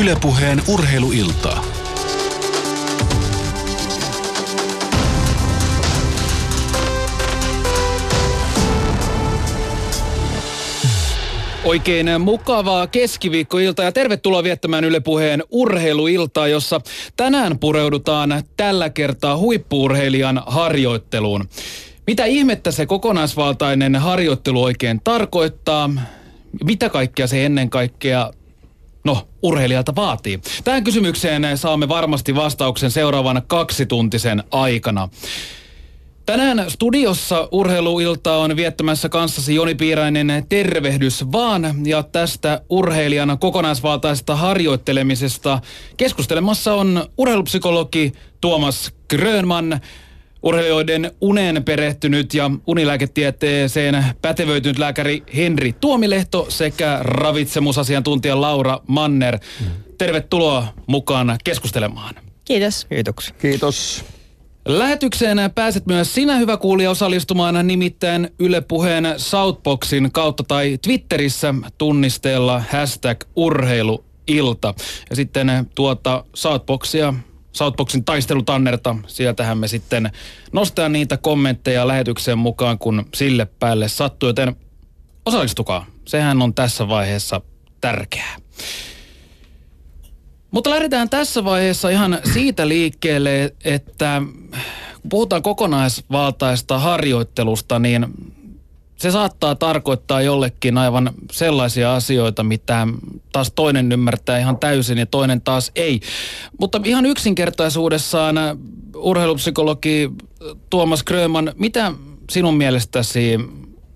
Ylepuheen urheiluiltaa. Oikein mukavaa keskiviikkoiltaa ja tervetuloa viettämään Yle Puheen urheiluiltaa, jossa tänään pureudutaan tällä kertaa huippuurheilijan harjoitteluun. Mitä ihmettä se kokonaisvaltainen harjoittelu oikein tarkoittaa? Mitä kaikkea se ennen kaikkea No, urheilijalta vaatii. Tähän kysymykseen saamme varmasti vastauksen seuraavan kaksituntisen aikana. Tänään studiossa urheiluilta on viettämässä kanssasi Joni Piirainen tervehdys vaan ja tästä urheilijana kokonaisvaltaisesta harjoittelemisesta keskustelemassa on urheilupsykologi Tuomas Grönman, urheilijoiden unen perehtynyt ja unilääketieteeseen pätevöitynyt lääkäri Henri Tuomilehto sekä ravitsemusasiantuntija Laura Manner. Tervetuloa mukaan keskustelemaan. Kiitos. Kiitoksia. Kiitos. Lähetykseen pääset myös sinä, hyvä kuulija, osallistumaan nimittäin Yle Puheen Southboxin kautta tai Twitterissä tunnisteella hashtag urheiluilta. Ja sitten tuota Southboxia Southboxin taistelutannerta. Sieltähän me sitten nostetaan niitä kommentteja lähetyksen mukaan, kun sille päälle sattuu. Joten osallistukaa. Sehän on tässä vaiheessa tärkeää. Mutta lähdetään tässä vaiheessa ihan siitä liikkeelle, että kun puhutaan kokonaisvaltaista harjoittelusta, niin se saattaa tarkoittaa jollekin aivan sellaisia asioita, mitä taas toinen ymmärtää ihan täysin ja toinen taas ei. Mutta ihan yksinkertaisuudessaan urheilupsykologi Tuomas Gröman, mitä sinun mielestäsi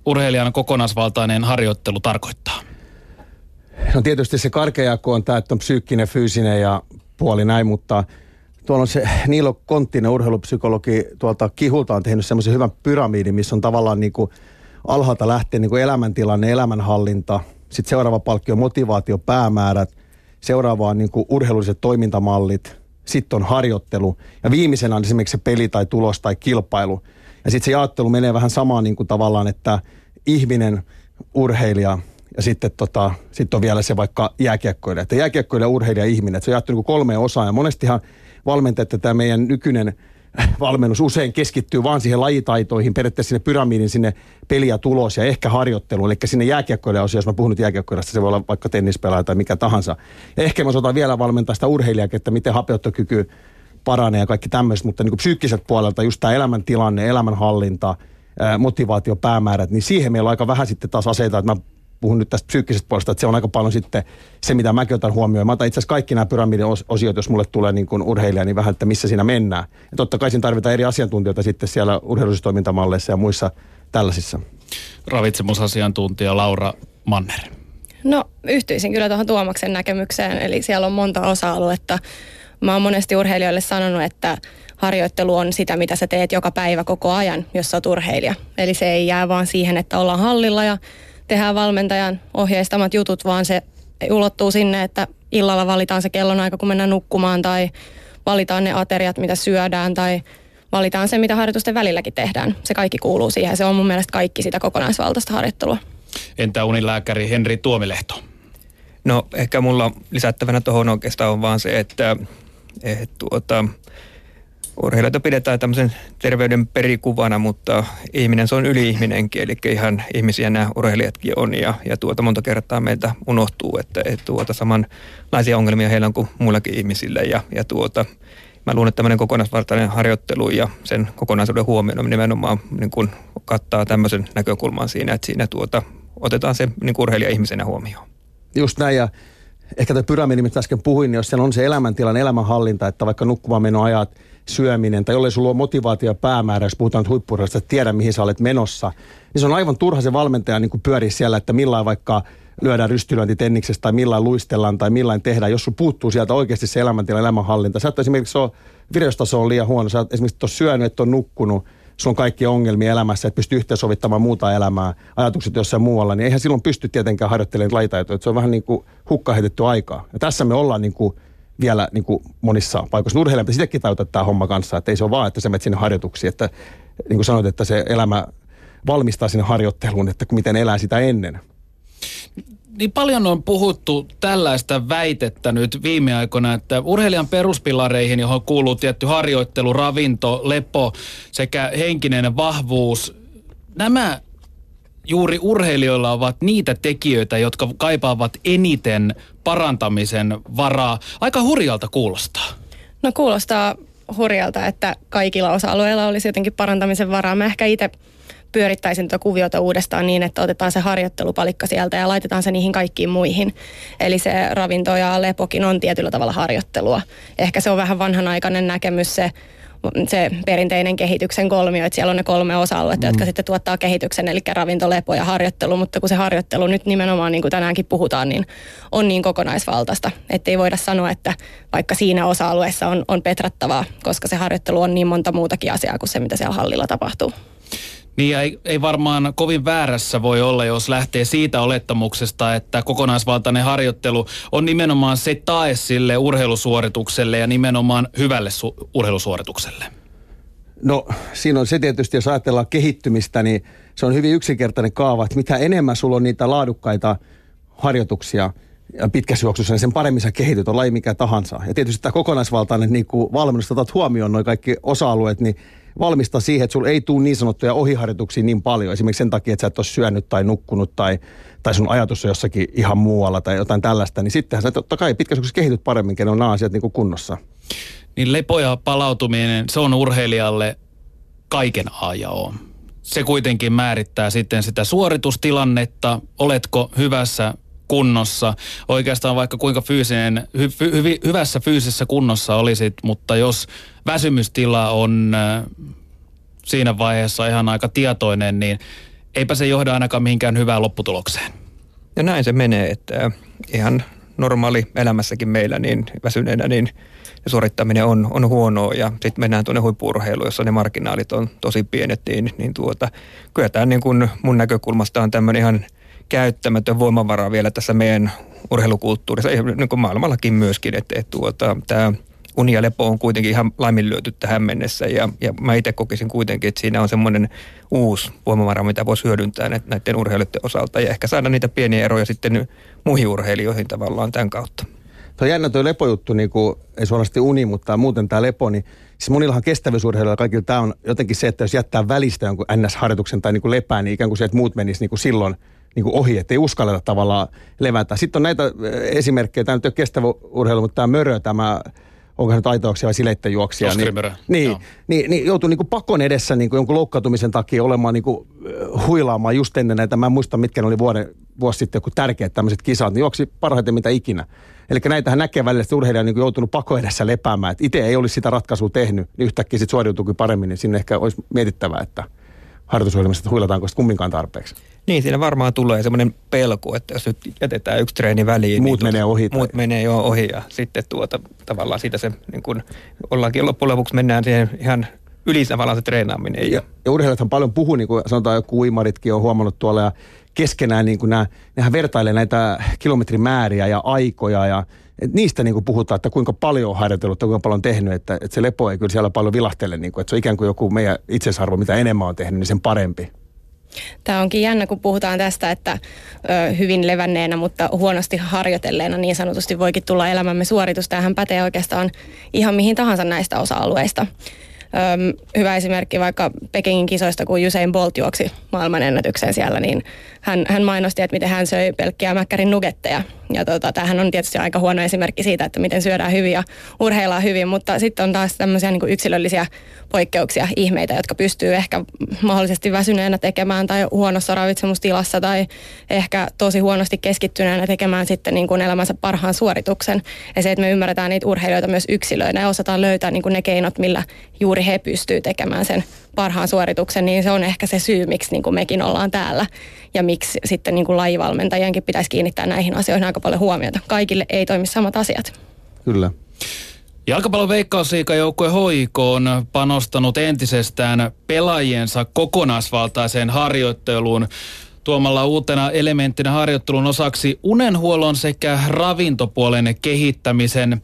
urheilijan kokonaisvaltainen harjoittelu tarkoittaa? No tietysti se karkeako on tämä, että on psyykkinen, fyysinen ja puoli näin, mutta tuolla on se Niilo Konttinen urheilupsykologi tuolta Kihulta on tehnyt semmoisen hyvän pyramidin, missä on tavallaan niin kuin alhaalta lähtien niin kuin elämäntilanne, elämänhallinta, sitten seuraava palkki on motivaatio, päämäärät, seuraava on niin kuin urheilulliset toimintamallit, sitten on harjoittelu ja viimeisenä on esimerkiksi se peli tai tulos tai kilpailu. Ja sitten se jaottelu menee vähän samaan niin kuin tavallaan, että ihminen, urheilija ja sitten tota, sit on vielä se vaikka jääkiekkoilija. Että jääkiekkoilija, urheilija, ihminen. Että se on jaettu niin kolmeen osaan ja monestihan valmentajat, että tämä meidän nykyinen valmennus usein keskittyy vaan siihen lajitaitoihin, periaatteessa sinne pyramidin, sinne peli ja tulos ja ehkä harjoittelu. Eli sinne jääkiekkoille osio, jos mä puhun nyt jääkiekkoilasta, se voi olla vaikka tennispelaaja tai mikä tahansa. Ja ehkä mä osataan vielä valmentaa sitä urheilijaa, että miten hapeuttokyky paranee ja kaikki tämmöiset, mutta niin kuin psyykkiset puolelta just tämä elämäntilanne, elämänhallinta, motivaatio, päämäärät, niin siihen meillä on aika vähän sitten taas aseita, että mä puhun nyt tästä psyykkisestä puolesta, että se on aika paljon sitten se, mitä mäkin otan huomioon. Mä otan itse asiassa kaikki nämä pyramidin osiot, jos mulle tulee niin kuin urheilija, niin vähän, että missä siinä mennään. Ja totta kai siinä tarvitaan eri asiantuntijoita sitten siellä urheilullisissa toimintamalleissa ja muissa tällaisissa. Ravitsemusasiantuntija Laura Manner. No yhtyisin kyllä tuohon Tuomaksen näkemykseen, eli siellä on monta osa-aluetta. Mä oon monesti urheilijoille sanonut, että harjoittelu on sitä, mitä sä teet joka päivä koko ajan, jos sä oot urheilija. Eli se ei jää vaan siihen, että ollaan hallilla ja tehdään valmentajan ohjeistamat jutut, vaan se ulottuu sinne, että illalla valitaan se kellonaika, kun mennään nukkumaan tai valitaan ne ateriat, mitä syödään tai valitaan se, mitä harjoitusten välilläkin tehdään. Se kaikki kuuluu siihen. Se on mun mielestä kaikki sitä kokonaisvaltaista harjoittelua. Entä unilääkäri Henri Tuomilehto? No ehkä mulla lisättävänä tuohon oikeastaan on vaan se, että, että tuota, urheilijoita pidetään tämmöisen terveyden perikuvana, mutta ihminen se on yli-ihminenkin, eli ihan ihmisiä nämä urheilijatkin on ja, ja tuota monta kertaa meiltä unohtuu, että, että tuota samanlaisia ongelmia heillä on kuin muillakin ihmisillä ja, ja tuota, mä luulen, että tämmöinen kokonaisvaltainen harjoittelu ja sen kokonaisuuden huomioon nimenomaan niin kuin kattaa tämmöisen näkökulman siinä, että siinä tuota, otetaan se niin urheilija ihmisenä huomioon. Just näin ja ehkä tämä pyramidi, mitä äsken puhuin, niin jos siellä on se elämäntilan, elämänhallinta, että vaikka nukkumaan menoajat, syöminen, tai jollei sulla ole motivaatio päämäärä, jos puhutaan huippurheilusta, että tiedä mihin sä olet menossa, niin se on aivan turha se valmentaja niin pyöriä siellä, että millään vaikka lyödään rystylyönti tenniksestä tai millään luistellaan tai millään tehdään, jos sun puuttuu sieltä oikeasti se elämäntila, elämänhallinta. Sä et esimerkiksi ole, vireystaso on liian huono, sä et esimerkiksi ole syönyt, et ole nukkunut, sulla on kaikki ongelmia elämässä, että pystyy yhteensovittamaan muuta elämää, ajatukset jossain muualla, niin eihän silloin pysty tietenkään harjoittelemaan lajitaitoja, se on vähän niin kuin hukka heitetty aikaa. Ja tässä me ollaan niin kuin vielä niin kuin monissa paikoissa. Urheilija pitäisi sitäkin täyttää tämä homma kanssa, että ei se ole vaan, että sä menet sinne harjoituksiin, että niin kuin sanoit, että se elämä valmistaa sinne harjoitteluun, että miten elää sitä ennen. niin paljon on puhuttu tällaista väitettä nyt viime aikoina, että urheilijan peruspilareihin, johon kuuluu tietty harjoittelu, ravinto, lepo sekä henkinen vahvuus, nämä juuri urheilijoilla ovat niitä tekijöitä, jotka kaipaavat eniten parantamisen varaa. Aika hurjalta kuulostaa. No kuulostaa hurjalta, että kaikilla osa-alueilla olisi jotenkin parantamisen varaa. Mä ehkä itse pyörittäisin tuota kuviota uudestaan niin, että otetaan se harjoittelupalikka sieltä ja laitetaan se niihin kaikkiin muihin. Eli se ravinto ja lepokin on tietyllä tavalla harjoittelua. Ehkä se on vähän vanhanaikainen näkemys se se perinteinen kehityksen kolmio, että siellä on ne kolme osa-aluetta, mm. jotka sitten tuottaa kehityksen, eli ravinto, lepo ja harjoittelu, mutta kun se harjoittelu nyt nimenomaan, niin kuin tänäänkin puhutaan, niin on niin kokonaisvaltaista, että ei voida sanoa, että vaikka siinä osa-alueessa on, on petrattavaa, koska se harjoittelu on niin monta muutakin asiaa kuin se, mitä siellä hallilla tapahtuu. Niin ei, ei varmaan kovin väärässä voi olla, jos lähtee siitä olettamuksesta, että kokonaisvaltainen harjoittelu on nimenomaan se tae sille urheilusuoritukselle ja nimenomaan hyvälle su- urheilusuoritukselle. No siinä on se tietysti, jos ajatellaan kehittymistä, niin se on hyvin yksinkertainen kaava, että mitä enemmän sulla on niitä laadukkaita harjoituksia ja pitkässä juoksussa, niin sen paremmin sä kehityt, on laji mikä tahansa. Ja tietysti tämä kokonaisvaltainen niin valmennus, otat huomioon noin kaikki osa-alueet, niin valmistaa siihen, että sulla ei tule niin sanottuja ohiharjoituksia niin paljon. Esimerkiksi sen takia, että sä et ole syönyt tai nukkunut tai, tai sun ajatus on jossakin ihan muualla tai jotain tällaista. Niin sittenhän sä totta kai pitkässä kehityt paremmin, kun nämä asiat niin kuin kunnossa. Niin lepo ja palautuminen, se on urheilijalle kaiken A ja O. Se kuitenkin määrittää sitten sitä suoritustilannetta, oletko hyvässä kunnossa. Oikeastaan vaikka kuinka fyysinen, hy, hy, hyvässä fyysisessä kunnossa olisit, mutta jos väsymystila on siinä vaiheessa ihan aika tietoinen, niin eipä se johda ainakaan mihinkään hyvään lopputulokseen. Ja näin se menee, että ihan normaali elämässäkin meillä niin väsyneenä, niin suorittaminen on, on huonoa ja sitten mennään tuonne huippurheiluun, jossa ne marginaalit on tosi pienet, niin, niin tuota, kyllä tämä niin kun mun näkökulmasta on tämmöinen ihan – käyttämätön voimavara vielä tässä meidän urheilukulttuurissa, niin kuin maailmallakin myöskin, että, että tuota, tämä uni ja lepo on kuitenkin ihan laiminlyöty tähän mennessä ja, ja mä itse kokisin kuitenkin, että siinä on semmoinen uusi voimavara, mitä voisi hyödyntää näiden urheilijoiden osalta ja ehkä saada niitä pieniä eroja sitten muihin urheilijoihin tavallaan tämän kautta. Tuo on jännä tuo lepojuttu, niin kuin, ei suorasti uni, mutta muuten tämä lepo, niin siis monillahan kestävyysurheilijoilla kaikilla tämä on jotenkin se, että jos jättää välistä jonkun NS-harjoituksen tai niin kuin lepää, niin ikään kuin se, että muut menisivät niin silloin – niin kuin ohi, ettei uskalleta tavallaan levätä. Sitten on näitä eh, esimerkkejä, tämä nyt ei ole kestävä urheilu, mutta tämä mörö, tämä onko nyt aitouksia vai sileitten juoksia. Niin, niin, niin, niin, joutuu niin kuin pakon edessä niin kuin jonkun loukkautumisen takia olemaan niin kuin, eh, huilaamaan just ennen näitä. Mä en muista, mitkä ne oli vuoden, vuosi sitten joku tärkeät tämmöiset kisat, niin juoksi parhaiten mitä ikinä. Eli näitähän näkee välillä, että urheilija on niin joutunut pako edessä lepäämään. Että itse ei olisi sitä ratkaisua tehnyt, niin yhtäkkiä sitten suoriutuukin paremmin, niin sinne ehkä olisi mietittävää, että harjoitusohjelmasta huilataanko sitten kumminkaan tarpeeksi. Niin, siinä varmaan tulee semmoinen pelko, että jos nyt jätetään yksi treeni väliin. Niin muut niin menee ohi. Muut menee jo ohi ja sitten tuota, tavallaan siitä se niin kun ollaankin loppujen lopuksi mennään siihen ihan yli tavallaan se treenaaminen. Ja, ja urheilijathan paljon puhuu, niin kuin sanotaan joku uimaritkin on huomannut tuolla ja keskenään niin kuin nämä, nehän vertailee näitä kilometrimääriä ja aikoja ja et niistä niin kuin puhutaan, että kuinka paljon on harjoitellut, kuinka paljon on tehnyt, että, että se lepo ei kyllä siellä paljon vilahtele, niin kuin, että se on ikään kuin joku meidän itsesarvo, mitä enemmän on tehnyt, niin sen parempi. Tämä onkin jännä, kun puhutaan tästä, että ö, hyvin levänneenä, mutta huonosti harjoitelleena niin sanotusti voikin tulla elämämme suoritus. Tämähän pätee oikeastaan ihan mihin tahansa näistä osa-alueista. Hyvä esimerkki vaikka Pekingin kisoista, kun Usain Bolt juoksi maailmanennätyksen siellä, niin hän, hän mainosti, että miten hän söi pelkkiä mäkkärin nugetteja. Ja tota, tämähän on tietysti aika huono esimerkki siitä, että miten syödään hyvin ja urheillaan hyvin, mutta sitten on taas tämmöisiä niin yksilöllisiä poikkeuksia, ihmeitä, jotka pystyy ehkä mahdollisesti väsyneenä tekemään tai huonossa ravitsemustilassa tai ehkä tosi huonosti keskittyneenä tekemään sitten niin kuin elämänsä parhaan suorituksen. Ja se, että me ymmärretään niitä urheilijoita myös yksilöinä ja osataan löytää niin kuin ne keinot, millä juuri he pystyvät tekemään sen parhaan suorituksen, niin se on ehkä se syy, miksi niin kuin mekin ollaan täällä ja miksi sitten niin kuin lajivalmentajienkin pitäisi kiinnittää näihin asioihin aika paljon huomiota. Kaikille ei toimi samat asiat. Kyllä. Jalkapallon veikkausliikajoukkue HIK on panostanut entisestään pelaajiensa kokonaisvaltaiseen harjoitteluun tuomalla uutena elementtinä harjoittelun osaksi unenhuollon sekä ravintopuolen kehittämisen.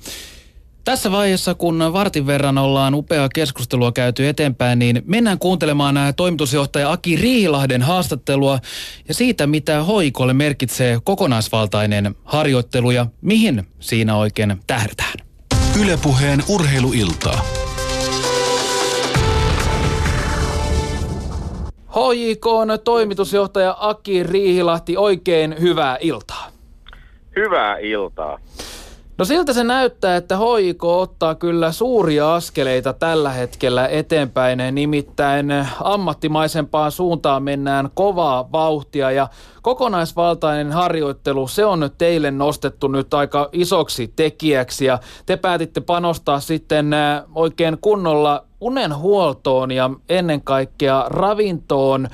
Tässä vaiheessa, kun vartin verran ollaan upeaa keskustelua käyty eteenpäin, niin mennään kuuntelemaan toimitusjohtaja Aki Riihilahden haastattelua ja siitä, mitä hoikolle merkitsee kokonaisvaltainen harjoittelu ja mihin siinä oikein tähdätään. Ylepuheen urheiluiltaa. HJK on toimitusjohtaja Aki Riihilahti, oikein hyvää iltaa. Hyvää iltaa. No siltä se näyttää, että HIK ottaa kyllä suuria askeleita tällä hetkellä eteenpäin, nimittäin ammattimaisempaan suuntaan mennään kovaa vauhtia ja kokonaisvaltainen harjoittelu, se on teille nostettu nyt aika isoksi tekijäksi ja te päätitte panostaa sitten oikein kunnolla unenhuoltoon ja ennen kaikkea ravintoon.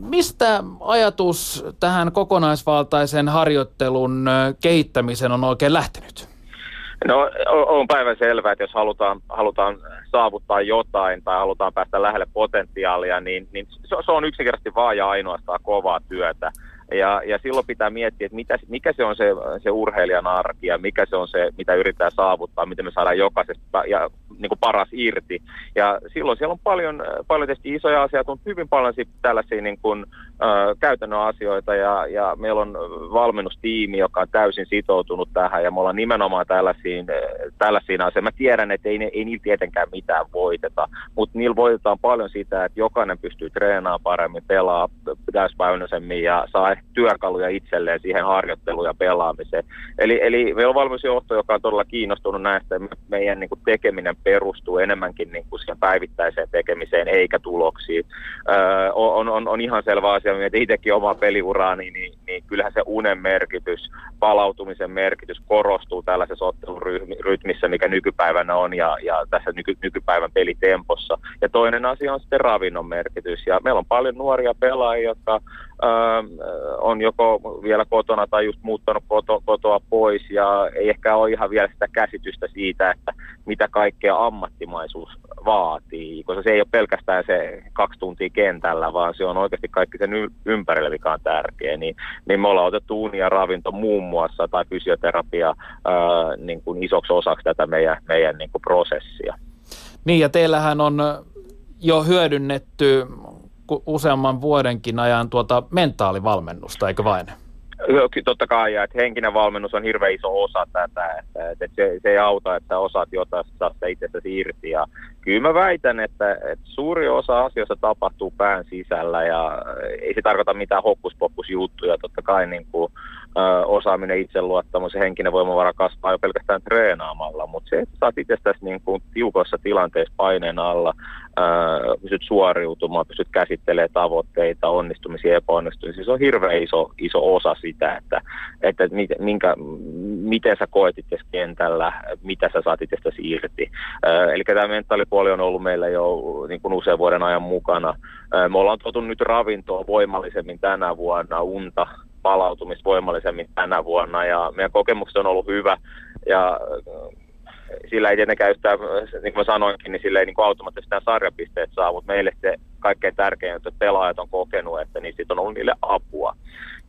Mistä ajatus tähän kokonaisvaltaisen harjoittelun kehittämisen on oikein lähtenyt? No on päivän selvää, että jos halutaan, halutaan saavuttaa jotain tai halutaan päästä lähelle potentiaalia, niin, niin se, se on yksinkertaisesti vaan ja ainoastaan kovaa työtä. Ja, ja silloin pitää miettiä, että mitä, mikä se on se, se urheilijan arki ja mikä se on se, mitä yritetään saavuttaa, miten me saadaan jokaisesta ja niin kuin paras irti. Ja silloin siellä on paljon, paljon tietysti isoja asioita, mutta hyvin paljon tällaisia niin kuin, käytännön asioita ja, ja meillä on valmennustiimi, joka on täysin sitoutunut tähän ja me ollaan nimenomaan tällaisiin, tällaisiin asioihin. Mä tiedän, että ei, ei niillä tietenkään mitään voiteta, mutta niillä voitetaan paljon sitä, että jokainen pystyy treenaamaan paremmin, pelaa täyspäiväisemmin ja saa työkaluja itselleen siihen harjoitteluun ja pelaamiseen. Eli, eli meillä on valmennusjohto, joka on todella kiinnostunut näistä. Meidän niin kuin tekeminen perustuu enemmänkin niin kuin siihen päivittäiseen tekemiseen eikä tuloksiin. Öö, on, on, on ihan selvä asia, että itsekin omaa peliuraa, niin, niin, niin kyllähän se unen merkitys, palautumisen merkitys korostuu tällaisessa ottelurytmissä, mikä nykypäivänä on ja, ja tässä nyky, nykypäivän pelitempossa. Ja toinen asia on sitten ravinnon merkitys. Ja meillä on paljon nuoria pelaajia, jotka on joko vielä kotona tai just muuttanut koto, kotoa pois ja ei ehkä ole ihan vielä sitä käsitystä siitä, että mitä kaikkea ammattimaisuus vaatii, koska se ei ole pelkästään se kaksi tuntia kentällä, vaan se on oikeasti kaikki sen ympärillä, mikä on tärkeä. Niin, niin me ollaan otettu uni ja ravinto muun muassa tai fysioterapia ää, niin kuin isoksi osaksi tätä meidän, meidän niin kuin prosessia. Niin ja teillähän on jo hyödynnetty useamman vuodenkin ajan tuota mentaalivalmennusta, eikö vain? Totta kai, ja että henkinen valmennus on hirveän iso osa tätä, että, että se, se ei auta, että osaat jotain, itsestäsi irti. Ja kyllä mä väitän, että, että suuri osa asioista tapahtuu pään sisällä, ja ei se tarkoita mitään hokkuspokkusjuttuja, totta kai niin kuin, ö, osaaminen, itseluottamus ja henkinen voimavara kasvaa jo pelkästään treenaamalla, mutta se, että saat itsestäsi niin kuin tiukoissa tilanteissa paineen alla, ö, pystyt suoriutumaan, pystyt käsittelemään tavoitteita, onnistumisia epäonnistumisia, se on hirveän iso, iso osa sitä, että, että minkä, miten sä koet itse kentällä, mitä sä saat itsestäsi irti. Ö, eli tämä mentaalipuoli on ollut meillä jo niin kuin usean vuoden ajan mukana. Me ollaan tuotu nyt ravintoa voimallisemmin tänä vuonna, unta, palautumista voimallisemmin tänä vuonna ja meidän kokemukset on ollut hyvä ja sillä ei tietenkään yhtään, niin kuin mä sanoinkin, niin sillä ei niin automaattisesti sarjapisteet saa, mutta meille se kaikkein tärkein, että pelaajat on kokenut, että siitä on ollut niille apua.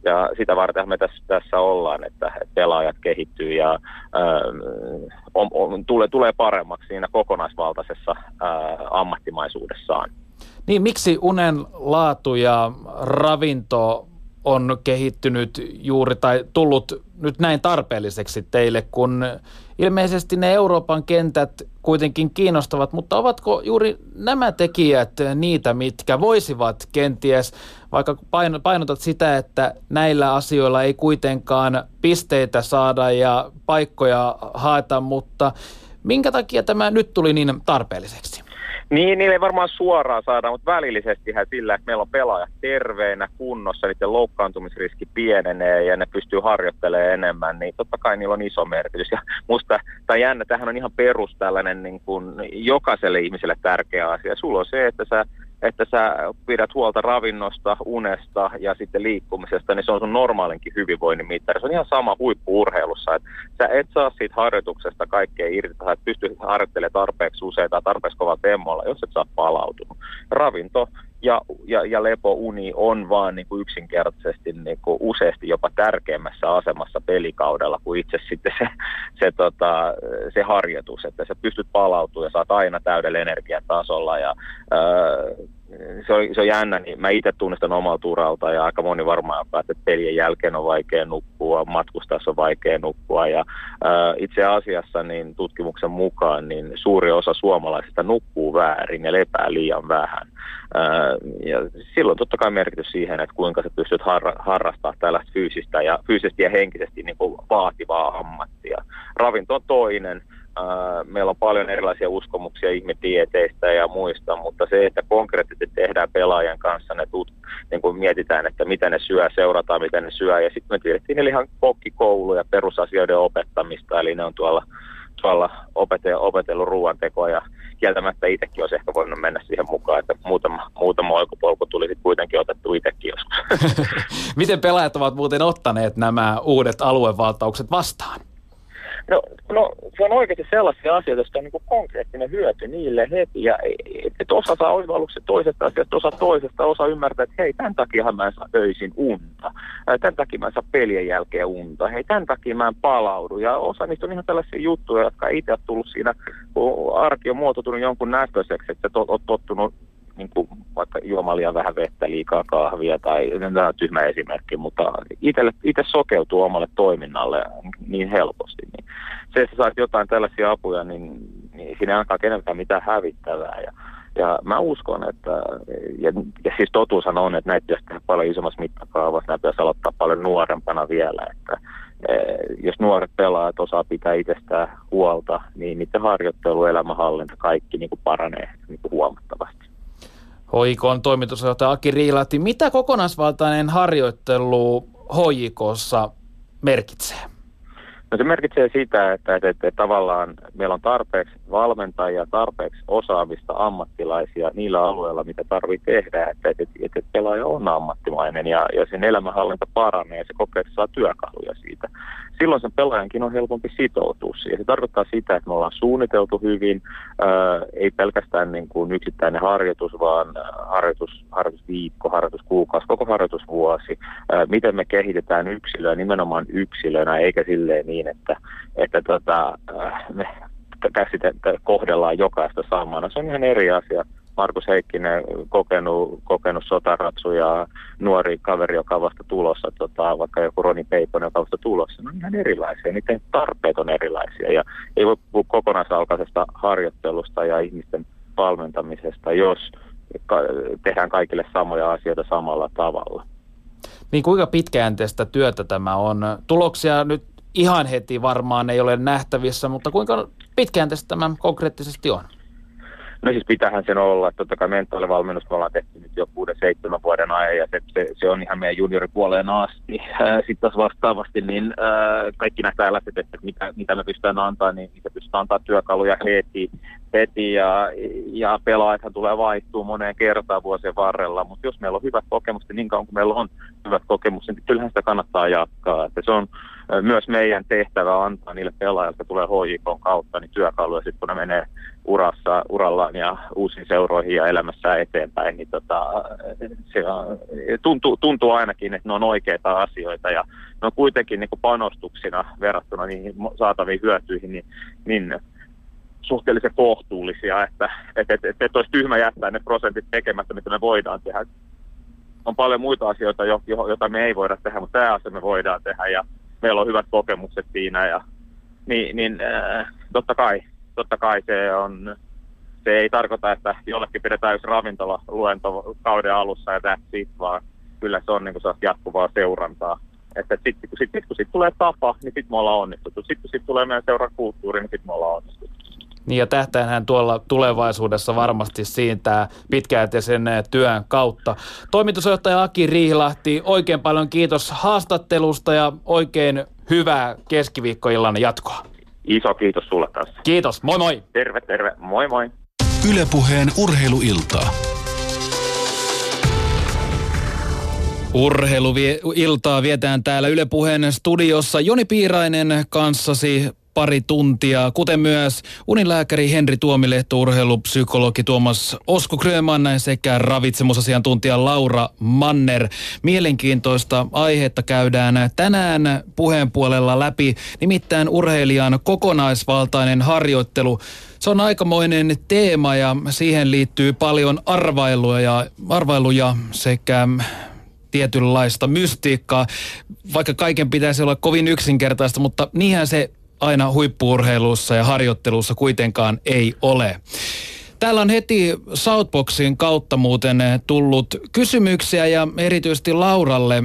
Ja sitä varten me tässä, tässä ollaan, että, pelaajat kehittyy ja ää, on, on, tulee, tulee paremmaksi siinä kokonaisvaltaisessa ää, ammattimaisuudessaan. Niin, miksi unen laatu ja ravinto on kehittynyt juuri tai tullut nyt näin tarpeelliseksi teille, kun ilmeisesti ne Euroopan kentät kuitenkin kiinnostavat, mutta ovatko juuri nämä tekijät niitä, mitkä voisivat kenties, vaikka painotat sitä, että näillä asioilla ei kuitenkaan pisteitä saada ja paikkoja haeta, mutta minkä takia tämä nyt tuli niin tarpeelliseksi? Niin, niille ei varmaan suoraan saada, mutta välillisestihän sillä, että meillä on pelaajat terveinä, kunnossa, niiden loukkaantumisriski pienenee ja ne pystyy harjoittelemaan enemmän, niin totta kai niillä on iso merkitys. Ja musta tämä jännä, tähän on ihan perus tällainen niin kuin jokaiselle ihmiselle tärkeä asia. Sulla on se, että sä että sä pidät huolta ravinnosta, unesta ja sitten liikkumisesta, niin se on sun normaalinkin hyvinvoinnin mittari. Se on ihan sama huippuurheilussa, että sä et saa siitä harjoituksesta kaikkea irti, sä et pysty harjoittelemaan tarpeeksi usein tai tarpeeksi kovalla temmolla, jos et saa palautunut. Ravinto ja, ja, ja lepouni on vaan niin kuin yksinkertaisesti niin kuin useasti jopa tärkeämmässä asemassa pelikaudella kuin itse sitten se, se, tota, se harjoitus, että sä pystyt palautumaan ja saat aina täydellä energiatasolla ja ää, se on, se on jännä, niin mä itse tunnistan omalta uralta ja aika moni varmaan että pelien jälkeen on vaikea nukkua, matkustaessa on vaikea nukkua ja ää, itse asiassa niin tutkimuksen mukaan niin suuri osa suomalaisista nukkuu väärin ja lepää liian vähän. Ää, ja silloin totta kai merkitys siihen, että kuinka sä pystyt harra, harrastamaan tällaista fyysistä ja fyysisesti ja henkisesti niin kuin vaativaa ammattia. Ravinto on toinen, meillä on paljon erilaisia uskomuksia ihmetieteistä ja muista, mutta se, että konkreettisesti tehdään pelaajan kanssa, ne tut, niin kun mietitään, että mitä ne syö, seurataan miten ne syö, ja sitten me tiedettiin ihan kokkikoulu ja perusasioiden opettamista, eli ne on tuolla, tuolla opete, opetellut ruoantekoa, ja kieltämättä itsekin olisi ehkä voinut mennä siihen mukaan, että muutama, muutama oikopolku tuli sitten kuitenkin otettu itsekin joskus. miten pelaajat ovat muuten ottaneet nämä uudet aluevaltaukset vastaan? No, no se on oikeasti sellaisia asioita, joista on niin konkreettinen hyöty niille heti. Ja että osa saa oivallukset toisesta asiasta, osa toisesta, osa ymmärtää, että hei, tämän takia mä en saa öisin unta. Tämän takia mä en saa pelien jälkeen unta. Hei, tämän takia mä en palaudu. Ja osa niistä on ihan tällaisia juttuja, jotka itse tullut siinä, kun arki on muotoutunut jonkun näköiseksi, että olet tottunut niin kuin vaikka juomaan liian vähän vettä, liikaa kahvia tai tämä on tyhmä esimerkki, mutta itse sokeutuu omalle toiminnalle niin helposti. Niin se, että saat jotain tällaisia apuja, niin, niin siinä ei ainakaan keneltäkään mitään hävittävää. Ja, ja mä uskon, että, ja, ja siis totuushan on, että näitä pitäisi tehdä paljon isommassa mittakaavassa, näitä pitäisi aloittaa paljon nuorempana vielä, että eh, jos nuoret pelaajat osaa pitää itsestään huolta, niin niiden harjoittelu, elämänhallinta, kaikki niin kuin paranee niin kuin huomattavasti. Hoikon toimitusjohtaja Aki Riilahti, mitä kokonaisvaltainen harjoittelu hoikossa merkitsee? No se merkitsee sitä, että, että, että tavallaan meillä on tarpeeksi valmentajia, tarpeeksi osaavista ammattilaisia niillä alueilla, mitä tarvitsee tehdä, että, että, että, pelaaja on ammattimainen ja, ja sen elämänhallinta paranee ja se kokee, että saa työkaluja siitä. Silloin sen pelaajankin on helpompi sitoutua siihen. Se tarkoittaa sitä, että me ollaan suunniteltu hyvin, ää, ei pelkästään niin kuin yksittäinen harjoitus, vaan harjoitus, harjoitusviikko, harjoituskuukausi, koko harjoitusvuosi. Ää, miten me kehitetään yksilöä nimenomaan yksilönä, eikä silleen niin, että, että tota, me käsite, kohdellaan jokaista samana. Se on ihan eri asia. Markus Heikkinen, kokenut, kokenut sotaratsu ja nuori kaveri, joka on vasta tulossa, tota, vaikka joku Roni Peiponen, joka on vasta tulossa, ne on ihan erilaisia. Niiden tarpeet on erilaisia ja ei voi puhua kokonaisalkaisesta harjoittelusta ja ihmisten valmentamisesta, jos tehdään kaikille samoja asioita samalla tavalla. Niin kuinka pitkäjänteistä työtä tämä on? Tuloksia nyt ihan heti varmaan ei ole nähtävissä, mutta kuinka pitkäjänteistä tämä konkreettisesti on? No siis pitähän sen olla, että totta kai mentaalivalmennus me ollaan tehty nyt jo kuuden, seitsemän vuoden ajan ja se, se, se on ihan meidän junioripuoleen asti. Sitten taas vastaavasti, niin äh, kaikki nämä tällaiset, että mitä, mitä me pystytään antaa, niin niitä pystytään antaa työkaluja heti, heti ja, ja pelaajathan tulee vaihtuu moneen kertaan vuosien varrella, mutta jos meillä on hyvät kokemukset, niin kauan kuin meillä on hyvät kokemukset, niin kyllähän sitä kannattaa jatkaa. Että se on myös meidän tehtävä antaa niille pelaajille, jotka tulee HJK kautta, niin työkaluja sitten kun ne menee urassa, urallaan ja uusiin seuroihin ja elämässä eteenpäin, niin tota, se on, tuntuu, tuntuu ainakin, että ne on oikeita asioita ja ne on kuitenkin niin panostuksina verrattuna niihin saataviin hyötyihin, niin, niin suhteellisen kohtuullisia, että et, et, et, et olisi tyhmä jättää ne prosentit tekemättä, mitä me voidaan tehdä. On paljon muita asioita, jo, jo, joita me ei voida tehdä, mutta tämä asia me voidaan tehdä ja meillä on hyvät kokemukset siinä ja niin, niin äh, totta kai, totta kai se on, se ei tarkoita, että jollekin pidetään yksi ravintola luento kauden alussa ja that's it, vaan kyllä se on niin kuin jatkuvaa seurantaa. Että sitten kun, sit, sit, kun sit tulee tapa, niin sitten me ollaan onnistuttu. Sitten kun sit tulee meidän seuran kulttuuri, niin sitten me ollaan onnistuttu. Niin ja tähtäänhän tuolla tulevaisuudessa varmasti siitä pitkäjänteisen työn kautta. Toimitusjohtaja Aki Riihilahti, oikein paljon kiitos haastattelusta ja oikein hyvää keskiviikkoillan jatkoa. Iso kiitos sulle taas. Kiitos, moi moi. Terve, terve, moi moi. Ylepuheen urheiluiltaa. Urheiluiltaa vietään täällä Ylepuheen studiossa Joni Piirainen kanssasi pari tuntia, kuten myös unilääkäri Henri Tuomilehto, urheilupsykologi Tuomas Osko Gröman sekä ravitsemusasiantuntija Laura Manner. Mielenkiintoista aihetta käydään tänään puheen puolella läpi, nimittäin urheilijan kokonaisvaltainen harjoittelu. Se on aikamoinen teema ja siihen liittyy paljon arvailuja, arvailuja sekä tietynlaista mystiikkaa, vaikka kaiken pitäisi olla kovin yksinkertaista, mutta niinhän se aina huippuurheilussa ja harjoittelussa kuitenkaan ei ole. Täällä on heti Southboxin kautta muuten tullut kysymyksiä ja erityisesti Lauralle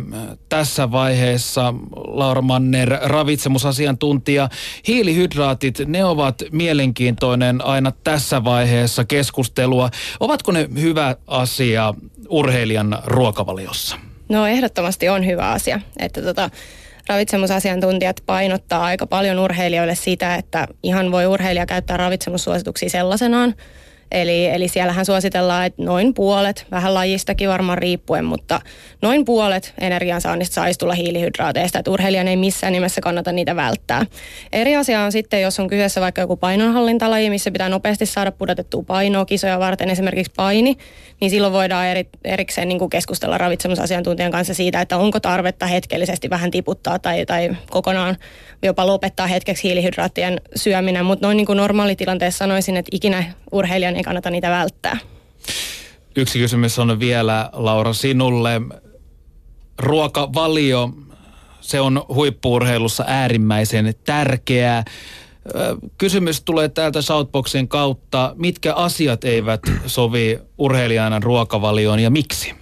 tässä vaiheessa, Laura Manner, ravitsemusasiantuntija. Hiilihydraatit, ne ovat mielenkiintoinen aina tässä vaiheessa keskustelua. Ovatko ne hyvä asia urheilijan ruokavaliossa? No ehdottomasti on hyvä asia, että tota, ravitsemusasiantuntijat painottaa aika paljon urheilijoille sitä, että ihan voi urheilija käyttää ravitsemussuosituksia sellaisenaan, Eli, eli siellähän suositellaan, että noin puolet, vähän lajistakin varmaan riippuen, mutta noin puolet energiansaannista saisi tulla hiilihydraateista, että urheilijan ei missään nimessä kannata niitä välttää. Eri asia on sitten, jos on kyseessä vaikka joku painonhallintalaji, missä pitää nopeasti saada pudotettua painoa kisoja varten, esimerkiksi paini, niin silloin voidaan eri, erikseen niin kuin keskustella ravitsemusasiantuntijan kanssa siitä, että onko tarvetta hetkellisesti vähän tiputtaa tai, tai kokonaan jopa lopettaa hetkeksi hiilihydraattien syöminen, mutta noin niin kuin normaalitilanteessa sanoisin, että ikinä urheilijan ei kannata niitä välttää. Yksi kysymys on vielä, Laura, sinulle. Ruokavalio, se on huippuurheilussa äärimmäisen tärkeää. Kysymys tulee täältä Southboxin kautta. Mitkä asiat eivät sovi urheilijana ruokavalioon ja miksi?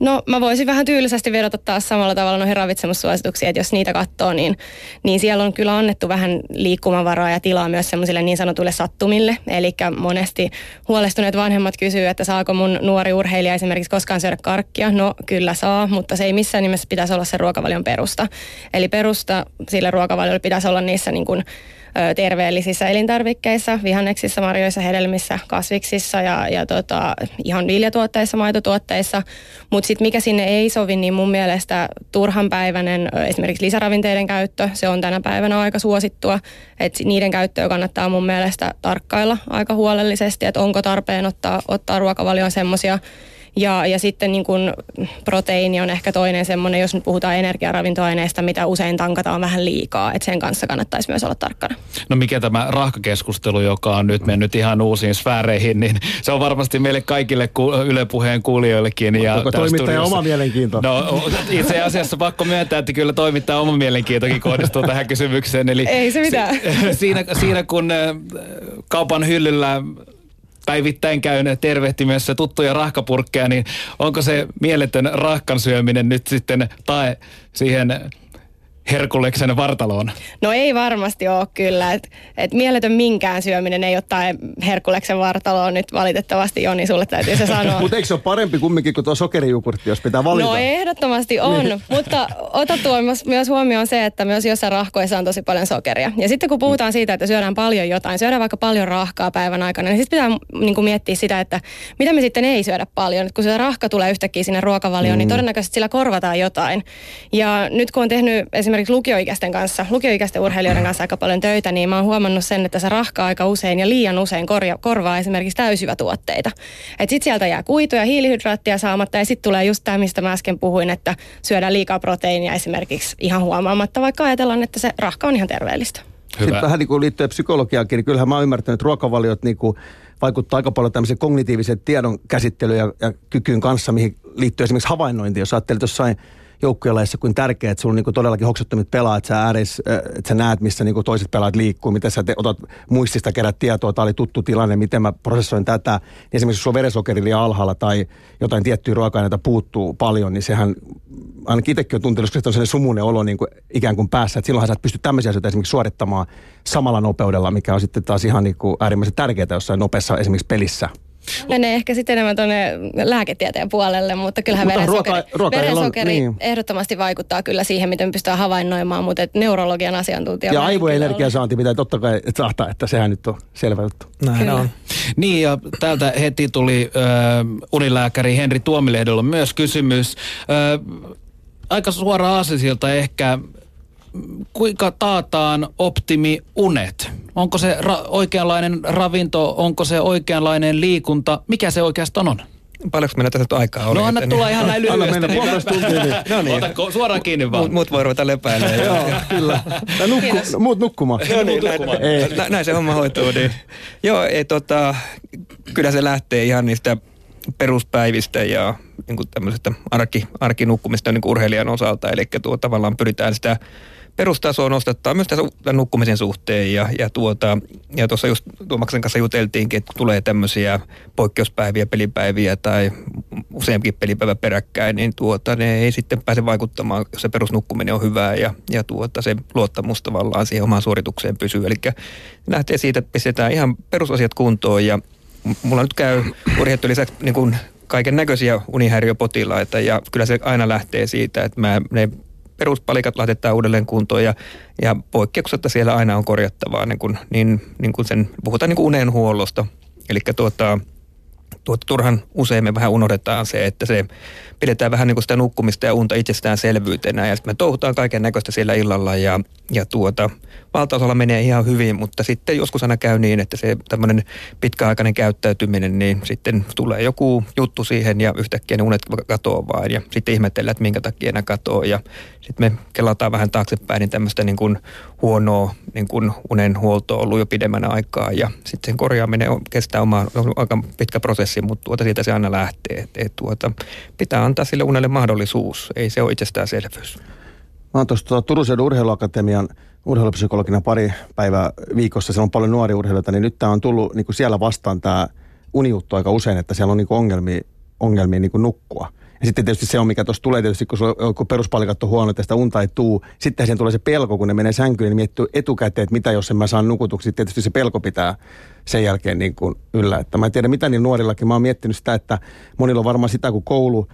No mä voisin vähän tyylisesti vedota taas samalla tavalla noihin ravitsemussuosituksiin, että jos niitä katsoo, niin, niin siellä on kyllä annettu vähän liikkumavaraa ja tilaa myös semmoisille niin sanotuille sattumille. Eli monesti huolestuneet vanhemmat kysyy, että saako mun nuori urheilija esimerkiksi koskaan syödä karkkia. No kyllä saa, mutta se ei missään nimessä pitäisi olla se ruokavalion perusta. Eli perusta sille ruokavaliolle pitäisi olla niissä niin kuin terveellisissä elintarvikkeissa, vihanneksissa, marjoissa, hedelmissä, kasviksissa ja, ja tota, ihan viljatuotteissa, maitotuotteissa. Mutta sitten mikä sinne ei sovi, niin mun mielestä turhanpäiväinen esimerkiksi lisäravinteiden käyttö, se on tänä päivänä aika suosittua. Et niiden käyttöä kannattaa mun mielestä tarkkailla aika huolellisesti, että onko tarpeen ottaa, ottaa ruokavalioon semmoisia ja, ja sitten niin kuin proteiini on ehkä toinen semmoinen, jos nyt puhutaan energiaravintoaineista, mitä usein tankataan vähän liikaa, että sen kanssa kannattaisi myös olla tarkkana. No mikä tämä rahkakeskustelu, joka on nyt mennyt ihan uusiin sfääreihin, niin se on varmasti meille kaikille ku, Yle Puheen kuulijoillekin. Ja Onko toimittaja oma mielenkiinto? No itse asiassa pakko myöntää, että kyllä toimittaja oma mielenkiintokin kohdistuu tähän kysymykseen. Eli Ei se mitään. Si- siinä, siinä kun kaupan hyllyllä päivittäin käyn tervehtimässä tuttuja rahkapurkkeja, niin onko se mieletön rahkan syöminen nyt sitten tae siihen Herkuleksen vartaloon? No ei varmasti ole kyllä. Et, et mieletön minkään syöminen ei ottaa Herkuleksen vartaloon nyt valitettavasti, Joni, sulle täytyy se sanoa. Mutta eikö se ole parempi kumminkin kuin tuo sokerijukurtti, jos pitää valita? No ehdottomasti on, niin. mutta ota tuo myös huomioon se, että myös jossain rahkoissa on tosi paljon sokeria. Ja sitten kun puhutaan siitä, että syödään paljon jotain, syödään vaikka paljon rahkaa päivän aikana, niin sitten pitää niin kuin miettiä sitä, että mitä me sitten ei syödä paljon. Et kun se rahka tulee yhtäkkiä sinne ruokavalioon, niin mm. niin todennäköisesti sillä korvataan jotain. Ja nyt kun on tehnyt esimerkiksi esimerkiksi lukioikäisten kanssa, lukioikäisten urheilijoiden kanssa aika paljon töitä, niin mä oon huomannut sen, että se rahka aika usein ja liian usein korja, korvaa esimerkiksi täysyvätuotteita. Että sit sieltä jää kuituja, hiilihydraattia saamatta ja sitten tulee just tämä, mistä mä äsken puhuin, että syödään liikaa proteiinia esimerkiksi ihan huomaamatta, vaikka ajatellaan, että se rahka on ihan terveellistä. Hyvä. Sitten vähän niin kuin liittyen psykologiaankin, niin kyllähän mä oon ymmärtänyt, että ruokavaliot niin kuin vaikuttaa aika paljon tämmöisen kognitiivisen tiedon käsittelyyn ja, ja kykyyn kanssa, mihin liittyy esimerkiksi havainnointi. Jos ajattelet jossain joukkueelaissa kuin tärkeää, että sulla on niin kuin todellakin hoksottomit pelaat, että sä, ääris, että sä näet, missä niin kuin toiset pelaat liikkuu, miten sä te, otat muistista kerät tietoa, tämä oli tuttu tilanne, miten mä prosessoin tätä. Niin esimerkiksi jos sulla on veresokeri alhaalla tai jotain tiettyjä ruoka-aineita puuttuu paljon, niin sehän ainakin itsekin on tuntenut, että on sellainen sumunen olo niin kuin ikään kuin päässä, että silloinhan sä et pysty tämmöisiä asioita esimerkiksi suorittamaan samalla nopeudella, mikä on sitten taas ihan niin kuin äärimmäisen tärkeää jossain nopeassa esimerkiksi pelissä. Menee ehkä sitten enemmän tuonne lääketieteen puolelle, mutta kyllähän mutta verensokeri, ruoka, verensokeri niin. ehdottomasti vaikuttaa kyllä siihen, miten pystytään havainnoimaan, mutta et neurologian asiantuntija... Ja aivoenergiasaanti pitää totta kai tahtaa, että sehän nyt on selvä juttu. Näin kyllä. on. Niin ja täältä heti tuli äh, unilääkäri Henri Tuomilehdolla myös kysymys. Äh, aika suora aasisilta ehkä kuinka taataan optimiunet? Onko se ra- oikeanlainen ravinto, onko se oikeanlainen liikunta? Mikä se oikeastaan on? Paljonko meillä tässä nyt aikaa oli? No anna että tulla ihan näin Anna lyhyesti. mennä puolitoista tuntia. Niin. No niin. Ota ko- suoraan kiinni vaan. Muut, muut voi ruveta lepäilemään. Joo, kyllä. Ja nukku, Kiitos. muut nukkumaan. No niin, näin, Ei. nä, näin se homma hoituu. Niin. Joo, ei, tota, kyllä se lähtee ihan niistä peruspäivistä ja niin kuin tämmöisestä arki, arkinukkumista niin kuin urheilijan osalta. Eli tuo, tavallaan pyritään sitä perustasoa nostattaa myös tässä nukkumisen suhteen. Ja, ja, tuota, ja tuossa just Tuomaksen kanssa juteltiinkin, että kun tulee tämmöisiä poikkeuspäiviä, pelipäiviä tai useampikin pelipäivä peräkkäin, niin tuota, ne ei sitten pääse vaikuttamaan, jos se perusnukkuminen on hyvää ja, ja tuota, se luottamus tavallaan siihen omaan suoritukseen pysyy. Eli lähtee siitä, että pistetään ihan perusasiat kuntoon ja mulla nyt käy urheilijoiden lisäksi niin kuin kaiken näköisiä unihäiriöpotilaita ja kyllä se aina lähtee siitä, että mä, ne peruspalikat laitetaan uudelleen kuntoon ja, ja poikkeuksetta siellä aina on korjattavaa, niin kuin, niin, niin kuin sen, puhutaan niin kuin unenhuollosta. Eli tuota, tuota, turhan usein me vähän unohdetaan se, että se pidetään vähän niin kuin sitä nukkumista ja unta itsestäänselvyytenä. Ja sitten me touhutaan kaiken näköistä siellä illalla ja, ja tuota, valtaosalla menee ihan hyvin, mutta sitten joskus aina käy niin, että se tämmöinen pitkäaikainen käyttäytyminen, niin sitten tulee joku juttu siihen ja yhtäkkiä ne unet katoaa vaan. Ja sitten ihmetellään, että minkä takia ne katoaa. Ja sitten me kelataan vähän taaksepäin, niin tämmöistä niin kuin huonoa niin kuin unen huoltoa on ollut jo pidemmän aikaa. Ja sitten sen korjaaminen on, kestää oma, aika pitkä prosessi, mutta tuota siitä se aina lähtee. Et, et tuota, pitää antaa sille unelle mahdollisuus, ei se ole itsestäänselvyys. Mä oon tuossa Turun urheiluakatemian urheilupsykologina pari päivää viikossa. Siellä on paljon nuoria urheilijoita, niin nyt tämä on tullut niin siellä vastaan tämä unijuttu aika usein, että siellä on niin ongelmia, ongelmia niin kuin nukkua. Ja sitten tietysti se on, mikä tuossa tulee tietysti, kun, sulla, kun peruspalikat on huono, että sitä unta ei tuu. Sitten siihen tulee se pelko, kun ne menee sänkyyn, niin miettii etukäteen, että mitä jos en mä saa nukutuksi. Tietysti se pelko pitää sen jälkeen niin kuin yllä. Että mä en tiedä, mitä niin nuorillakin. Mä oon miettinyt sitä, että monilla on varmaan sitä, kun koulu,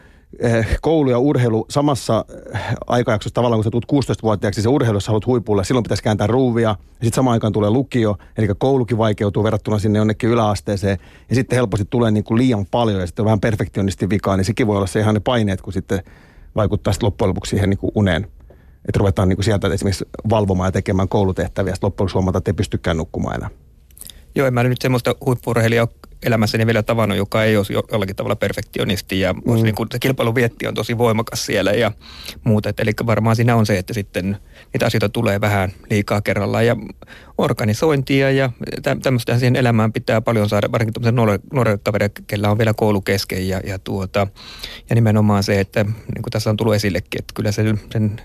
koulu ja urheilu samassa eh, aikajaksossa tavallaan, kun sä tulet 16-vuotiaaksi, se urheilussa haluat huipulle, silloin pitäisi kääntää ruuvia. Ja sitten samaan aikaan tulee lukio, eli koulukin vaikeutuu verrattuna sinne jonnekin yläasteeseen. Ja sitten helposti tulee niin kuin liian paljon ja sitten on vähän perfektionisti vikaa, niin sekin voi olla se ihan ne paineet, kun sitten vaikuttaa sitten loppujen lopuksi siihen niin kuin uneen. Että ruvetaan niin kuin sieltä esimerkiksi valvomaan ja tekemään koulutehtäviä, ja sitten loppujen lopuksi huomataan, että ei pystykään nukkumaan enää. Joo, en mä nyt semmoista huippurheilijaa elämässäni vielä tavannut, joka ei jo- jollakin tavalla perfektionisti ja mm. niin kuin, se kilpailuvietti on tosi voimakas siellä ja muuta. Et, eli varmaan siinä on se, että sitten niitä asioita tulee vähän liikaa kerrallaan ja organisointia ja tä, tämmöistä siihen elämään pitää paljon saada, varsinkin tämmöisen nuoren kavereille, kellä on vielä koulu kesken ja, ja, tuota, ja nimenomaan se, että niin kuin tässä on tullut esillekin, että kyllä sen, sen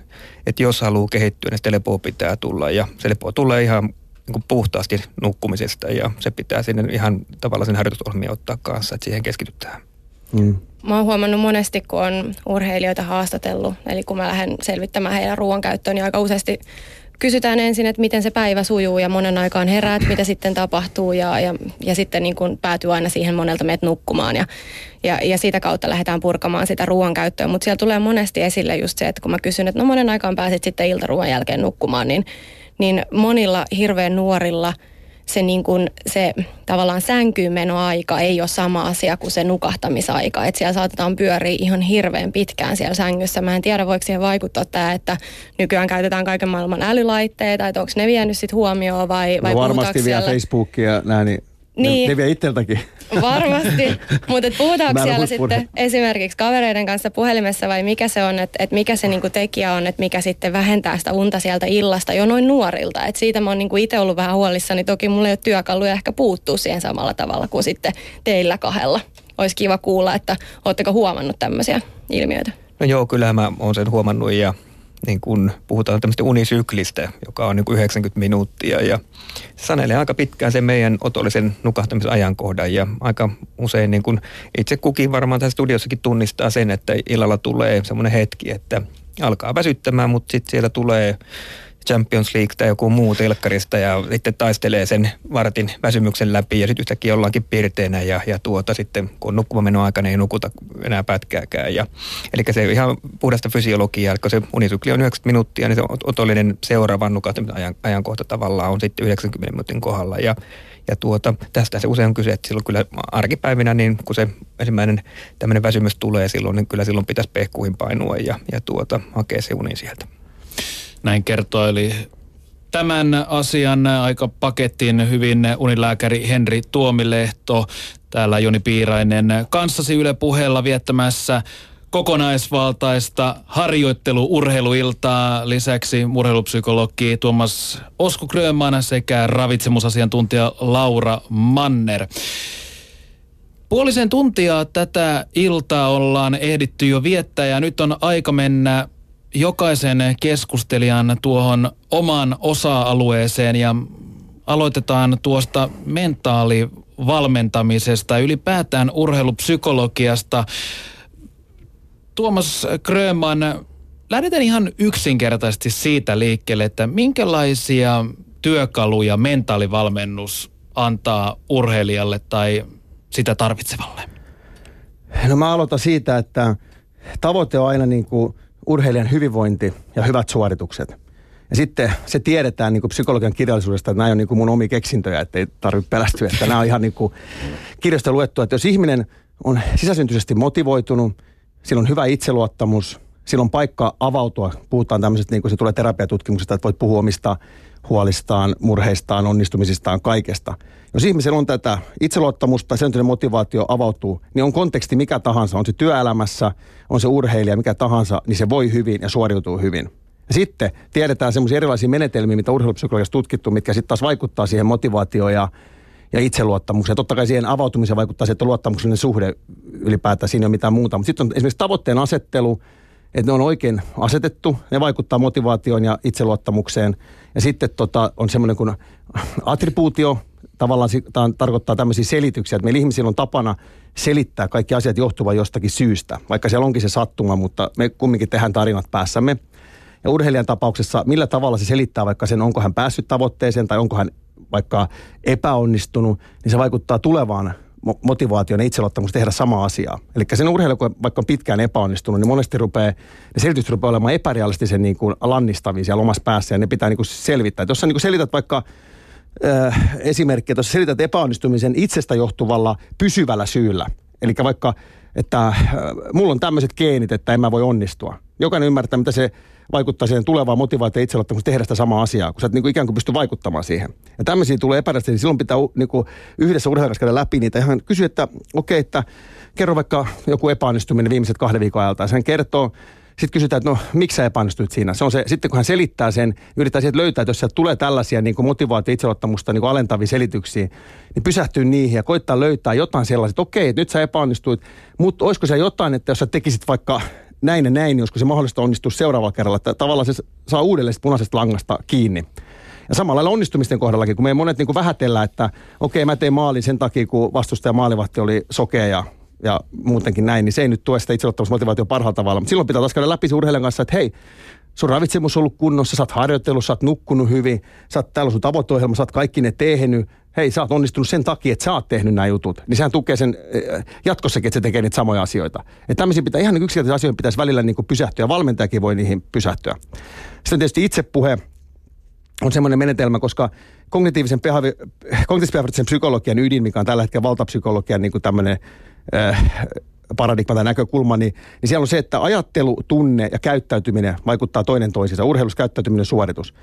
että jos haluaa kehittyä, niin sitä lepoa pitää tulla ja se lepoa tulee ihan niin puhtaasti nukkumisesta ja se pitää sinne ihan tavallaan sen harjoitusohjelmia ottaa kanssa, että siihen keskitytään. Mm. Mä oon huomannut monesti, kun on urheilijoita haastatellut, eli kun mä lähden selvittämään heidän ruoankäyttöön, niin aika useasti kysytään ensin, että miten se päivä sujuu ja monen aikaan heräät, mitä sitten tapahtuu ja, ja, ja sitten niin kun päätyy aina siihen monelta meet nukkumaan ja, ja, ja sitä kautta lähdetään purkamaan sitä ruoankäyttöä. Mutta siellä tulee monesti esille just se, että kun mä kysyn, että no monen aikaan pääsit sitten iltaruoan jälkeen nukkumaan, niin, niin monilla hirveän nuorilla se, niin kuin, se tavallaan sänkyynmenoaika ei ole sama asia kuin se nukahtamisaika. Että siellä saatetaan pyöriä ihan hirveän pitkään siellä sängyssä. Mä en tiedä, voiko siihen vaikuttaa tämä, että nykyään käytetään kaiken maailman älylaitteita, että onko ne vienyt sit huomioon vai, vai no varmasti vielä siellä... Facebookia nää, niin, Niin. Ne, ne vie itseltäkin. Varmasti, mutta puhutaanko siellä sitten esimerkiksi kavereiden kanssa puhelimessa vai mikä se on, että et mikä se niinku tekijä on, että mikä sitten vähentää sitä unta sieltä illasta jo noin nuorilta. Et siitä mä oon niinku itse ollut vähän huolissani, toki mulla ei ole työkaluja ehkä puuttuu siihen samalla tavalla kuin sitten teillä kahdella. Olisi kiva kuulla, että ootteko huomannut tämmöisiä ilmiöitä. No joo, kyllä mä oon sen huomannut ja niin kun puhutaan tämmöistä unisyklistä, joka on niin kuin 90 minuuttia. Ja se sanelee aika pitkään sen meidän otollisen nukahtamisajankohdan. Ja aika usein niin kun itse kukin varmaan tässä studiossakin tunnistaa sen, että illalla tulee semmoinen hetki, että alkaa väsyttämään, mutta sitten siellä tulee Champions League tai joku muu telkkarista ja sitten taistelee sen vartin väsymyksen läpi ja sitten yhtäkkiä ollaankin pirteänä ja, ja tuota sitten kun on nukkumamenon aikana ei nukuta enää pätkääkään. Ja, eli se ihan puhdasta fysiologiaa, kun se unisykli on 90 minuuttia, niin se otollinen seuraavan nukahtamisen ajankohta tavallaan on sitten 90 minuutin kohdalla ja ja tuota, tästä se usein on kyse, että silloin kyllä arkipäivinä, niin kun se ensimmäinen tämmöinen väsymys tulee silloin, niin kyllä silloin pitäisi pehkuihin painua ja, ja tuota, hakea se uni sieltä. Näin kertoi. Tämän asian aika pakettiin hyvin unilääkäri Henri Tuomilehto. Täällä Joni Piirainen kanssasi Yle puheella viettämässä kokonaisvaltaista harjoittelu-urheiluiltaa. Lisäksi urheilupsykologi Tuomas Osku Grönman sekä ravitsemusasiantuntija Laura Manner. Puolisen tuntia tätä iltaa ollaan ehditty jo viettää ja nyt on aika mennä jokaisen keskustelijan tuohon omaan osa-alueeseen ja aloitetaan tuosta mentaalivalmentamisesta, ylipäätään urheilupsykologiasta. Tuomas Grönman, lähdetään ihan yksinkertaisesti siitä liikkeelle, että minkälaisia työkaluja mentaalivalmennus antaa urheilijalle tai sitä tarvitsevalle? No mä aloitan siitä, että tavoite on aina niin kuin urheilijan hyvinvointi ja hyvät suoritukset. Ja sitten se tiedetään niin kuin psykologian kirjallisuudesta, että nämä on niin kuin mun omi keksintöjä, että ei tarvitse pelästyä, että nämä on ihan niin kuin kirjasta luettu, että jos ihminen on sisäsyntyisesti motivoitunut, sillä on hyvä itseluottamus, sillä on paikka avautua, puhutaan tämmöisestä, niin kuin se tulee terapiatutkimuksesta, että voit puhua omista huolistaan, murheistaan, onnistumisistaan, kaikesta. Jos ihmisellä on tätä itseluottamusta, sen motivaatio avautuu, niin on konteksti mikä tahansa, on se työelämässä, on se urheilija, mikä tahansa, niin se voi hyvin ja suoriutuu hyvin. Ja sitten tiedetään semmoisia erilaisia menetelmiä, mitä urheilupsykologiassa tutkittu, mitkä sitten taas vaikuttaa siihen motivaatioon ja, ja itseluottamukseen. Totta kai siihen avautumiseen vaikuttaa se, että luottamuksellinen suhde ylipäätään, siinä ei ole mitään muuta. Mutta sitten on esimerkiksi tavoitteen asettelu, että ne on oikein asetettu, ne vaikuttaa motivaatioon ja itseluottamukseen. Ja sitten tota, on semmoinen kuin attribuutio, tavallaan tämä tarkoittaa tämmöisiä selityksiä, että meillä ihmisillä on tapana selittää kaikki asiat johtuvan jostakin syystä, vaikka siellä onkin se sattuma, mutta me kumminkin tehdään tarinat päässämme. Ja urheilijan tapauksessa, millä tavalla se selittää vaikka sen, onko hän päässyt tavoitteeseen tai onko hän vaikka epäonnistunut, niin se vaikuttaa tulevaan motivaation ja itseluottamus tehdä sama asiaa. Eli sen urheilija, kun vaikka on pitkään epäonnistunut, niin monesti rupeaa, ne selitykset rupeaa olemaan epärealistisen niin kuin lannistavia siellä omassa päässä ja ne pitää niin kuin selvittää. Et jos sä niin kuin selität vaikka äh, esimerkki, että jos selität epäonnistumisen itsestä johtuvalla pysyvällä syyllä, eli vaikka, että äh, mulla on tämmöiset geenit, että en mä voi onnistua. Jokainen ymmärtää, mitä se vaikuttaa siihen tulevaan motivaatioon itseluottamukseen tehdä sitä samaa asiaa, kun sä et niin kuin ikään kuin pysty vaikuttamaan siihen. Ja tämmöisiä tulee epärästi, niin silloin pitää niin kuin yhdessä urheilassa käydä läpi niitä. Ihan kysyä, että okei, okay, että kerro vaikka joku epäonnistuminen viimeiset kahden viikon ajalta. Ja sen kertoo, sitten kysytään, että no miksi sä epäonnistuit siinä? Se on se, sitten kun hän selittää sen, yrittää sieltä löytää, että jos sieltä tulee tällaisia niin motivaatio itseluottamusta niin alentavia selityksiä, niin pysähtyy niihin ja koittaa löytää jotain sellaista, että okei, että nyt sä epäonnistuit, mutta olisiko se jotain, että jos sä tekisit vaikka näin ja näin, niin olisiko se mahdollista onnistua seuraavalla kerralla, että tavallaan se saa uudelleen punaisesta langasta kiinni. Ja samalla lailla onnistumisten kohdallakin, kun me monet niin vähätellään, että okei, okay, mä tein maalin sen takia, kun vastustaja maalivahti oli sokea ja, ja muutenkin näin, niin se ei nyt tue sitä itseluottamusmotivaatio parhaalla tavalla. Silloin pitää taas käydä läpi se urheilijan kanssa, että hei, sun ravitsemus on ollut kunnossa, sä oot harjoitellut, sä oot nukkunut hyvin, sä oot täällä sun tavoitteohjelma, sä oot kaikki ne tehnyt, hei sä oot onnistunut sen takia, että sä oot tehnyt nämä jutut, niin sehän tukee sen eh, jatkossakin, että se tekee niitä samoja asioita. Ja tämmöisiä pitää, ihan niin yksinkertaisia asioita pitäisi välillä niin pysähtyä, ja valmentajakin voi niihin pysähtyä. Sitten tietysti itsepuhe on semmoinen menetelmä, koska kognitiivisen, kognitiivisen psykologian ydin, mikä on tällä hetkellä valtapsykologian niin tämmöinen äh, paradigma tai näkökulma, niin, niin siellä on se, että ajattelu, tunne ja käyttäytyminen vaikuttaa toinen toisiinsa. Urheiluskäyttäytyminen suoritus.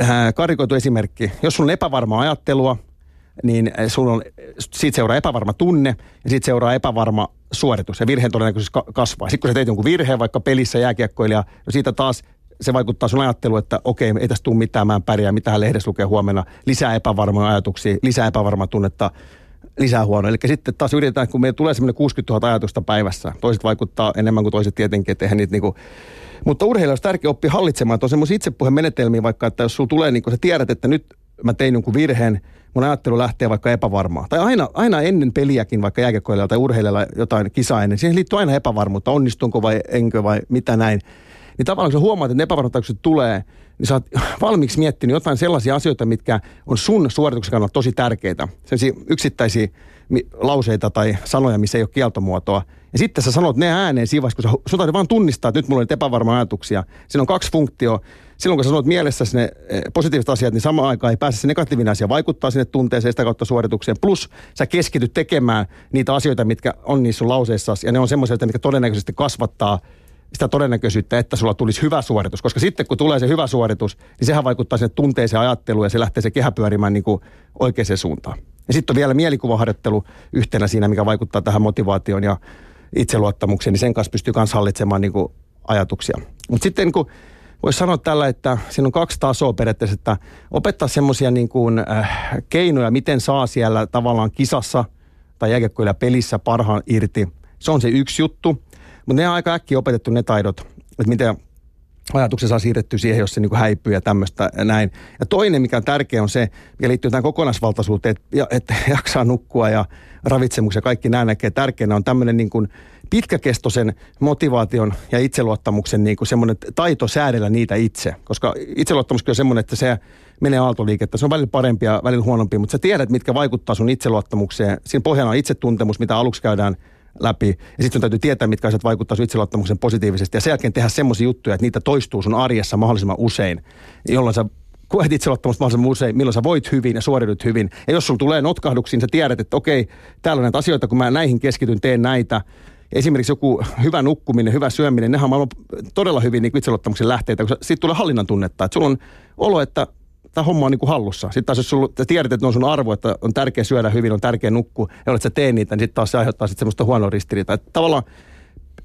Äh, karikoitu esimerkki. Jos sulla on epävarmaa ajattelua, niin sulla on, siitä seuraa epävarma tunne ja siitä seuraa epävarma suoritus ja virheen todennäköisyys kasvaa. Sitten kun sä teet jonkun virheen vaikka pelissä jääkiekkoilija, no siitä taas se vaikuttaa sun ajatteluun, että okei, ei tästä tule mitään, mä en pärjää, mitä lehdessä lukee huomenna, lisää epävarmoja ajatuksia, lisää epävarmaa tunnetta, lisää huonoa. Eli sitten taas yritetään, kun meillä tulee semmoinen 60 000 ajatusta päivässä, toiset vaikuttaa enemmän kuin toiset tietenkin, että eihän niitä niinku mutta urheilijoilla olisi tärkeää oppia hallitsemaan, että on semmoisia itsepuheen menetelmiä vaikka, että jos sulla tulee, niin kun sä tiedät, että nyt mä tein jonkun virheen, mun ajattelu lähtee vaikka epävarmaa. Tai aina, aina ennen peliäkin, vaikka jääkekoilla tai urheilijalla jotain kisaa ennen, siihen liittyy aina epävarmuutta, onnistunko vai enkö vai mitä näin. Niin tavallaan kun sä huomaat, että ne tulee, niin sä oot valmiiksi miettinyt jotain sellaisia asioita, mitkä on sun suorituksen kannalta tosi tärkeitä. Sellaisia yksittäisiä lauseita tai sanoja, missä ei ole kieltomuotoa. Ja sitten sä sanot ne ääneen siinä vaiheessa, kun sä, sun vaan tunnistaa, että nyt mulla on epävarma ajatuksia. Siinä on kaksi funktioa. Silloin kun sä sanot mielessä ne eh, positiiviset asiat, niin samaan aikaan ei pääse se negatiivinen asia vaikuttaa sinne tunteeseen sitä kautta suoritukseen. Plus sä keskityt tekemään niitä asioita, mitkä on niissä sun lauseissa. Ja ne on semmoisia, mitkä todennäköisesti kasvattaa sitä todennäköisyyttä, että sulla tulisi hyvä suoritus. Koska sitten kun tulee se hyvä suoritus, niin sehän vaikuttaa sinne tunteeseen ajatteluun ja se lähtee se kehä pyörimään niin kuin oikeaan suuntaan. Ja sitten on vielä mielikuvaharjoittelu yhtenä siinä, mikä vaikuttaa tähän motivaatioon ja itseluottamukseen, niin sen kanssa pystyy myös hallitsemaan niin kuin ajatuksia. Mutta sitten niin kuin voisi sanoa tällä, että siinä on kaksi tasoa periaatteessa, että opettaa semmoisia niin äh, keinoja, miten saa siellä tavallaan kisassa tai jääkiekkoilla pelissä parhaan irti. Se on se yksi juttu, mutta ne on aika äkkiä opetettu ne taidot, että miten ajatuksen saa siirrettyä siihen, jos se niin häipyy ja tämmöistä ja näin. Ja toinen, mikä on tärkeä, on se, mikä liittyy tähän kokonaisvaltaisuuteen, että, että jaksaa nukkua ja ravitsemuksen ja kaikki nämä näkee tärkeänä on tämmöinen niin kuin pitkäkestoisen motivaation ja itseluottamuksen niin kuin semmoinen taito säädellä niitä itse. Koska itseluottamuskin on semmoinen, että se menee aaltoliikettä. Se on välillä parempi ja välillä huonompi, mutta sä tiedät, mitkä vaikuttaa sun itseluottamukseen. Siinä pohjana on itsetuntemus, mitä aluksi käydään läpi. Ja sitten täytyy tietää, mitkä asiat vaikuttaa sun itseluottamuksen positiivisesti. Ja sen jälkeen tehdä semmoisia juttuja, että niitä toistuu sun arjessa mahdollisimman usein, jolloin sä koet itseluottamusta mahdollisimman usein, milloin sä voit hyvin ja suoriudut hyvin. Ja jos sulla tulee notkahduksiin, sä tiedät, että okei, täällä on näitä asioita, kun mä näihin keskityn, teen näitä. Esimerkiksi joku hyvä nukkuminen, hyvä syöminen, nehän on todella hyvin niin itseluottamuksen lähteitä, kun siitä tulee hallinnan tunnetta. Että sulla on olo, että tämä homma on niin kuin hallussa. Sitten taas jos sulla, tiedät, että ne on sun arvo, että on tärkeä syödä hyvin, on tärkeä nukkua, ja olet sä tee niitä, niin sitten taas se aiheuttaa sitten semmoista huonoa ristiriitaa. Että tavallaan,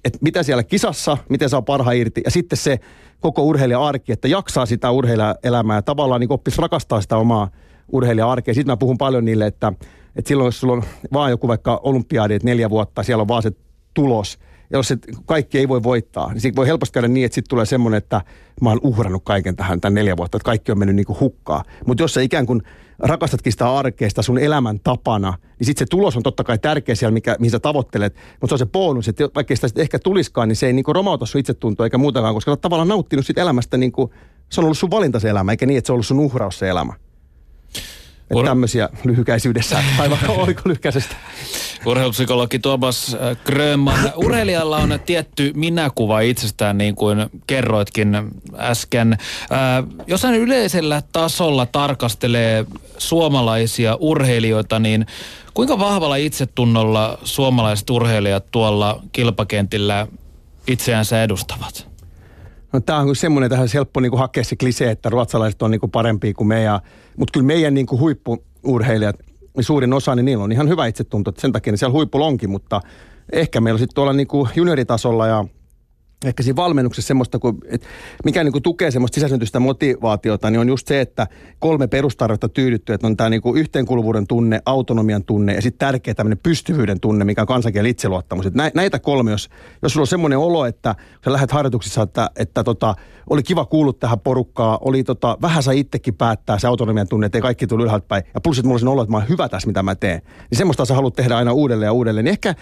että mitä siellä kisassa, miten saa parha irti, ja sitten se koko urheilija-arki, että jaksaa sitä urheilijaelämää ja tavallaan niin oppisi rakastaa sitä omaa urheilija-arkea. Sitten mä puhun paljon niille, että, että silloin jos sulla on vaan joku vaikka olympiadi, että neljä vuotta, siellä on vaan se tulos, ja jos se kaikki ei voi voittaa, niin voi helposti käydä niin, että sitten tulee semmoinen, että mä oon uhrannut kaiken tähän tämän neljä vuotta, että kaikki on mennyt niin kuin hukkaa. Mutta jos sä ikään kuin rakastatkin sitä arkeista sun elämän tapana, niin sitten se tulos on totta kai tärkeä siellä, mikä, mihin sä tavoittelet, mutta se on se bonus, että vaikka sitä ehkä tuliskaan, niin se ei niin kuin romauta sun itsetuntoa eikä muutakaan, koska sä oot tavallaan nauttinut siitä elämästä, niin kuin, se on ollut sun valinta se elämä, eikä niin, että se on ollut sun uhraus se elämä. Että tämmöisiä lyhykäisyydessä, tai vaikka oliko lyhkäisestä. Urheilupsykologi Tuomas äh, Grönman. Urheilijalla on tietty minäkuva itsestään, niin kuin kerroitkin äsken. Äh, jos hän yleisellä tasolla tarkastelee suomalaisia urheilijoita, niin kuinka vahvalla itsetunnolla suomalaiset urheilijat tuolla kilpakentillä itseänsä edustavat? No tämä on semmoinen, tähän helppo niin kuin hakea se klisee, että ruotsalaiset on niin kuin parempia kuin me. Mutta kyllä meidän niin kuin huippuurheilijat, suurin osa, niin niillä on ihan hyvä itsetunto. Sen takia niin siellä huippulla onkin, mutta ehkä meillä sitten tuolla niin kuin junioritasolla ja ehkä siinä valmennuksessa semmoista, kun, että mikä niin kuin tukee semmoista sisäsyntyistä motivaatiota, niin on just se, että kolme perustarvetta tyydytty, että on tämä niin kuin yhteenkuuluvuuden tunne, autonomian tunne ja sitten tärkeä tämmöinen pystyvyyden tunne, mikä on kansankielen itseluottamus. Että näitä kolme, jos, jos sulla on semmoinen olo, että sä lähdet harjoituksissa, että, että tota, oli kiva kuulla tähän porukkaa, oli tota, vähän saa itsekin päättää se autonomian tunne, että ei kaikki tule ylhäältä päin. Ja plus, että mulla on olo, että mä oon hyvä tässä, mitä mä teen. Niin semmoista sä haluat tehdä aina uudelleen ja uudelleen. Niin ehkä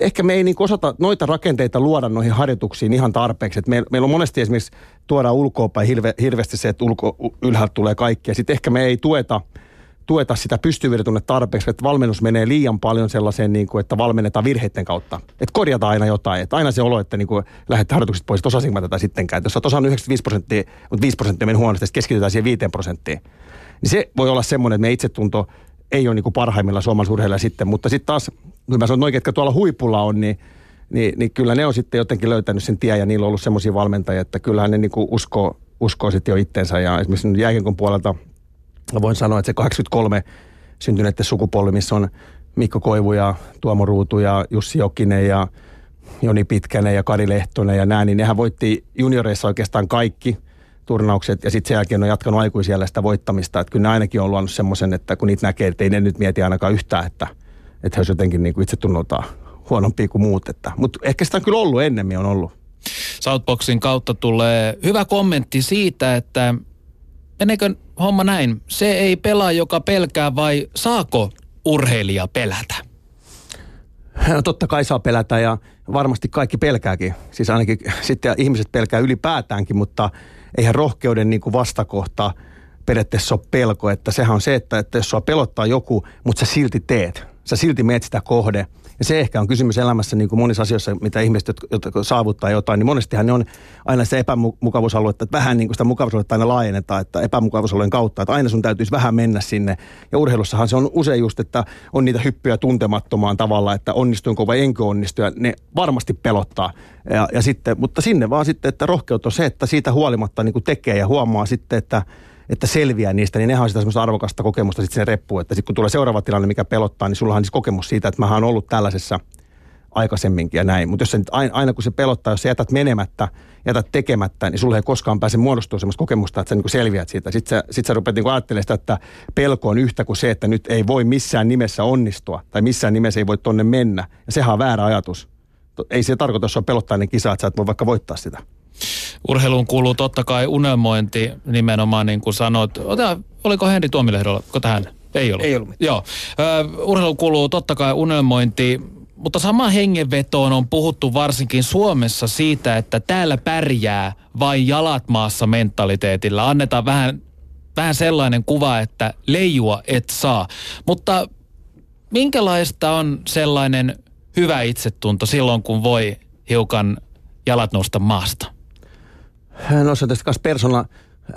ehkä me ei niin osata noita rakenteita luoda noihin harjoituksiin ihan tarpeeksi. Et meillä, meillä on monesti esimerkiksi tuodaan ulkoapäin hirve, hirveästi se, että ulko, ylhäältä tulee kaikki. Ja sitten ehkä me ei tueta, tueta sitä pystyvyyden tarpeeksi, että valmennus menee liian paljon sellaiseen, niin kuin, että valmennetaan virheiden kautta. Että korjataan aina jotain. Että aina se olo, että niin lähdet harjoituksesta pois, että osasinko mä tätä sittenkään. Että jos olet osannut 95 prosenttia, mutta 5 prosenttia meni huonosti, keskitytään siihen 5 prosenttiin. Niin se voi olla semmoinen, että me itsetunto ei ole niin parhaimmilla suomalaisurheilla sitten, mutta sitten taas, kun mä sanon noin, ketkä tuolla huipulla on, niin, niin, niin, kyllä ne on sitten jotenkin löytänyt sen tien ja niillä on ollut semmoisia valmentajia, että kyllähän ne niin kuin uskoo, uskoo sitten jo itteensä. Ja esimerkiksi jääkiekon puolelta voin sanoa, että se 83 syntyneiden sukupolvi, missä on Mikko Koivu ja Tuomo Ruutu ja Jussi Jokinen ja Joni Pitkänen ja Kari Lehtonen ja nämä, niin nehän voitti junioreissa oikeastaan kaikki – turnaukset ja sitten sen jälkeen on jatkanut aikuisella sitä voittamista. Että kyllä ne ainakin on luonut semmoisen, että kun niitä näkee, että ei ne nyt mieti ainakaan yhtään, että, että he olisivat jotenkin niin kuin itse tunnoltaan huonompia kuin muut. Mutta ehkä sitä on kyllä ollut ennemmin on ollut. Southboxin kautta tulee hyvä kommentti siitä, että meneekö homma näin? Se ei pelaa, joka pelkää vai saako urheilija pelätä? No totta kai saa pelätä ja varmasti kaikki pelkääkin. Siis ainakin sitten ihmiset pelkää ylipäätäänkin, mutta eihän rohkeuden niin kuin vastakohta periaatteessa ole pelko. Että sehän on se, että, että jos sua pelottaa joku, mutta sä silti teet. Sä silti meet sitä kohde Ja se ehkä on kysymys elämässä niin kuin monissa asioissa, mitä ihmiset, jotka, saavuttaa jotain, niin monestihan ne on aina se epämukavuusalue, että vähän niin kuin sitä mukavuusaluetta aina laajennetaan, että epämukavuusalueen kautta, että aina sun täytyisi vähän mennä sinne. Ja urheilussahan se on usein just, että on niitä hyppyjä tuntemattomaan tavalla, että onnistuinko vai enkö onnistu, ja ne varmasti pelottaa. Ja, ja sitten, mutta sinne vaan sitten, että rohkeut on se, että siitä huolimatta niin kuin tekee ja huomaa sitten, että että selviää niistä, niin nehän on sitä semmoista arvokasta kokemusta sitten sen reppuun, että sitten kun tulee seuraava tilanne, mikä pelottaa, niin sulla on siis kokemus siitä, että mä oon ollut tällaisessa aikaisemminkin ja näin. Mutta jos se nyt aina, aina kun se pelottaa, jos sä jätät menemättä, jätät tekemättä, niin sulle ei koskaan pääse muodostumaan semmoista kokemusta, että sä niin selviät siitä. Sitten sä, sit sä rupeat niin ajattelemaan sitä, että pelko on yhtä kuin se, että nyt ei voi missään nimessä onnistua tai missään nimessä ei voi tonne mennä. Ja sehän on väärä ajatus. Ei se tarkoita, jos on pelottainen kisa, että sä et voi vaikka voittaa sitä. Urheiluun kuuluu totta kai unelmointi nimenomaan niin kuin sanoit. Ota, oliko Henri Tuomilehdolla tähän? Ei ollut. Ei ollut mitään. Joo. Uh, urheiluun kuuluu totta kai unelmointi, mutta sama hengenvetoon on puhuttu varsinkin Suomessa siitä, että täällä pärjää vain jalat maassa mentaliteetillä. Annetaan vähän, vähän sellainen kuva, että leijua et saa. Mutta minkälaista on sellainen hyvä itsetunto silloin, kun voi hiukan jalat nousta maasta? No se on tästä kanssa persona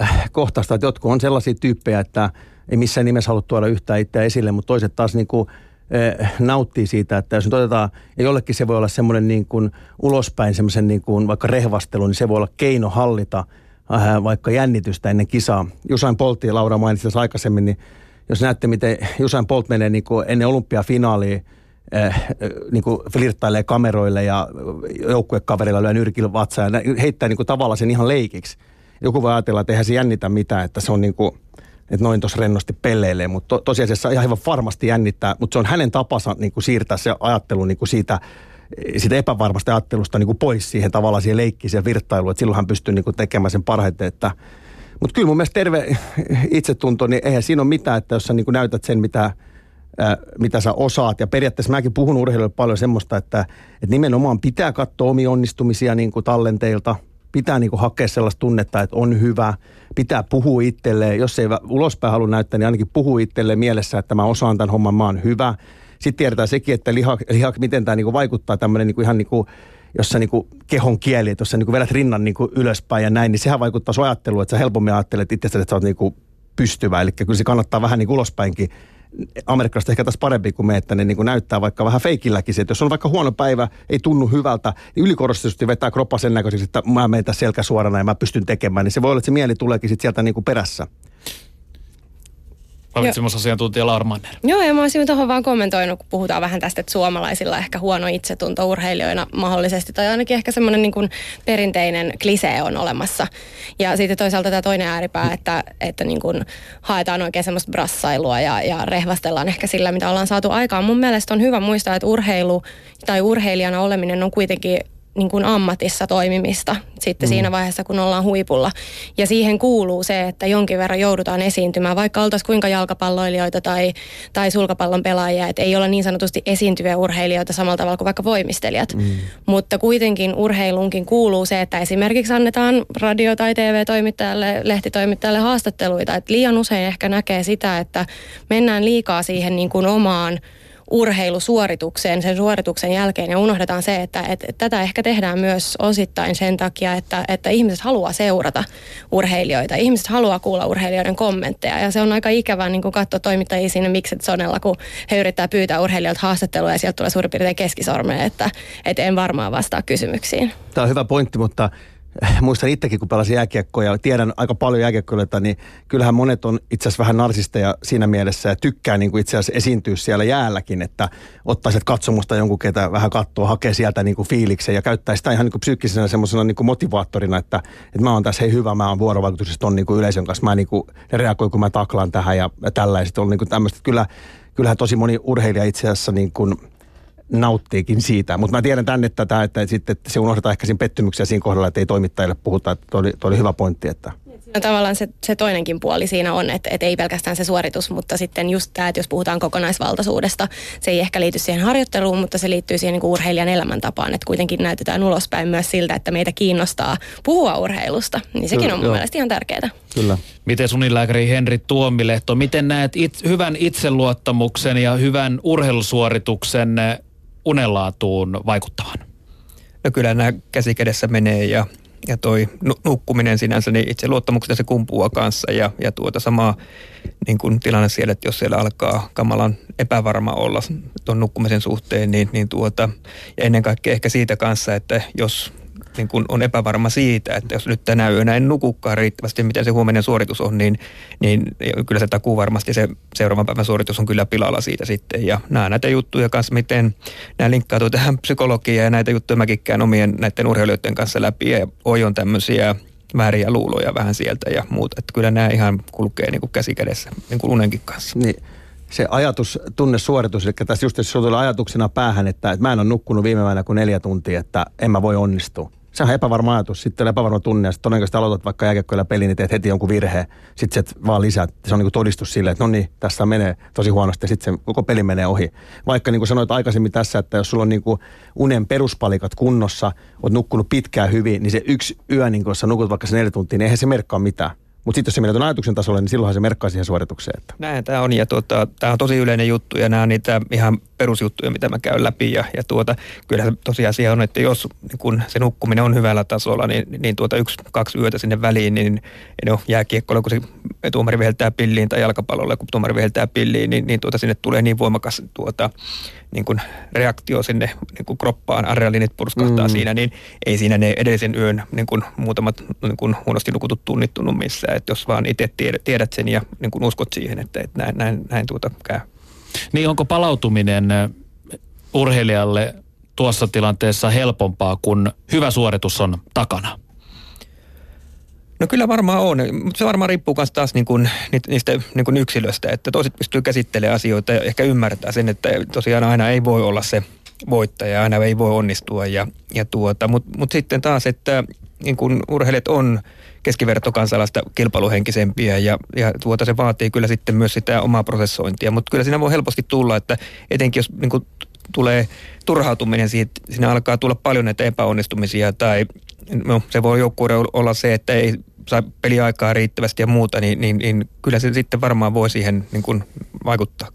äh, kohtaista, että jotkut on sellaisia tyyppejä, että ei missään nimessä halua tuoda yhtään itseä esille, mutta toiset taas niin kuin, äh, nauttii siitä, että jos nyt otetaan, ja jollekin se voi olla semmoinen niin kuin ulospäin semmoisen niin kuin vaikka rehvastelu, niin se voi olla keino hallita äh, vaikka jännitystä ennen kisaa. Jusain Poltti Laura mainitsi tässä aikaisemmin, niin jos näette, miten Jusain Polt menee niin kuin ennen olympiafinaalia äh, niin kuin flirttailee kameroille ja joukkuekaverilla lyö nyrkillä vatsaa ja heittää niin kuin tavallaan sen ihan leikiksi. Joku voi ajatella, että eihän se jännitä mitään, että se on niin kuin, että noin tuossa rennosti pelleilee, mutta to, tosiasiassa ihan varmasti jännittää, mutta se on hänen tapansa niin kuin siirtää se ajattelu niin kuin siitä, siitä epävarmasta ajattelusta niin kuin pois siihen tavallaan siihen leikkiin, siihen virttailuun, että silloin hän pystyy niin kuin tekemään sen parhaiten, että mutta kyllä mun mielestä terve itsetunto, niin eihän siinä ole mitään, että jos sä niin kuin näytät sen, mitä, mitä sä osaat. Ja periaatteessa mäkin puhun urheilijoille paljon semmoista, että, että nimenomaan pitää katsoa omia onnistumisia niin kuin tallenteilta. Pitää niin kuin hakea sellaista tunnetta, että on hyvä. Pitää puhua itselleen. Jos ei ulospäin halua näyttää, niin ainakin puhua itselleen mielessä, että mä osaan tämän homman, mä oon hyvä. Sitten tiedetään sekin, että liha, liha miten tämä niin kuin vaikuttaa tämmöinen niin kuin ihan niin kuin jossa niin kuin kehon kieli, että jos sä niin kuin vedät rinnan niin kuin ylöspäin ja näin, niin sehän vaikuttaa sun ajatteluun, että sä helpommin ajattelet itsestäsi, että sä oot niin kuin pystyvä. Eli kyllä se kannattaa vähän niin kuin ulospäinkin amerikkalaiset ehkä tässä parempi kuin me, että ne niin kuin näyttää vaikka vähän feikilläkin se, että jos on vaikka huono päivä, ei tunnu hyvältä, niin ylikorostetusti vetää kroppa sen näköisesti, että mä menen tässä selkä suorana ja mä pystyn tekemään, niin se voi olla, että se mieli tuleekin sieltä niin kuin perässä ravitsemusasiantuntija Laura Manner. Joo, ja mä olisin tuohon vaan kommentoinut, kun puhutaan vähän tästä, että suomalaisilla ehkä huono itsetunto urheilijoina mahdollisesti, tai ainakin ehkä semmoinen niin perinteinen klisee on olemassa. Ja sitten toisaalta tämä toinen ääripää, että, että niin kuin haetaan oikein semmoista brassailua ja, ja rehvastellaan ehkä sillä, mitä ollaan saatu aikaan. Mun mielestä on hyvä muistaa, että urheilu tai urheilijana oleminen on kuitenkin niin kuin ammatissa toimimista sitten mm. siinä vaiheessa, kun ollaan huipulla. Ja siihen kuuluu se, että jonkin verran joudutaan esiintymään, vaikka oltaisiin kuinka jalkapalloilijoita tai, tai sulkapallon pelaajia, että ei olla niin sanotusti esiintyviä urheilijoita samalla tavalla kuin vaikka voimistelijat. Mm. Mutta kuitenkin urheilunkin kuuluu se, että esimerkiksi annetaan radio- tai TV-toimittajalle, lehtitoimittajalle haastatteluita. Että liian usein ehkä näkee sitä, että mennään liikaa siihen niin kuin omaan urheilusuoritukseen sen suorituksen jälkeen ja unohdetaan se, että, että, tätä ehkä tehdään myös osittain sen takia, että, että ihmiset haluaa seurata urheilijoita. Ihmiset haluaa kuulla urheilijoiden kommentteja ja se on aika ikävää niin katsoa toimittajia siinä Mikset Sonella, kun he yrittää pyytää urheilijoilta haastattelua ja sieltä tulee suurin piirtein keskisormeja, että, että en varmaan vastaa kysymyksiin. Tämä on hyvä pointti, mutta muistan itsekin, kun pelasin jääkiekkoa ja tiedän aika paljon jääkiekkoilijoita, niin kyllähän monet on itse asiassa vähän narsisteja siinä mielessä ja tykkää niin kuin itse asiassa esiintyä siellä jäälläkin, että ottaisit katsomusta jonkun, ketä vähän katsoo, hakee sieltä niin kuin fiiliksen ja käyttää sitä ihan niin kuin psyykkisenä semmoisena niin kuin motivaattorina, että, että mä oon tässä hei hyvä, mä oon vuorovaikutuksessa ton niin kuin yleisön kanssa, mä niin kuin reagoin, kun mä taklaan tähän ja, ja tällaiset on niin kuin tämmöistä. Kyllä, kyllähän tosi moni urheilija itse asiassa niin kuin, nauttiikin siitä. Mutta mä tiedän tänne tätä, että, sitten, että se unohdetaan ehkä siinä pettymyksiä siinä kohdalla, että ei toimittajille puhuta. Että toi oli, toi oli hyvä pointti. Että. No tavallaan se, se toinenkin puoli siinä on, että, että ei pelkästään se suoritus, mutta sitten just tämä, että jos puhutaan kokonaisvaltaisuudesta, se ei ehkä liity siihen harjoitteluun, mutta se liittyy siihen niin kuin urheilijan elämäntapaan, että kuitenkin näytetään ulospäin myös siltä, että meitä kiinnostaa puhua urheilusta, niin sekin Kyllä, on mun joo. mielestä ihan tärkeää. Kyllä. Miten sunilääkäri Henri Tuomilehto, miten näet it, hyvän itseluottamuksen ja hyvän urheilusuorituksen unenlaatuun vaikuttavan? No kyllä nämä käsikädessä menee ja, ja toi nukkuminen sinänsä, niin itse luottamuksesta se kumpuaa kanssa ja, ja tuota samaa niin kuin tilanne siellä, että jos siellä alkaa kamalan epävarma olla tuon nukkumisen suhteen, niin, niin tuota, ja ennen kaikkea ehkä siitä kanssa, että jos niin kun on epävarma siitä, että jos nyt tänä yönä en nukukaan riittävästi, miten se huominen suoritus on, niin, niin kyllä se takuu varmasti se seuraavan päivän suoritus on kyllä pilalla siitä sitten. Ja nämä näitä juttuja kanssa, miten nämä linkkautuu tähän psykologiaan ja näitä juttuja mäkin käyn omien näiden urheilijoiden kanssa läpi ja ojon tämmöisiä vääriä luuloja vähän sieltä ja muuta. Että kyllä nämä ihan kulkee niin kuin käsi kädessä, niin kuin unenkin kanssa. Niin se ajatus, tunne, suoritus, eli tässä just tulee ajatuksena päähän, että, että mä en ole nukkunut viime päivänä kuin neljä tuntia, että en mä voi onnistua se on epävarma ajatus. Sitten on epävarma tunne ja sitten todennäköisesti aloitat vaikka jääkiekkoilla peli, niin teet heti jonkun virheen. Sitten se vaan lisää. Se on niin todistus sille, että no niin, tässä menee tosi huonosti ja sitten se koko peli menee ohi. Vaikka niin kuin sanoit aikaisemmin tässä, että jos sulla on niin kuin unen peruspalikat kunnossa, oot nukkunut pitkään hyvin, niin se yksi yö, niin kun sä nukut vaikka se neljä tuntia, niin eihän se merkkaa mitään. Mutta sitten jos se menee tuon ajatuksen tasolle, niin silloinhan se merkkaa siihen suoritukseen. Että. Näin tämä on ja tuota, tämä on tosi yleinen juttu ja nämä on niitä ihan perusjuttuja, mitä mä käyn läpi. Ja, ja tuota, kyllä se tosiasia on, että jos niin kun se nukkuminen on hyvällä tasolla, niin, niin tuota yksi, kaksi yötä sinne väliin, niin no, jääkiekkoilla, kun se tuomari viheltää pilliin tai jalkapallolla, kun tuomari viheltää pilliin, niin, niin tuota, sinne tulee niin voimakas tuota, niin kuin reaktio sinne niin kuin kroppaan, adrenalinit purskahtaa mm. siinä, niin ei siinä ne edellisen yön niin kuin muutamat niin kuin huonosti nukutut tunnittunut missään. Että jos vaan itse tiedät, tiedät sen ja niin kuin uskot siihen, että, että näin, näin, näin tuota käy. Niin onko palautuminen urheilijalle tuossa tilanteessa helpompaa, kun hyvä suoritus on takana? No kyllä varmaan on, mutta se varmaan riippuu myös taas niin kuin, niistä niin kuin yksilöstä, että toiset pystyy käsittelemään asioita ja ehkä ymmärtää sen, että tosiaan aina ei voi olla se voittaja, aina ei voi onnistua. Ja, ja tuota, mutta mut sitten taas, että niin kuin urheilijat on keskivertokansalaista kilpailuhenkisempiä ja, ja tuota, se vaatii kyllä sitten myös sitä omaa prosessointia. Mutta kyllä siinä voi helposti tulla, että etenkin jos niin kuin, tulee turhautuminen siitä, siinä alkaa tulla paljon näitä epäonnistumisia tai no, se voi joukkueelle olla se, että ei saa peliaikaa riittävästi ja muuta, niin, niin, niin kyllä se sitten varmaan voi siihen niin kuin vaikuttaa.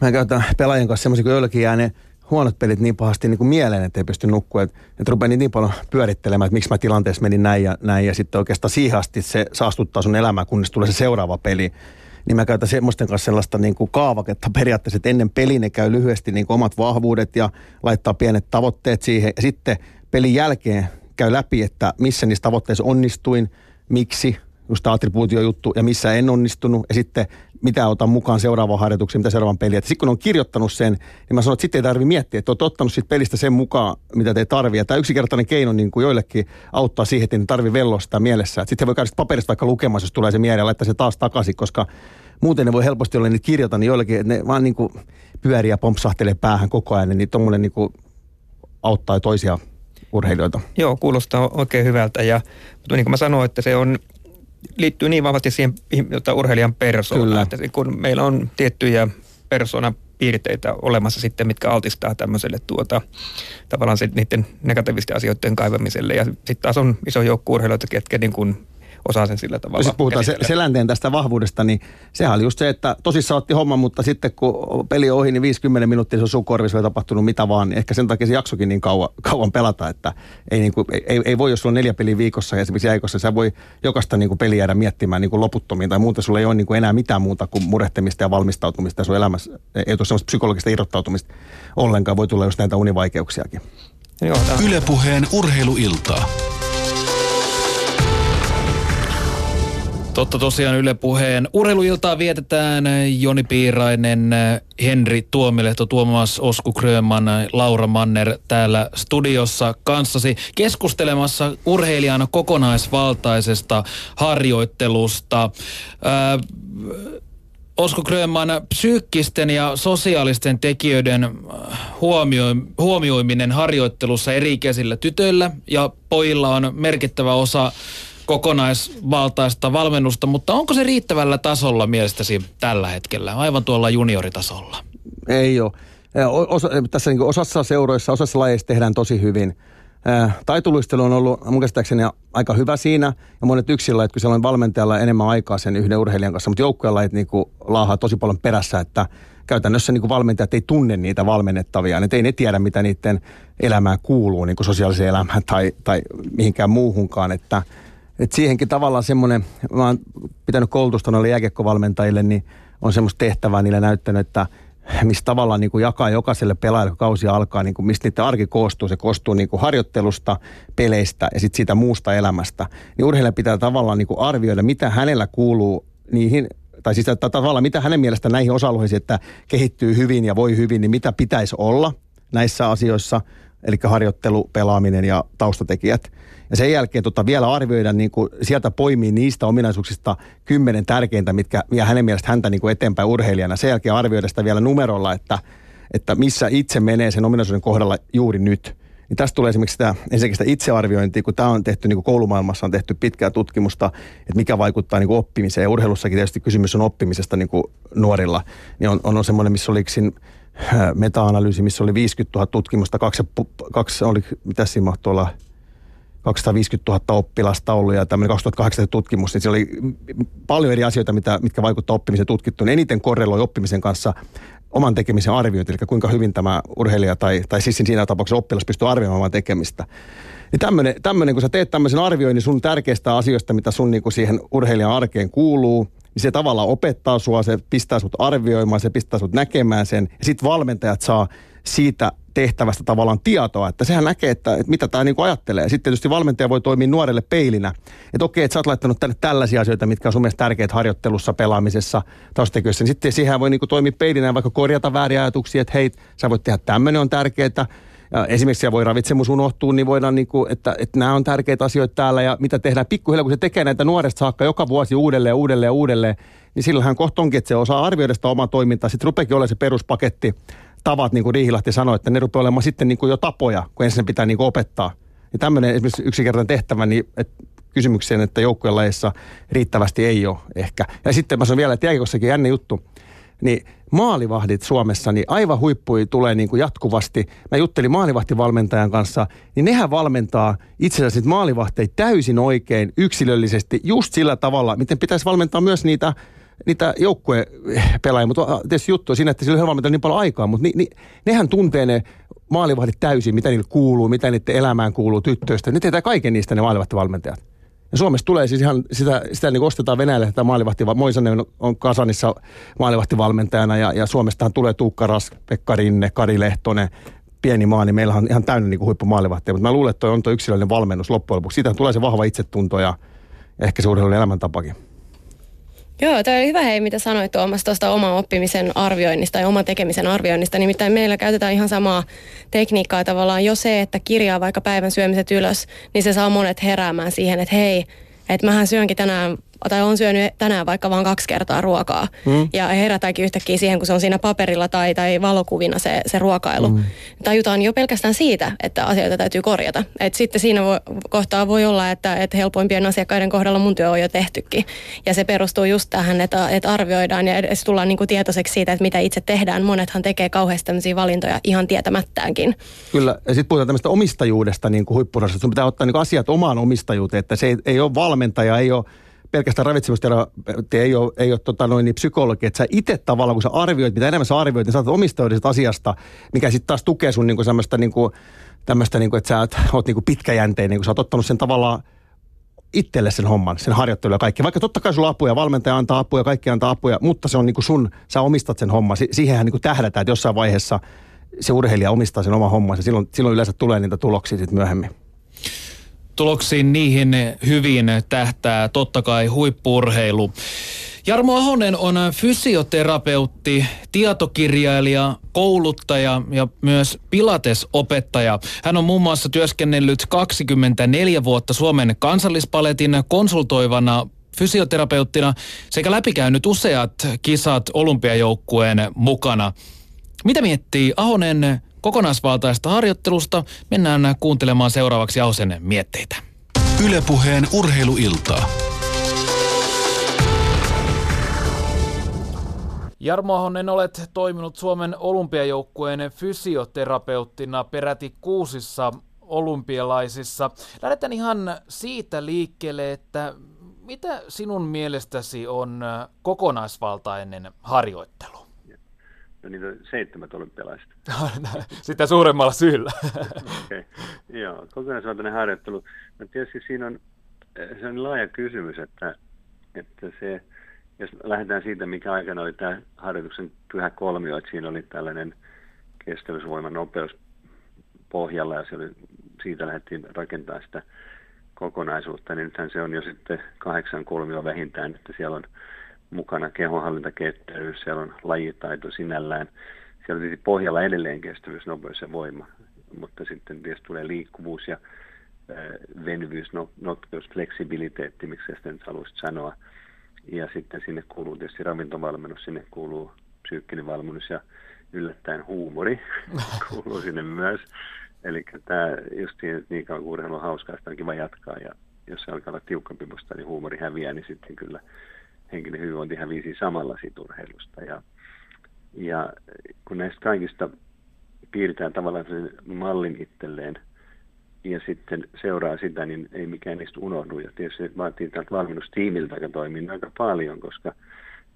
Mä käytän pelaajien kanssa semmoisia, kun joillekin jää ne huonot pelit niin pahasti niin kuin mieleen, että ei pysty nukkua. Että, että rupeaa niin, paljon pyörittelemään, että miksi mä tilanteessa menin näin ja näin. Ja sitten oikeastaan siihen asti se saastuttaa sun elämää, kunnes tulee se seuraava peli. Niin mä käytän semmoisten kanssa sellaista niin kuin kaavaketta periaatteessa, että ennen peliä ne käy lyhyesti niin kuin omat vahvuudet ja laittaa pienet tavoitteet siihen. Ja sitten pelin jälkeen käy läpi, että missä niissä tavoitteissa onnistuin, miksi, just tämä attribuutiojuttu, ja missä en onnistunut, ja sitten mitä otan mukaan seuraavaan harjoitukseen, mitä seuraavan peliin. Sitten kun on kirjoittanut sen, niin mä sanon, että sitten ei tarvitse miettiä, että olet ottanut siitä pelistä sen mukaan, mitä te tarvii. Tämä yksinkertainen keino niin kuin joillekin auttaa siihen, että ei tarvitse velloa sitä mielessä. Sitten voi käydä paperista vaikka lukemassa, jos tulee se mieleen, ja laittaa se taas takaisin, koska muuten ne voi helposti olla niitä kirjoita, niin joillekin, että ne vaan niin kuin pyörii ja pompsahtelee päähän koko ajan, niin tuommoinen niin kuin auttaa toisia urheilijoita. Joo, kuulostaa oikein hyvältä ja mutta niin kuin mä sanoin, että se on liittyy niin vahvasti siihen jota urheilijan persoonaan, että kun meillä on tiettyjä persoonan piirteitä olemassa sitten, mitkä altistaa tämmöiselle tuota, tavallaan se, niiden negatiivisten asioiden kaivamiselle. Ja sitten taas on iso joukko urheilijoita, ketkä niin kuin osaa sen sillä tavalla. Sitten puhutaan se, selänteen tästä vahvuudesta, niin sehän oli just se, että tosissaan otti homma, mutta sitten kun peli ohi, niin 50 minuuttia se on sun korvissa tapahtunut mitä vaan. Niin ehkä sen takia se jaksokin niin kauan, kauan pelata, että ei, niin kuin, ei, ei, voi, jos sulla on neljä peliä viikossa ja esimerkiksi jäikossa, sä voi jokaista niin kuin peliä jäädä miettimään niin kuin loputtomiin tai muuta. Sulla ei ole niin kuin enää mitään muuta kuin murehtimista ja valmistautumista ja sun elämässä ei ole sellaista psykologista irrottautumista ollenkaan. Voi tulla just näitä univaikeuksiakin. Joo, Ylepuheen urheiluiltaa. Totta tosiaan Yle Puheen urheiluiltaa vietetään Joni Piirainen, Henri Tuomilehto, Tuomas Osku Kröman, Laura Manner täällä studiossa kanssasi keskustelemassa urheilijan kokonaisvaltaisesta harjoittelusta. Ää, Osko Grönman, psyykkisten ja sosiaalisten tekijöiden huomio, huomioiminen harjoittelussa eri-ikäisillä tytöillä ja pojilla on merkittävä osa kokonaisvaltaista valmennusta, mutta onko se riittävällä tasolla mielestäsi tällä hetkellä, aivan tuolla junioritasolla? Ei ole. Osa, tässä niin osassa seuroissa, osassa lajeissa tehdään tosi hyvin. Taitoluistelu on ollut mun käsittääkseni aika hyvä siinä, ja monet yksilöt, että kun siellä on valmentajalla enemmän aikaa sen yhden urheilijan kanssa, mutta joukkueen lajit niin laahaa tosi paljon perässä, että käytännössä niin valmentajat ei tunne niitä valmennettavia. Ne ei ne tiedä, mitä niiden elämään kuuluu, niin kuin sosiaaliseen elämään tai, tai mihinkään muuhunkaan. Että, että siihenkin tavallaan semmoinen, mä oon pitänyt koulutusta noille jääkiekkovalmentajille, niin on semmoista tehtävää niille näyttänyt, että mistä tavallaan niin kuin jakaa jokaiselle pelaajalle, kun kausi alkaa, niin kuin mistä niiden arki koostuu. Se koostuu niin kuin harjoittelusta, peleistä ja sitten siitä muusta elämästä. Niin urheilija pitää tavallaan niin kuin arvioida, mitä hänellä kuuluu niihin tai siis että tavallaan mitä hänen mielestä näihin osa-alueisiin, että kehittyy hyvin ja voi hyvin, niin mitä pitäisi olla näissä asioissa, eli harjoittelu, pelaaminen ja taustatekijät. Ja sen jälkeen tota, vielä arvioida, niin kuin, sieltä poimii niistä ominaisuuksista kymmenen tärkeintä, mitkä vie hänen mielestä häntä niin kuin eteenpäin urheilijana. Sen jälkeen arvioida sitä vielä numerolla, että, että missä itse menee sen ominaisuuden kohdalla juuri nyt. Niin tästä tulee esimerkiksi sitä, ensinnäkin sitä itsearviointia, kun tämä on tehty niin kuin koulumaailmassa, on tehty pitkää tutkimusta, että mikä vaikuttaa niin kuin oppimiseen. Ja urheilussakin tietysti kysymys on oppimisesta niin kuin nuorilla. Niin on, on semmoinen, missä oli siinä äh, meta-analyysi, missä oli 50 000 tutkimusta, kaksi, kaksi oli, mitä siinä mahtoi olla, 250 000 oppilasta ollut ja tämmöinen 2008 tutkimus, niin siellä oli paljon eri asioita, mitä, mitkä vaikuttavat oppimiseen tutkittu. Eniten korreloi oppimisen kanssa oman tekemisen arviointi, eli kuinka hyvin tämä urheilija tai, tai siis siinä tapauksessa oppilas pystyy arvioimaan oman tekemistä. Niin tämmöinen, tämmöinen, kun sä teet tämmöisen arvioinnin sun tärkeistä asioista, mitä sun niin kuin siihen urheilijan arkeen kuuluu, niin se tavallaan opettaa sua, se pistää sut arvioimaan, se pistää sut näkemään sen, ja sitten valmentajat saa siitä tehtävästä tavallaan tietoa, että sehän näkee, että, että mitä tämä niinku ajattelee. Sitten tietysti valmentaja voi toimia nuorelle peilinä, että okei, että sä oot laittanut tänne tällaisia asioita, mitkä on sun mielestä tärkeät harjoittelussa, pelaamisessa, taustatekijöissä. Niin sitten siihen voi niinku toimia peilinä ja vaikka korjata vääriä ajatuksia, että hei, sä voit tehdä tämmöinen on tärkeää. Esimerkiksi siellä voi ravitsemus unohtua, niin voidaan, niinku, että, että nämä on tärkeitä asioita täällä ja mitä tehdään pikkuhiljaa, kun se tekee näitä nuoresta saakka joka vuosi uudelleen, uudelleen, uudelleen, niin silloinhan kohta onkin, että se osaa arvioida sitä omaa toimintaa. Sitten rupeekin olemaan se peruspaketti, tavat, niin kuin Riihilahti sanoi, että ne rupeaa olemaan sitten niin kuin jo tapoja, kun ensin pitää niin kuin opettaa. Ja tämmöinen esimerkiksi yksinkertainen tehtävä, niin että kysymykseen, että joukkueen lajeissa riittävästi ei ole ehkä. Ja sitten mä sanon vielä, että jääkikossakin jännä juttu, niin maalivahdit Suomessa, niin aivan huippui tulee niin kuin jatkuvasti. Mä juttelin maalivahtivalmentajan kanssa, niin nehän valmentaa itse asiassa maalivahteja täysin oikein yksilöllisesti, just sillä tavalla, miten pitäisi valmentaa myös niitä niitä joukkuepelaajia, mutta tietysti juttu on siinä, että sillä on niin paljon aikaa, mutta ni, ni, nehän tuntee ne maalivahdit täysin, mitä niille kuuluu, mitä niiden elämään kuuluu tyttöistä. Ne tietää kaiken niistä ne maalivahtivalmentajat. Ja Suomessa tulee siis ihan sitä, sitä niin ostetaan Venäjälle tätä maalivahti, Moisanen on Kasanissa maalivahtivalmentajana ja, ja Suomestahan tulee Tuukka Rask, Pekka Rinne, Kari Lehtonen, pieni maa, niin meillä on ihan täynnä niin huippumaalivahtia. Mutta mä luulen, että toi on tuo yksilöllinen valmennus loppujen lopuksi. Siitä tulee se vahva itsetunto ja ehkä se urheilun elämäntapakin. Joo, tämä oli hyvä hei, mitä sanoit Tuomas tuosta oman oppimisen arvioinnista ja oman tekemisen arvioinnista. Nimittäin meillä käytetään ihan samaa tekniikkaa tavallaan jo se, että kirjaa vaikka päivän syömiset ylös, niin se saa monet heräämään siihen, että hei, että mähän syönkin tänään tai on syönyt tänään vaikka vain kaksi kertaa ruokaa. Mm. Ja herätäänkin yhtäkkiä siihen, kun se on siinä paperilla tai, tai valokuvina se, se ruokailu. Mm. Tajutaan jo pelkästään siitä, että asioita täytyy korjata. Et sitten siinä voi, kohtaa voi olla, että, että helpoimpien asiakkaiden kohdalla mun työ on jo tehtykin. Ja se perustuu just tähän, että, että arvioidaan ja edes tullaan niin kuin tietoiseksi siitä, että mitä itse tehdään. Monethan tekee kauheasti tämmöisiä valintoja ihan tietämättäänkin. Kyllä, ja sitten puhutaan tämmöistä omistajuudesta niin kuin huippurassa. Sun pitää ottaa niin kuin asiat omaan omistajuuteen, että se ei, ei ole valmentaja, ei ole pelkästään ravitsemusterapeutti ei ole, ei ole tota noin, niin psykologi, että sä itse tavallaan, kun sä arvioit, mitä enemmän sä arvioit, niin sä oot asiasta, mikä sitten taas tukee sun niin semmoista niin kuin, tämmöistä, niin kuin, että sä oot niin kuin pitkäjänteinen, kun sä oot ottanut sen tavallaan itselle sen homman, sen harjoittelu ja kaikki. Vaikka totta kai sulla apuja, valmentaja antaa apuja, kaikki antaa apuja, mutta se on niin kuin sun, sä omistat sen homman. Si- siihenhän niin kuin tähdätään, että jossain vaiheessa se urheilija omistaa sen oman hommansa. Silloin, silloin yleensä tulee niitä tuloksia sitten myöhemmin tuloksiin niihin hyvin tähtää totta kai huippurheilu. Jarmo Ahonen on fysioterapeutti, tietokirjailija, kouluttaja ja myös pilatesopettaja. Hän on muun muassa työskennellyt 24 vuotta Suomen kansallispaletin konsultoivana fysioterapeuttina sekä läpikäynyt useat kisat olympiajoukkueen mukana. Mitä miettii Ahonen kokonaisvaltaista harjoittelusta mennään kuuntelemaan seuraavaksi Ausen mietteitä. Ylepuheen urheiluiltaa. Jarmo Ahonen, olet toiminut Suomen olympiajoukkueen fysioterapeuttina peräti kuusissa olympialaisissa. Lähdetään ihan siitä liikkeelle, että mitä sinun mielestäsi on kokonaisvaltainen harjoittelu? No niitä on seitsemät olympialaista. Sitä suuremmalla syyllä. okay. Joo, kokonaisvaltainen harjoittelu. No tietysti siinä on, se on laaja kysymys, että, että se, jos lähdetään siitä, mikä aikana oli tämä harjoituksen pyhä kolmio, että siinä oli tällainen kestävyysvoiman nopeus pohjalla ja se oli, siitä lähdettiin rakentamaan sitä kokonaisuutta, niin nythän se on jo sitten kahdeksan kolmio vähintään, että siellä on mukana kehonhallintaketteryys, siellä on lajitaito sinällään. Siellä on tietysti pohjalla edelleen kestävyys, nopeus ja voima, mutta sitten tietysti tulee liikkuvuus ja venyvyys, no, notkeus, fleksibiliteetti, miksi sitä nyt haluaisit sanoa. Ja sitten sinne kuuluu tietysti ravintovalmennus, sinne kuuluu psyykkinen valmennus ja yllättäen huumori kuuluu sinne myös. Eli tämä just siinä, että niin kauan kuin urheilu on hauskaa, sitä on kiva jatkaa ja jos se alkaa olla tiukkampi musta, niin huumori häviää, niin sitten kyllä henkinen hyvinvointi hävisi samalla siitä urheilusta. Ja, ja kun näistä kaikista piirretään tavallaan sen mallin itselleen ja sitten seuraa sitä, niin ei mikään niistä unohdu. Ja tietysti vaatii tältä valmennustiimiltä, toimii aika paljon, koska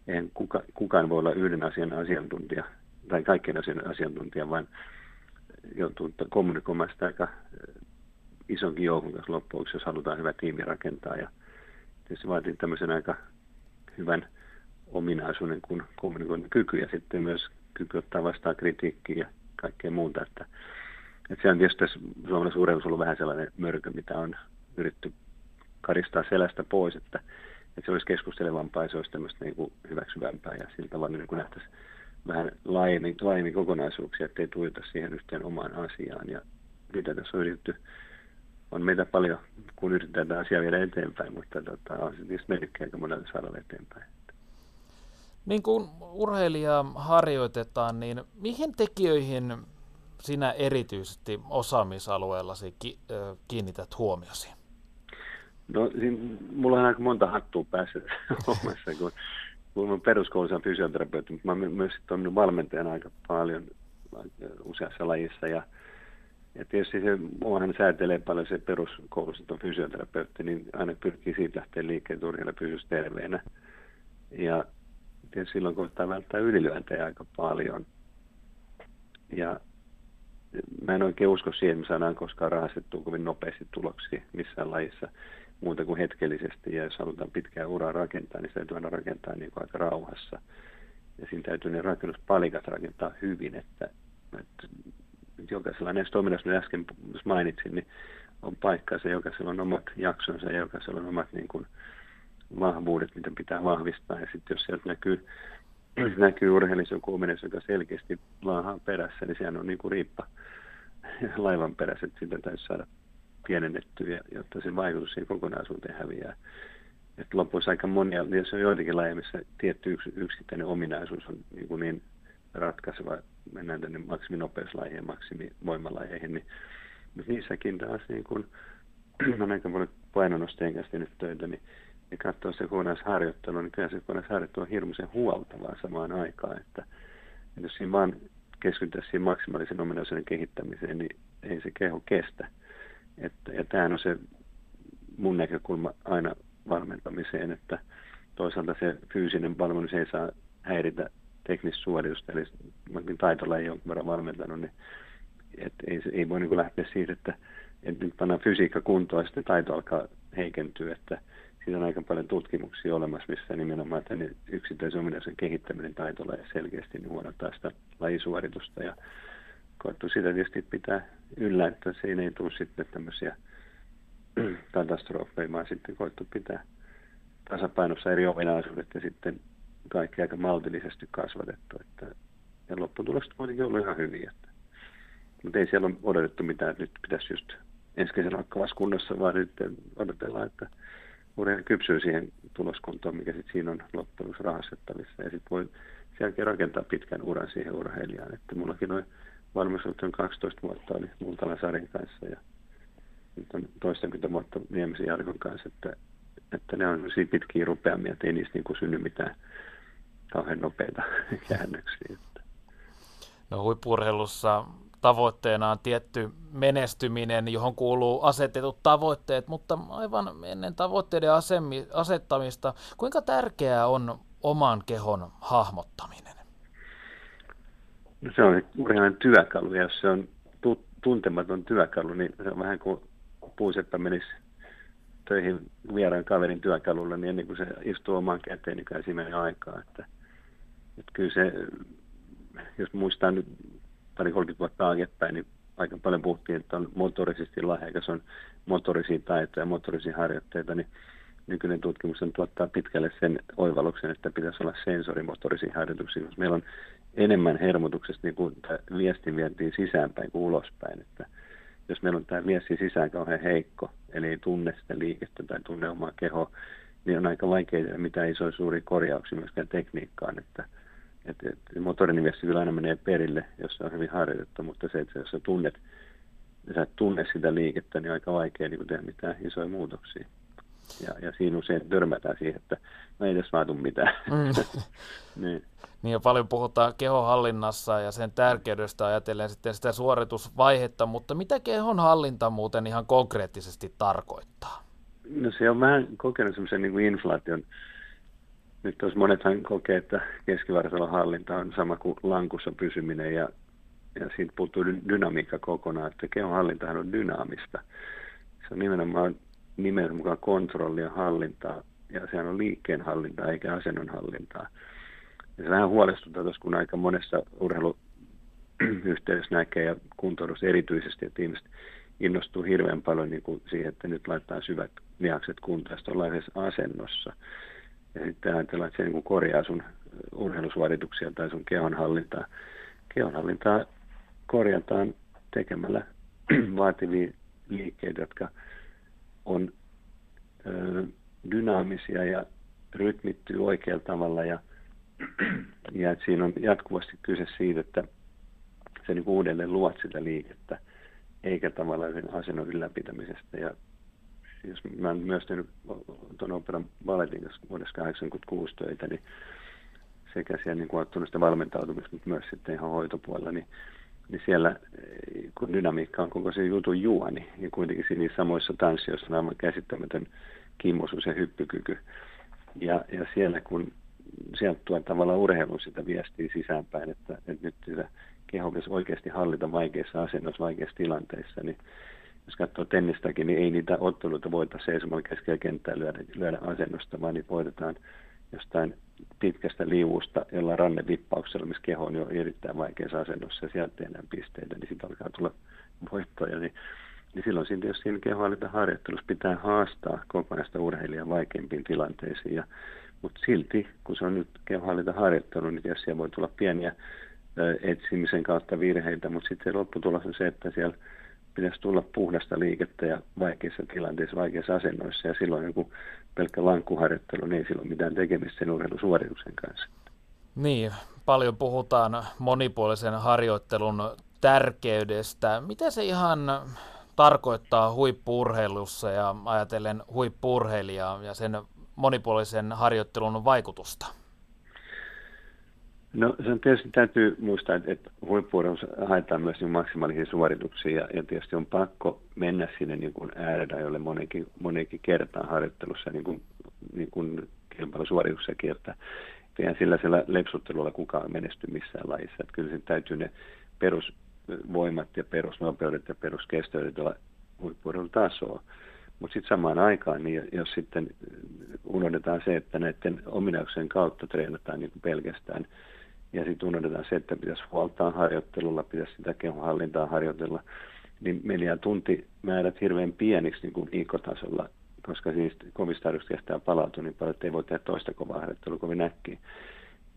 eihän kuka, kukaan voi olla yhden asian asiantuntija tai kaikkien asian asiantuntija, vaan joutuu kommunikoimaan sitä aika isonkin joukon kanssa loppuun, jos halutaan hyvä tiimi rakentaa. Ja tietysti vaatii tämmöisen aika hyvän ominaisuuden kuin kommunikointikyky ja sitten myös kyky ottaa vastaan kritiikkiä ja kaikkea muuta. Että, että se on tietysti tässä suomalaisessa urheilussa ollut vähän sellainen mörkö, mitä on yritetty karistaa selästä pois, että, että se olisi keskustelevampaa ja se olisi tämmöistä niin kuin hyväksyvämpää ja sillä tavalla niin kuin nähtäisiin vähän laajemmin, laajemmin kokonaisuuksia, ettei tuijota siihen yhteen omaan asiaan. Ja mitä tässä on yritetty on meitä paljon, kun yritetään tätä asiaa viedä eteenpäin, mutta tota, on se tietysti mennytkin aika monella saralla eteenpäin. Niin kuin urheilijaa harjoitetaan, niin mihin tekijöihin sinä erityisesti osaamisalueellasi ki- kiinnität huomiosi? No, siinä, mulla on aika monta hattua päässä hommassa, kun, kun mä peruskoulussa fysioterapeutti, mutta mä oon myös toiminut valmentajana aika paljon useassa lajissa ja ja tietysti se, muahan säätelee paljon se peruskoulussa, on fysioterapeutti, niin aina pyrkii siitä lähteä liikkeelle, että urheilija pysyisi terveenä. Ja tietysti silloin kohtaa välttää ylilyöntejä aika paljon. Ja mä en oikein usko siihen, että me saadaan koskaan rahastettua kovin nopeasti tuloksia missään lajissa muuta kuin hetkellisesti. Ja jos halutaan pitkää uraa rakentaa, niin se täytyy aina rakentaa niin kuin aika rauhassa. Ja siinä täytyy ne rakennuspalikat rakentaa hyvin, että, että jokaisella näistä toiminnasta, mitä äsken mainitsin, niin on paikkansa, jokaisella on omat jaksonsa ja jokaisella on omat niin kuin, vahvuudet, mitä pitää vahvistaa. Ja sitten jos sieltä näkyy, näkyy urheilissa joku ominaisuus, joka selkeästi laahaa perässä, niin sehän on niin kuin riippa laivan perässä, että sitä täytyy saada pienennettyä, jotta se vaikutus siihen kokonaisuuteen häviää. Että lopussa aika monia, jos on joitakin lajeja, missä tietty yks, yksittäinen ominaisuus on niin, kuin niin ratkaiseva, mennään tänne maksiminopeuslajeihin ja maksimivoimalajeihin, niin mutta niissäkin taas niin kun, on aika paljon painonosteen kanssa tehnyt töitä, niin, niin katsoo se kokonaisharjoittelu, niin kyllä se kokonaisharjoittelu on hirmuisen huoltavaa samaan aikaan, että, että jos siinä vaan keskitytään siihen maksimaalisen ominaisuuden kehittämiseen, niin ei se keho kestä. Että, ja tämä on se mun näkökulma aina valmentamiseen, että toisaalta se fyysinen valmennus ei saa häiritä teknistä suoritusta, eli mäkin taitolaji jonkun verran valmentanut, niin et ei, ei voi niin lähteä siitä, että, että nyt pannaan fysiikka kuntoon ja sitten taito alkaa heikentyä, että siinä on aika paljon tutkimuksia olemassa, missä nimenomaan tänne yksittäisen ominaisen kehittäminen taitolla ja selkeästi niin huonottaa sitä lajisuoritusta ja koettu sitä tietysti pitää yllä, että siinä ei tule sitten tämmöisiä katastrofeja, vaan sitten koettu pitää tasapainossa eri ominaisuudet ja sitten kaikki aika maltillisesti kasvatettu. Että, ja lopputulokset kuitenkin ollut ihan hyviä. Että. Mutta ei siellä ole odotettu mitään, että nyt pitäisi just ensi kesänä olla kunnossa, vaan nyt odotellaan, että urheilija kypsyy siihen tuloskuntoon, mikä sitten siinä on loppujen rahastettavissa. Ja sitten voi sen jälkeen rakentaa pitkän uran siihen urheilijaan. Että mullakin noin valmennus on 12 vuotta oli Multalan Sarin kanssa ja nyt on toistakymmentä vuotta Niemisen Jarkon kanssa, että, että ne on pitkiä rupeamia, että ei niistä niin synny mitään kauhean nopeita käännöksiä. No huippurheilussa tavoitteena on tietty menestyminen, johon kuuluu asetetut tavoitteet, mutta aivan ennen tavoitteiden asettamista, kuinka tärkeää on oman kehon hahmottaminen? No se on urheilijan työkalu, ja jos se on tu- tuntematon työkalu, niin se on vähän kuin puuseppä menisi töihin vieraan kaverin työkalulla, niin ennen kuin se istuu omaan käteen, niin kai siinä aikaa. Että, että kyllä se, jos muistaa nyt pari 30 vuotta taaksepäin, niin aika paljon puhuttiin, että on motorisesti lahjakas, on motorisia taitoja, motorisia harjoitteita, niin nykyinen tutkimus on tuottaa pitkälle sen oivalluksen, että pitäisi olla sensorimotorisia harjoituksia, koska meillä on enemmän hermotuksesta niin kuin viestin vietiin sisäänpäin kuin ulospäin. Että jos meillä on tämä viesti sisään kauhean heikko, eli ei tunne sitä liikettä tai tunne omaa kehoa, niin on aika vaikea mitään isoja suuria korjauksia myöskään tekniikkaan. Että, että motorinen viesti kyllä aina menee perille, jos se on hyvin harjoitettu, mutta se, että jos sä tunnet, sä et tunne sitä liikettä, niin aika vaikea niin tehdä mitään isoja muutoksia. Ja, ja siinä usein törmätään siihen, että no ei edes vaatu mitään. Mm. niin. niin ja paljon puhutaan kehonhallinnassa ja sen tärkeydestä ajatellen sitten sitä suoritusvaihetta, mutta mitä kehonhallinta muuten ihan konkreettisesti tarkoittaa? No se on vähän kokenut semmoisen niin kuin inflaation. Nyt jos monethan kokee, että keskivartalon hallinta on sama kuin lankussa pysyminen ja, ja siitä puuttuu dynamiikka kokonaan, että kehonhallintahan on dynaamista. Se on nimenomaan nimen mukaan kontrollia hallintaa, ja sehän on liikkeen hallintaa eikä asennon hallintaa. Ja se vähän huolestuttaa tuossa, kun aika monessa urheiluyhteydessä näkee ja kuntoudus erityisesti, että ihmiset innostuu hirveän paljon niin kuin siihen, että nyt laittaa syvät lihakset kuntoon ja asennossa. Ja sitten ajatellaan, että se niin korjaa sun urheilusuorituksia tai sun kehonhallintaa. Kehonhallintaa korjataan tekemällä vaativia liikkeitä, jotka on ö, dynaamisia ja rytmittyy oikealla tavalla ja, ja että siinä on jatkuvasti kyse siitä, että se niin uudelleen luot sitä liikettä, eikä tavallaan sen asennon ylläpitämisestä. Ja jos mä olen myös tehnyt tuon operan balletin vuodessa 86 töitä, niin sekä siellä niin kuin sitä valmentautumista, mutta myös sitten ihan hoitopuolella, niin niin siellä, kun dynamiikka on koko se jutun juoni, niin kuitenkin siinä samoissa tanssioissa on aivan käsittämätön kimmosuus ja hyppykyky. Ja, ja siellä, kun sieltä tuo tavallaan urheilun sitä viestiä sisäänpäin, että, että nyt sitä keho oikeasti hallita vaikeissa asennoissa, vaikeissa tilanteissa, niin jos katsoo tennistäkin, niin ei niitä otteluita voita seisomalla keskellä kenttää lyödä, lyödä asennosta, vaan niitä voitetaan jostain pitkästä liuusta, jolla rannevippauksella, missä keho on jo erittäin vaikeassa asennossa ja sieltä tehdään pisteitä, niin sitten alkaa tulla voittoja. Niin, niin silloin siinä, jos siinä harjoittelussa pitää haastaa kokonaista urheilijaa vaikeimpiin tilanteisiin. Ja, mutta silti, kun se on nyt harjoittelu, niin jos siellä voi tulla pieniä etsimisen kautta virheitä, mutta sitten lopputulos on se, että siellä pitäisi tulla puhdasta liikettä ja vaikeissa tilanteissa, vaikeissa asennoissa ja silloin joku pelkkä lankkuharjoittelu, niin ei silloin mitään tekemistä sen urheilusuorituksen kanssa. Niin, paljon puhutaan monipuolisen harjoittelun tärkeydestä. Mitä se ihan tarkoittaa huippuurheilussa ja ajatellen huippurheilijaa ja sen monipuolisen harjoittelun vaikutusta? No se on tietysti täytyy muistaa, että, että haetaan myös niin maksimaalisia suorituksia ja, ja tietysti on pakko mennä sinne niin kuin ääredajoille monenkin, monenkin kertaan harjoittelussa niin kuin, niin kuin kilpailusuorituksessa kiertää. Eihän sillä sillä lepsuttelulla kukaan menesty missään lajissa. Että kyllä sen täytyy ne perusvoimat ja perusnopeudet ja peruskestöydet olla huippuudella tasoa. Mutta sitten samaan aikaan, niin jos sitten unohdetaan se, että näiden ominaisuuksien kautta treenataan niin pelkästään – ja sitten unohdetaan se, että pitäisi huoltaa harjoittelulla, pitäisi sitä kehonhallintaa harjoitella, niin menee tuntimäärät hirveän pieniksi niin kuin viikkotasolla, koska siis kovista kestää palautua niin paljon, että ei voi tehdä toista kovaa harjoittelua kovin äkkiä.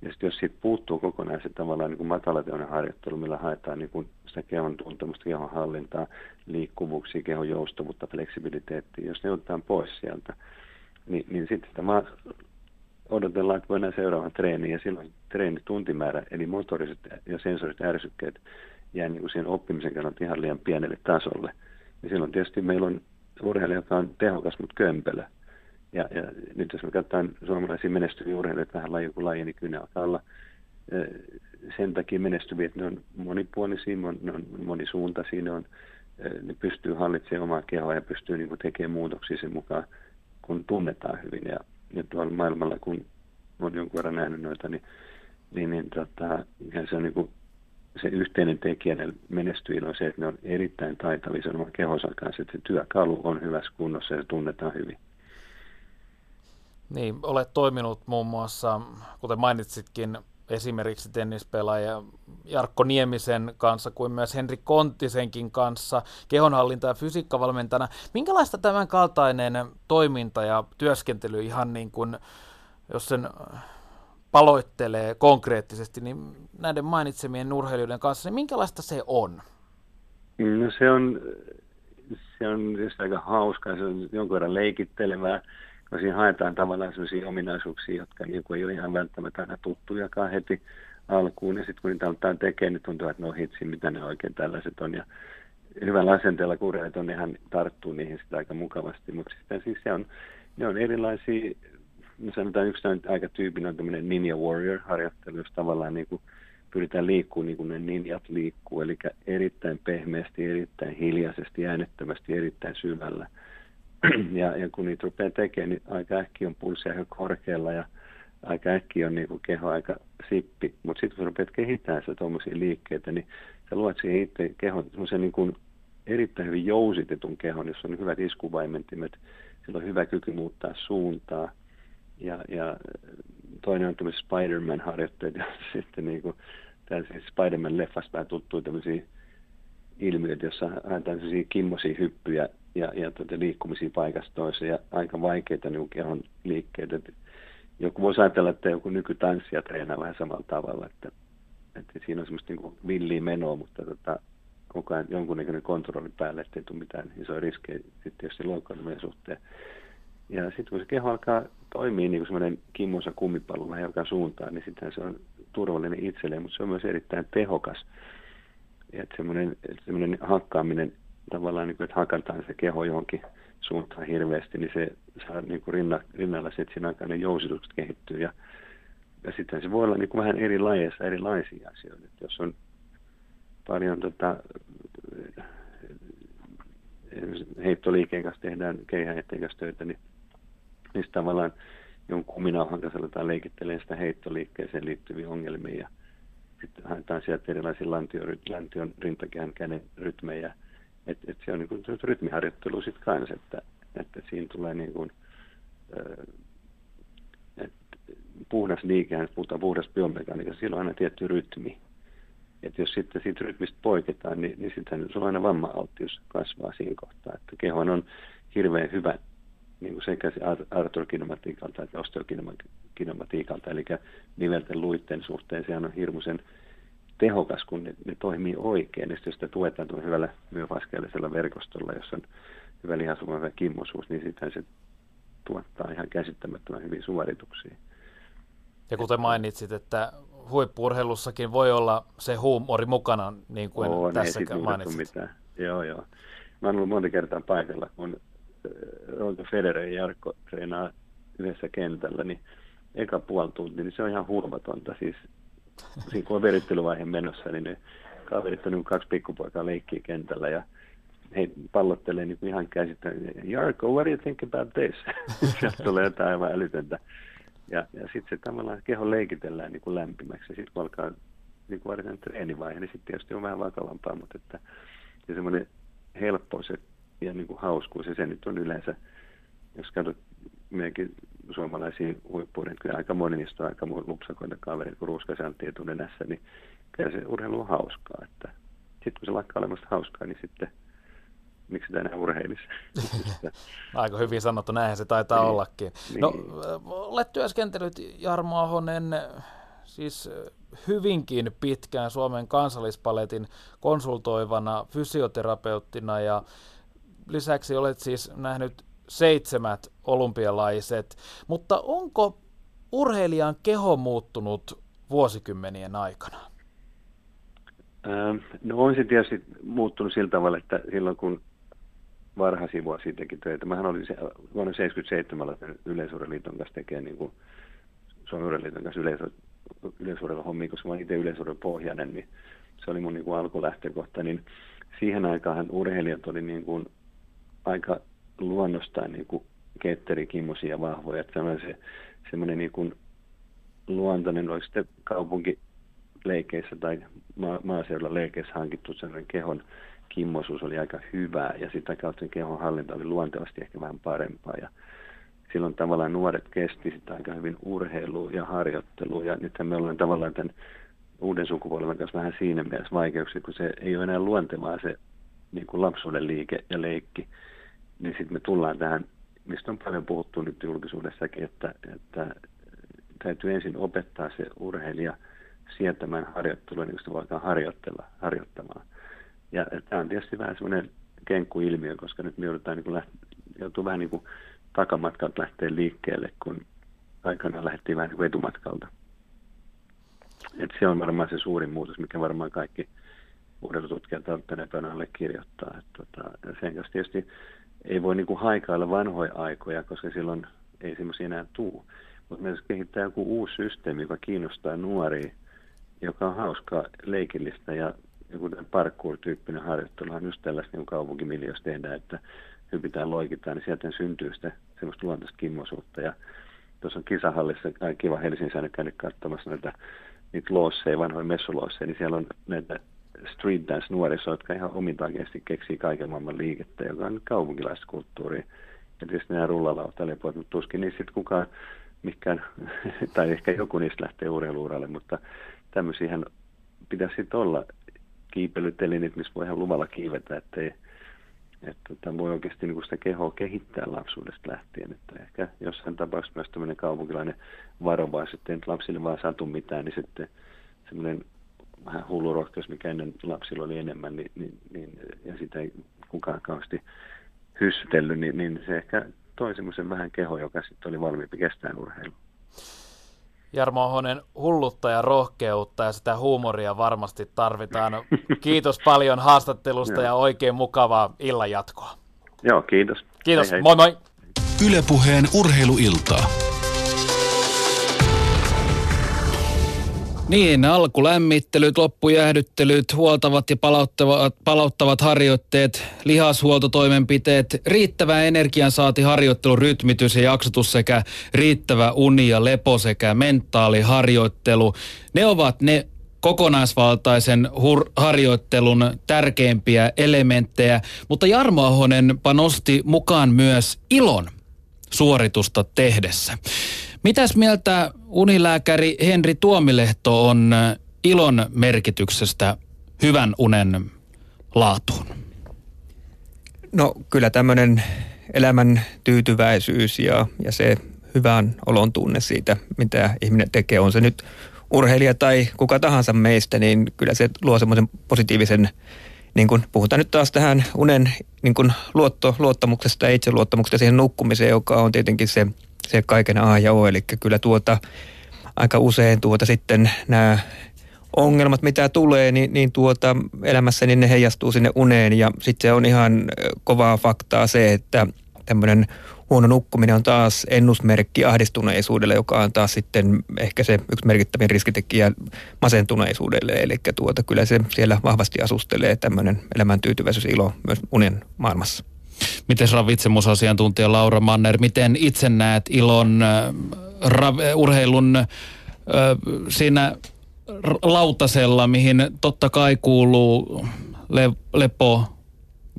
Ja sitten jos siitä puuttuu kokonaan se tavallaan niin matalateoinen harjoittelu, millä haetaan niin kuin sitä kehon tuntemusta, kehon hallintaa, liikkuvuuksia, kehon joustavuutta, fleksibiliteettiä, jos ne otetaan pois sieltä, niin, niin sitten sitä odotellaan, että voidaan seuraavan treeniin ja silloin treenituntimäärä, eli motoriset ja sensoriset ärsykkeet jää niin siihen oppimisen kannalta ihan liian pienelle tasolle. Ja silloin tietysti meillä on urheilija, joka on tehokas, mutta kömpelö. Ja, ja nyt jos me katsotaan suomalaisia menestyviä urheilijoita vähän laji kuin laji, niin kyllä alkaa olla sen takia menestyviä, että ne on monipuolisia, ne on monisuuntaisia, ne, on, ne pystyy hallitsemaan omaa kehoa ja pystyy niin kuin tekemään muutoksia sen mukaan, kun tunnetaan hyvin. Ja ja tuolla maailmalla, kun olen jonkun verran nähnyt noita, niin, niin, niin tota, se on niin kuin se yhteinen tekijä menestyjillä on se, että ne on erittäin taitavia sanomaan kehonsa kanssa, että se työkalu on hyvässä kunnossa ja se tunnetaan hyvin. Niin, olet toiminut muun muassa, kuten mainitsitkin, esimerkiksi tennispelaaja Jarkko Niemisen kanssa kuin myös Henri Konttisenkin kanssa kehonhallinta- ja fysiikkavalmentajana. Minkälaista tämän kaltainen toiminta ja työskentely ihan niin kuin, jos sen paloittelee konkreettisesti, niin näiden mainitsemien urheilijoiden kanssa, niin minkälaista se on? No se on, se on aika hauskaa, se on jonkun verran leikittelevää, kun siinä haetaan tavallaan sellaisia ominaisuuksia, jotka niin kuin ei ole ihan välttämättä aina tuttujakaan heti alkuun. Ja sitten kun niitä aletaan tekemään, niin tuntuu, että no hitsi, mitä ne oikein tällaiset on. Ja hyvällä asenteella kurjat on, ihan tarttuu niihin sitä aika mukavasti. Mutta sitten siis se on, ne on erilaisia no sanotaan yksi aika tyypinen on tämmöinen Ninja Warrior-harjoittelu, jos tavallaan niin kuin pyritään liikkuu niin kuin ne ninjat liikkuu, eli erittäin pehmeästi, erittäin hiljaisesti, äänettömästi, erittäin syvällä. ja, ja kun niitä rupeaa tekemään, niin aika äkkiä on pulssi aika korkealla ja aika äkkiä on niin kuin keho aika sippi. Mutta sitten kun rupeat kehittämään sitä tuommoisia liikkeitä, niin sä luot siihen itse kehon semmoisen niin kuin erittäin hyvin jousitetun kehon, jossa on hyvät iskuvaimentimet, sillä on hyvä kyky muuttaa suuntaa – ja, ja toinen on tämmöiset Spider-Man-harjoitteet, ja sitten niin kuin, siis Spider-Man-leffasta tuttuu tämmöisiä ilmiöitä, jossa haetaan sellaisia kimmosia hyppyjä ja, ja tuota, liikkumisia paikasta toiseen ja aika vaikeita niin kehon liikkeitä. Joku voisi ajatella, että joku nykytanssija treenaa vähän samalla tavalla, että, että siinä on semmoista niin villiä menoa, mutta tota, koko ajan jonkunnäköinen kontrolli päälle, ettei tule mitään isoja riskejä sitten jos se loukkaantumisen suhteen. Ja sitten kun se keho alkaa toimia niin kuin semmoinen kimmosa kummipalu vähän joka suuntaan, niin sitten se on turvallinen itselleen, mutta se on myös erittäin tehokas. Että semmoinen, semmoinen hakkaaminen tavallaan, niin kuin, että hakataan se keho johonkin suuntaan hirveästi, niin se saa niin kuin rinna, rinnalla se, että siinä aikaan ne jousitukset kehittyy. Ja, ja sitten se voi olla niin kuin vähän eri lajeissa erilaisia asioita. Että jos on paljon tota, heittoliikkeen kanssa tehdään keihäiden kanssa töitä, niin niistä tavallaan jonkun kuminauhan kanssa aletaan leikittelemään sitä heittoliikkeeseen liittyviä ongelmia sitten haetaan sieltä erilaisia lantion, lantion rintakehän käden rytmejä. Et, et se on niin kuin rytmiharjoittelu sitten kanssa, että, että siinä tulee niin kuin, että puhdas liikehän, puhutaan puhdas biomekaniikka, silloin on aina tietty rytmi. Että jos sitten siitä rytmistä poiketaan, niin, niin sitten on aina vamma-alttius kasvaa siinä kohtaa. Että kehon on hirveän hyvä niin kuin sekä artrokinematiikalta että osteokinematiikalta, eli nivelten luitten suhteen sehän on hirmuisen tehokas, kun ne, ne toimii oikein. Ja jos sitä tuetaan tuolla hyvällä myofaskeellisella verkostolla, jossa on hyvä lihasuma ja kimmosuus, niin sitten se tuottaa ihan käsittämättömän hyvin suorituksia. Ja kuten mainitsit, että huippurheilussakin voi olla se huumori mukana, niin kuin Oo, tässä mainitsit. Mitään. Joo, joo. Mä oon ollut monta kertaa paikalla, kun Roger Federer ja Jarkko treenaa yhdessä kentällä, niin eka puoli tuntia, niin se on ihan huomatonta. Siis siinä kun on verittelyvaiheen menossa, niin ne kaverit on niin kaksi pikkupoikaa leikkii kentällä ja he pallottelee niin ihan käsittämättä. Jarkko, what do you think about this? Sieltä tulee jotain aivan älytöntä. Ja, ja sitten se tavallaan keho leikitellään niin kuin lämpimäksi. Ja sitten kun alkaa niin kuin varsinainen treenivaihe, niin sitten tietysti on vähän vakavampaa, mutta että ja semmoinen helppous, että ja niin kuin hauskuus. Ja se nyt on yleensä, jos katsot meidänkin suomalaisia huippuja, niin kyllä aika moni niistä on aika lupsakoita kaverit, kun ruuskasantti etunenässä, niin kyllä se urheilu on hauskaa. Että sitten kun se lakkaa olemasta hauskaa, niin sitten miksi sitä enää urheilisi. Aika hyvin sanottu, näinhän se taitaa niin, ollakin. Niin. No, olet työskentelyt Jarmo Ahonen siis hyvinkin pitkään Suomen kansallispaletin konsultoivana fysioterapeuttina ja lisäksi olet siis nähnyt seitsemät olympialaiset, mutta onko urheilijan keho muuttunut vuosikymmenien aikana? Ähm, no on se tietysti muuttunut sillä tavalla, että silloin kun varhaisia vuosia teki töitä. Mähän olin se, vuonna 77 yleisurheiluliiton kanssa tekemään niin kuin Suomen urheiluliiton kanssa yleisurheilun hommia, koska mä itse yleisurheilun pohjainen, niin se oli mun niin kuin alkulähtökohta. Niin siihen aikaan urheilijat oli niin kuin aika luonnostaan niin kuin ketterikimmoisia ja vahvoja. Että se, semmoinen niin kuin luontainen, oli sitten kaupunki leikeissä tai ma- maaseudulla leikeissä hankittu sellainen kehon kimmosuus oli aika hyvää ja sitä kautta sen kehon hallinta oli luontevasti ehkä vähän parempaa ja silloin tavallaan nuoret kesti sitä aika hyvin urheilua ja harjoittelua ja nythän me ollaan tavallaan tämän uuden sukupolven kanssa vähän siinä mielessä vaikeuksia, kun se ei ole enää luontevaa se niin kuin lapsuuden liike ja leikki, niin sitten me tullaan tähän, mistä on paljon puhuttu nyt julkisuudessakin, että, että täytyy ensin opettaa se urheilija sietämään harjoittelua, niin kuin sitä voidaan harjoittella, harjoittamaan. Ja tämä on tietysti vähän semmoinen kenkkuilmiö, koska nyt me joudutaan niin läht- joutuu vähän niin kuin takamatkalta lähteä liikkeelle, kun aikanaan lähdettiin vähän niin kuin etumatkalta. Et se on varmaan se suurin muutos, mikä varmaan kaikki urheilututkijat on tänä päivänä kirjoittaa. Et tota, sen kanssa tietysti ei voi niin kuin haikailla vanhoja aikoja, koska silloin ei semmoisia enää tuu. Mutta meidän kehittää joku uusi systeemi, joka kiinnostaa nuoria, joka on hauskaa, leikillistä ja joku parkour-tyyppinen harjoittelu on just tällaista niin kaupunkimiljössä tehdään, että hypitään, loikitaan, niin sieltä syntyy sitä semmoista luontaista kimmosuutta. Ja tuossa on kisahallissa, kiva Helsingin käynyt katsomassa näitä niitä loosseja, vanhoja messuloosseja, niin siellä on näitä street dance nuoriso, jotka ihan omintakeisesti keksii kaiken maailman liikettä, joka on kaupunkilaista kulttuuria. Ja tietysti nämä rullalautalepot, mutta tuskin niin sitten kukaan mikään, tai ehkä joku niistä lähtee urheiluuralle, mutta tämmöisiähän pitäisi sitten olla kiipeilytelinit, missä voi ihan luvalla kiivetä, ettei että tota, voi oikeasti niin sitä kehoa kehittää lapsuudesta lähtien. Että ehkä jossain tapauksessa myös tämmöinen kaupunkilainen varovaisuus, että lapsille vaan satu mitään, niin sitten semmoinen vähän hullu rohkeus, mikä ennen lapsilla oli enemmän, niin, niin, niin, ja sitä ei kukaan kauheasti hyssytellyt, niin, niin se ehkä toi semmoisen vähän keho, joka sitten oli valmiimpi kestään urheilu. Jarmo Ahonen, hullutta ja rohkeutta ja sitä huumoria varmasti tarvitaan. Kiitos paljon haastattelusta ja oikein mukavaa illan jatkoa. Joo, kiitos. Kiitos, hei hei. moi moi. Ylepuheen urheiluiltaa. Niin, alkulämmittelyt, loppujäähdyttelyt, huoltavat ja palauttavat, palauttavat harjoitteet, lihashuoltotoimenpiteet, riittävä energiansaati, harjoittelun rytmitys ja jaksotus sekä riittävä uni ja lepo sekä mentaaliharjoittelu. Ne ovat ne kokonaisvaltaisen hur- harjoittelun tärkeimpiä elementtejä, mutta Jarmo Ahonen panosti mukaan myös ilon suoritusta tehdessä. Mitäs mieltä unilääkäri Henri Tuomilehto on äh, ilon merkityksestä hyvän unen laatuun? No kyllä tämmöinen elämän tyytyväisyys ja, ja se hyvän olon tunne siitä, mitä ihminen tekee, on se nyt urheilija tai kuka tahansa meistä, niin kyllä se luo semmoisen positiivisen, niin kun puhutaan nyt taas tähän unen niin kun luotto, luottamuksesta ja itseluottamuksesta siihen nukkumiseen, joka on tietenkin se se kaiken A ja O. Eli kyllä tuota, aika usein tuota sitten nämä ongelmat, mitä tulee, niin, niin tuota, elämässä niin ne heijastuu sinne uneen. Ja sitten se on ihan kovaa faktaa se, että tämmöinen huono nukkuminen on taas ennusmerkki ahdistuneisuudelle, joka on taas sitten ehkä se yksi merkittävin riskitekijä masentuneisuudelle. Eli tuota, kyllä se siellä vahvasti asustelee tämmöinen elämäntyytyväisyys ilo myös unen maailmassa. Miten ravitsemusasiantuntija Laura Manner, miten itse näet ilon äh, ra- urheilun äh, siinä lautasella, mihin totta kai kuuluu le- lepo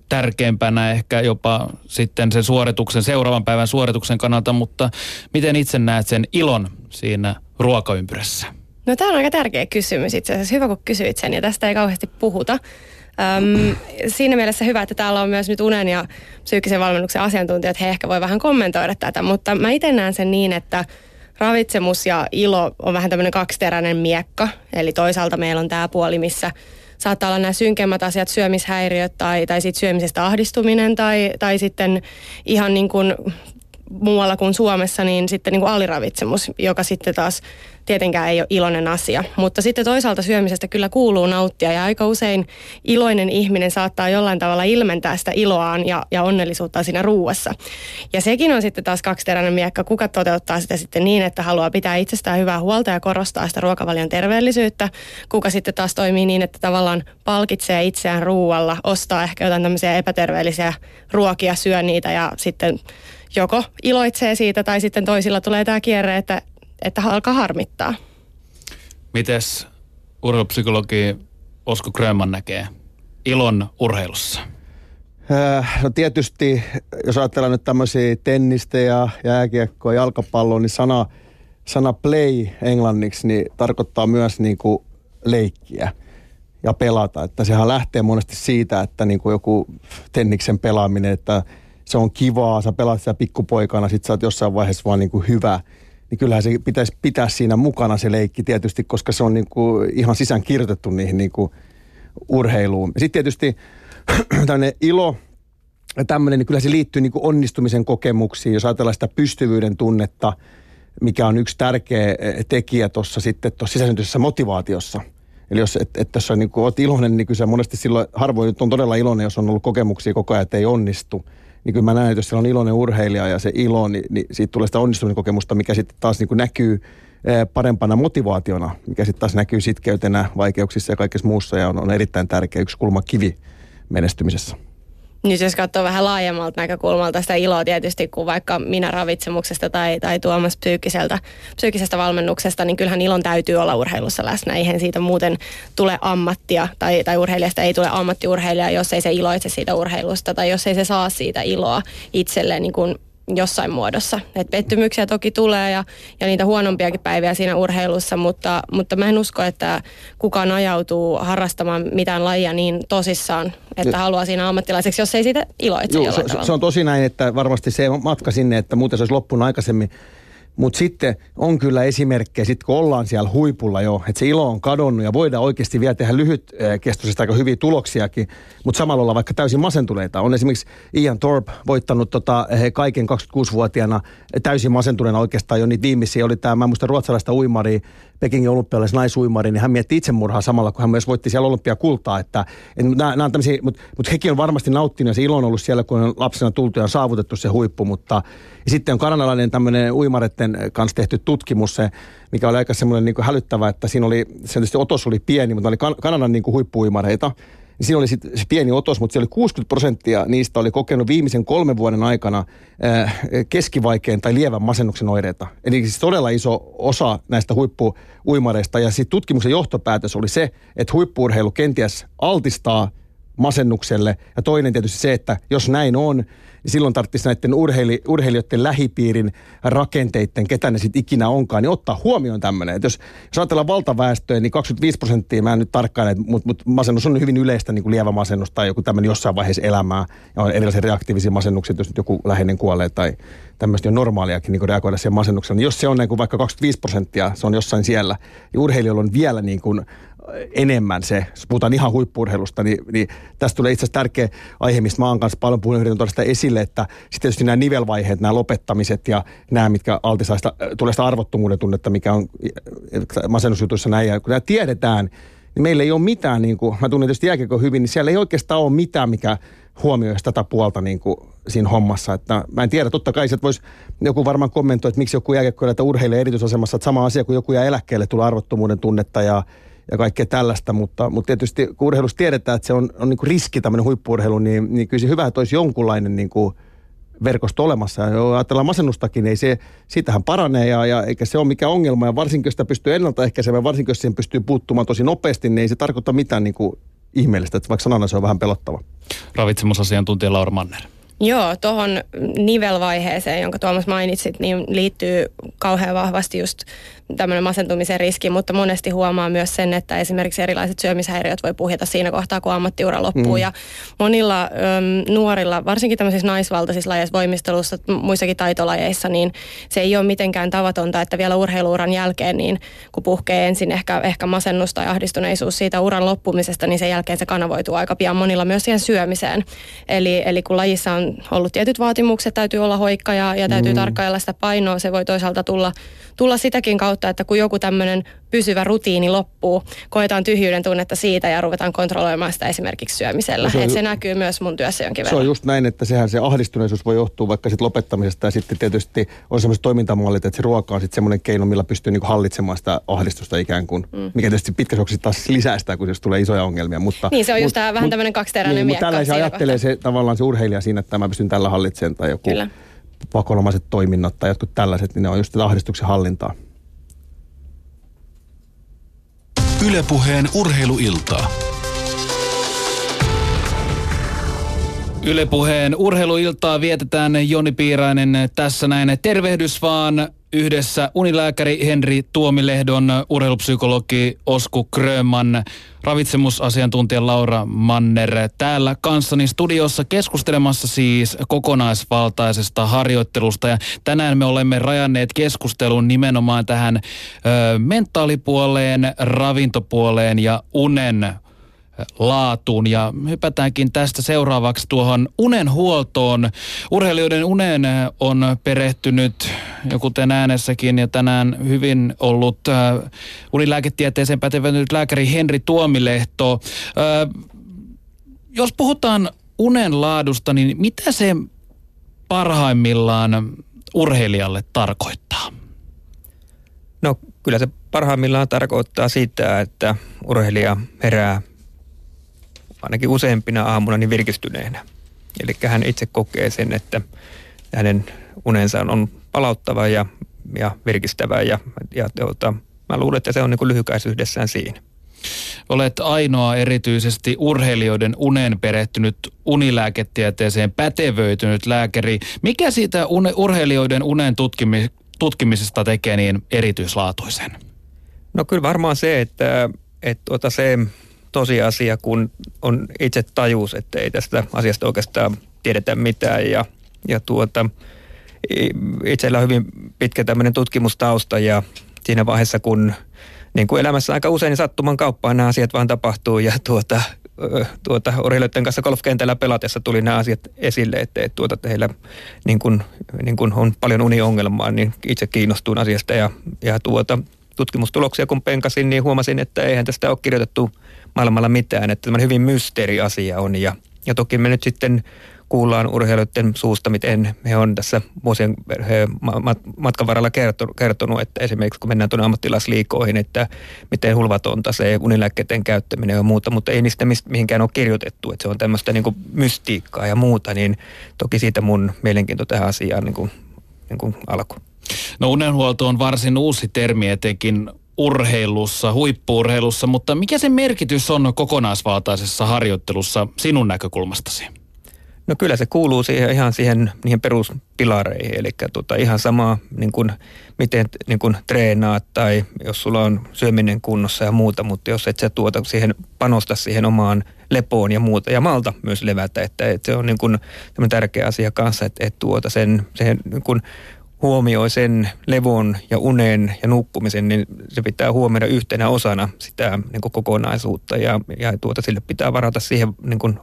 tärkeimpänä ehkä jopa sitten sen suorituksen, seuraavan päivän suorituksen kannalta, mutta miten itse näet sen ilon siinä ruokaympyrässä? No tämä on aika tärkeä kysymys itse asiassa. Hyvä kun kysyit sen ja tästä ei kauheasti puhuta. Öm, siinä mielessä hyvä, että täällä on myös nyt unen ja psyykkisen valmennuksen asiantuntijat, he ehkä voi vähän kommentoida tätä, mutta mä itse näen sen niin, että ravitsemus ja ilo on vähän tämmöinen kaksiteräinen miekka, eli toisaalta meillä on tämä puoli, missä saattaa olla nämä synkemmät asiat, syömishäiriöt tai, tai sitten syömisestä ahdistuminen tai, tai sitten ihan niin kuin muualla kuin Suomessa, niin sitten niin kuin aliravitsemus, joka sitten taas tietenkään ei ole iloinen asia. Mutta sitten toisaalta syömisestä kyllä kuuluu nauttia ja aika usein iloinen ihminen saattaa jollain tavalla ilmentää sitä iloaan ja, ja onnellisuutta siinä ruuassa. Ja sekin on sitten taas kaksiteräinen miekka, kuka toteuttaa sitä sitten niin, että haluaa pitää itsestään hyvää huolta ja korostaa sitä ruokavalion terveellisyyttä. Kuka sitten taas toimii niin, että tavallaan palkitsee itseään ruualla, ostaa ehkä jotain tämmöisiä epäterveellisiä ruokia, syö niitä ja sitten joko iloitsee siitä tai sitten toisilla tulee tämä kierre, että, että alkaa harmittaa. Mites urheilupsykologi Osko Grönman näkee ilon urheilussa? Äh, no tietysti, jos ajatellaan nyt tämmöisiä tennistä ja jääkiekkoa ja jalkapalloa, niin sana, sana play englanniksi niin tarkoittaa myös niin kuin leikkiä ja pelata. Että sehän lähtee monesti siitä, että niin kuin joku tenniksen pelaaminen, että se on kivaa, sä pelaat sitä pikkupoikana, sit sä oot jossain vaiheessa vaan niin kuin hyvä. Niin kyllähän se pitäisi pitää siinä mukana se leikki tietysti, koska se on niin kuin ihan sisään kirjoitettu niihin niin kuin urheiluun. Sitten tietysti tämmöinen ilo ja tämmöinen, niin kyllä se liittyy niin kuin onnistumisen kokemuksiin, jos ajatellaan sitä pystyvyyden tunnetta, mikä on yksi tärkeä eh, tekijä tuossa sitten tuossa sisäsyntyisessä motivaatiossa. Eli jos, et, et jos niin olet iloinen, niin kyllä se monesti silloin, harvoin on todella iloinen, jos on ollut kokemuksia koko ajan, että ei onnistu. Niin kyllä mä näen, että jos siellä on iloinen urheilija ja se ilo, niin, niin siitä tulee sitä onnistumisen kokemusta, mikä sitten taas niin kuin näkyy parempana motivaationa, mikä sitten taas näkyy sitkeytenä vaikeuksissa ja kaikessa muussa ja on, on erittäin tärkeä yksi kulma kivi menestymisessä. Niin jos katsoo vähän laajemmalta näkökulmalta sitä iloa tietysti, kuin vaikka minä ravitsemuksesta tai, tai Tuomas psyykkiseltä, psyykkisestä valmennuksesta, niin kyllähän ilon täytyy olla urheilussa läsnä. Eihän siitä muuten tule ammattia tai, tai urheilijasta ei tule ammattiurheilija, jos ei se iloitse siitä urheilusta tai jos ei se saa siitä iloa itselleen niin kuin jossain muodossa. Et pettymyksiä toki tulee ja, ja niitä huonompiakin päiviä siinä urheilussa, mutta, mutta mä en usko, että kukaan ajautuu harrastamaan mitään lajia niin tosissaan, että haluaa siinä ammattilaiseksi, jos ei siitä iloitse Joo, se, se on tosi näin, että varmasti se matka sinne, että muuten se olisi loppunut aikaisemmin mutta sitten on kyllä esimerkkejä, sit kun ollaan siellä huipulla jo, että se ilo on kadonnut ja voidaan oikeasti vielä tehdä lyhytkestoisesta aika hyviä tuloksiakin, mutta samalla olla vaikka täysin masentuneita. On esimerkiksi Ian Thorpe voittanut tota, he kaiken 26-vuotiaana täysin masentuneena oikeastaan jo niitä viimeisiä. Oli tämä, mä muistan ruotsalaista uimaria, Pekingin olympialaisen naisuimari, niin hän mietti itsemurhaa samalla, kun hän myös voitti siellä olympiakultaa. Että, että nämä, nämä on mutta, mutta hekin on varmasti nauttinut ja se ilo on ollut siellä, kun on lapsena tultu ja on saavutettu se huippu. Mutta ja sitten on kanadalainen tämmöinen uimareiden kanssa tehty tutkimus, se, mikä oli aika semmoinen niin hälyttävä, että siinä oli, se otos oli pieni, mutta oli Kanadan niin huippuuimareita niin siinä oli sit se pieni otos, mutta se oli 60 prosenttia niistä oli kokenut viimeisen kolmen vuoden aikana äh, keskivaikeen tai lievän masennuksen oireita. Eli siis todella iso osa näistä huippuuimareista. Ja sitten tutkimuksen johtopäätös oli se, että huippuurheilu kenties altistaa masennukselle. Ja toinen tietysti se, että jos näin on, niin silloin tarvitsisi näiden urheili, urheilijoiden lähipiirin rakenteiden, ketä ne sitten ikinä onkaan, niin ottaa huomioon tämmöinen. Jos, jos ajatellaan valtaväestöä, niin 25 prosenttia, mä en nyt tarkkaan, mutta mut masennus on hyvin yleistä, niin kuin lievä masennus tai joku tämmöinen jossain vaiheessa elämää. Ja on erilaisia reaktiivisia masennuksia, jos nyt joku läheinen kuolee tai tämmöistä on normaaliakin niin reagoida siihen masennukseen. Niin jos se on niin kuin vaikka 25 prosenttia, se on jossain siellä, ja urheilijoilla on vielä niin kuin enemmän se, jos puhutaan ihan huippurheilusta, niin, niin tästä tulee itse asiassa tärkeä aihe, mistä mä oon kanssa paljon puhunut, yritän tuoda sitä esille, että sitten tietysti nämä nivelvaiheet, nämä lopettamiset ja nämä, mitkä altistaa sitä, tulee sitä arvottomuuden tunnetta, mikä on masennusjutuissa näin, ja kun nämä tiedetään, niin meillä ei ole mitään, niin kuin, mä tunnen tietysti jääkiekko hyvin, niin siellä ei oikeastaan ole mitään, mikä huomioisi tätä puolta niin kuin siinä hommassa. Että mä en tiedä, totta kai se voisi joku varmaan kommentoi, että miksi joku jääkiekkoilija urheilee erityisasemassa, että sama asia kuin joku jää eläkkeelle, tulee arvottomuuden tunnetta ja ja kaikkea tällaista, mutta, mutta tietysti kun urheilussa tiedetään, että se on, on niin kuin riski tämmöinen huippuurheilu, niin, niin kyllä se hyvä, että olisi jonkunlainen niin kuin verkosto olemassa. Ja ajatellaan masennustakin, niin se, siitähän paranee ja, ja eikä se ole mikään ongelma. Ja varsinkin jos sitä pystyy ennaltaehkäisemään, varsinkin jos siihen pystyy puuttumaan tosi nopeasti, niin ei se tarkoita mitään niin kuin ihmeellistä, että vaikka sanana se on vähän pelottava. Ravitsemusasiantuntija Laura Manner. Joo, tuohon nivelvaiheeseen, jonka Tuomas mainitsit, niin liittyy kauhean vahvasti just tämmöinen masentumisen riski, mutta monesti huomaa myös sen, että esimerkiksi erilaiset syömishäiriöt voi puhjeta siinä kohtaa, kun ammattiura loppuu. Mm. Ja monilla äm, nuorilla, varsinkin tämmöisissä naisvaltaisissa lajeissa, voimistelussa, muissakin taitolajeissa, niin se ei ole mitenkään tavatonta, että vielä urheiluuran jälkeen, niin kun puhkee ensin ehkä, ehkä masennus tai ahdistuneisuus siitä uran loppumisesta, niin sen jälkeen se kanavoituu aika pian monilla myös siihen syömiseen. Eli, eli kun lajissa on ollut tietyt vaatimukset, täytyy olla hoikka ja, ja täytyy mm. tarkkailla sitä painoa, se voi toisaalta tulla, tulla sitäkin kautta, että kun joku tämmöinen pysyvä rutiini loppuu, koetaan tyhjyyden tunnetta siitä ja ruvetaan kontrolloimaan sitä esimerkiksi syömisellä. Se, on, se näkyy myös mun työssä jonkin verran. Se on just näin, että sehän se ahdistuneisuus voi johtua vaikka sit lopettamisesta ja sitten tietysti on sellaiset toimintamallit, että se ruoka on sitten semmoinen keino, millä pystyy niinku hallitsemaan sitä ahdistusta ikään kuin, mm. mikä tietysti pitkässä taas lisää sitä, kun jos tulee isoja ongelmia. Mutta, niin se on just mut, vähän tämmöinen kaksiteräinen niin, miekka. Mutta ajattelee se, tavallaan se urheilija siinä, että mä pystyn tällä hallitsemaan tai joku Kyllä. Pakonomaiset toiminnot tai jotkut tällaiset, niin ne on just ahdistuksen hallintaa. Ylepuheen urheiluiltaa. Ylepuheen urheiluiltaa vietetään Joni Piirainen tässä näin. Tervehdys vaan yhdessä unilääkäri Henri Tuomilehdon, urheilupsykologi Osku Kröman, ravitsemusasiantuntija Laura Manner täällä kanssani studiossa keskustelemassa siis kokonaisvaltaisesta harjoittelusta. Ja tänään me olemme rajanneet keskustelun nimenomaan tähän ö, mentaalipuoleen, ravintopuoleen ja unen laatuun. Ja hypätäänkin tästä seuraavaksi tuohon unenhuoltoon. Urheilijoiden unen on perehtynyt, ja kuten äänessäkin ja tänään hyvin ollut äh, unilääketieteeseen pätevänyt lääkäri Henri Tuomilehto. Äh, jos puhutaan unen laadusta, niin mitä se parhaimmillaan urheilijalle tarkoittaa? No kyllä se parhaimmillaan tarkoittaa sitä, että urheilija herää ainakin useampina aamuna niin virkistyneenä. Eli hän itse kokee sen, että hänen unensa on palauttava ja, ja virkistävä ja, ja tuota, mä luulen, että se on niin lyhykäisyydessään siinä. Olet ainoa erityisesti urheilijoiden unen perehtynyt unilääketieteeseen pätevöitynyt lääkäri. Mikä siitä une, urheilijoiden unen tutkimi, tutkimisesta tekee niin erityislaatuisen? No kyllä varmaan se, että, että tuota se tosiasia, kun on itse tajus, että ei tästä asiasta oikeastaan tiedetä mitään. Ja, ja tuota, itsellä on hyvin pitkä tämmöinen tutkimustausta ja siinä vaiheessa, kun niin kuin elämässä aika usein niin sattuman kauppaan nämä asiat vaan tapahtuu ja tuota, tuota, urheilijoiden kanssa golfkentällä pelatessa tuli nämä asiat esille, että, että tuota, heillä niin kuin, niin kuin on paljon uniongelmaa, niin itse kiinnostuin asiasta ja, ja tuota, tutkimustuloksia kun penkasin, niin huomasin, että eihän tästä ole kirjoitettu maailmalla mitään, että tämä hyvin mysteeriasia on ja, ja toki me nyt sitten kuullaan urheilijoiden suusta, miten he on tässä vuosien matkan varrella kertonut, että esimerkiksi kun mennään tuonne ammattilaisliikoihin, että miten hulvatonta se unilääkkeiden käyttäminen ja muuta, mutta ei niistä mihinkään ole kirjoitettu, että se on tämmöistä niin kuin mystiikkaa ja muuta, niin toki siitä mun mielenkiinto tähän asiaan niin kuin, niin kuin alkoi. No unenhuolto on varsin uusi termi etenkin urheilussa, huippuurheilussa, mutta mikä sen merkitys on kokonaisvaltaisessa harjoittelussa sinun näkökulmastasi? No kyllä se kuuluu siihen, ihan siihen niihin peruspilareihin, eli tota, ihan sama niin kuin, miten niin kuin, treenaat tai jos sulla on syöminen kunnossa ja muuta, mutta jos et sä tuota siihen, panosta siihen omaan lepoon ja muuta ja malta myös levätä, että, että se on niin kuin, tärkeä asia kanssa, että, että tuota sen, sen niin kuin, huomioi sen levon ja unen ja nukkumisen, niin se pitää huomioida yhtenä osana sitä niin kuin kokonaisuutta ja, ja tuota, sille pitää varata siihen niin kuin,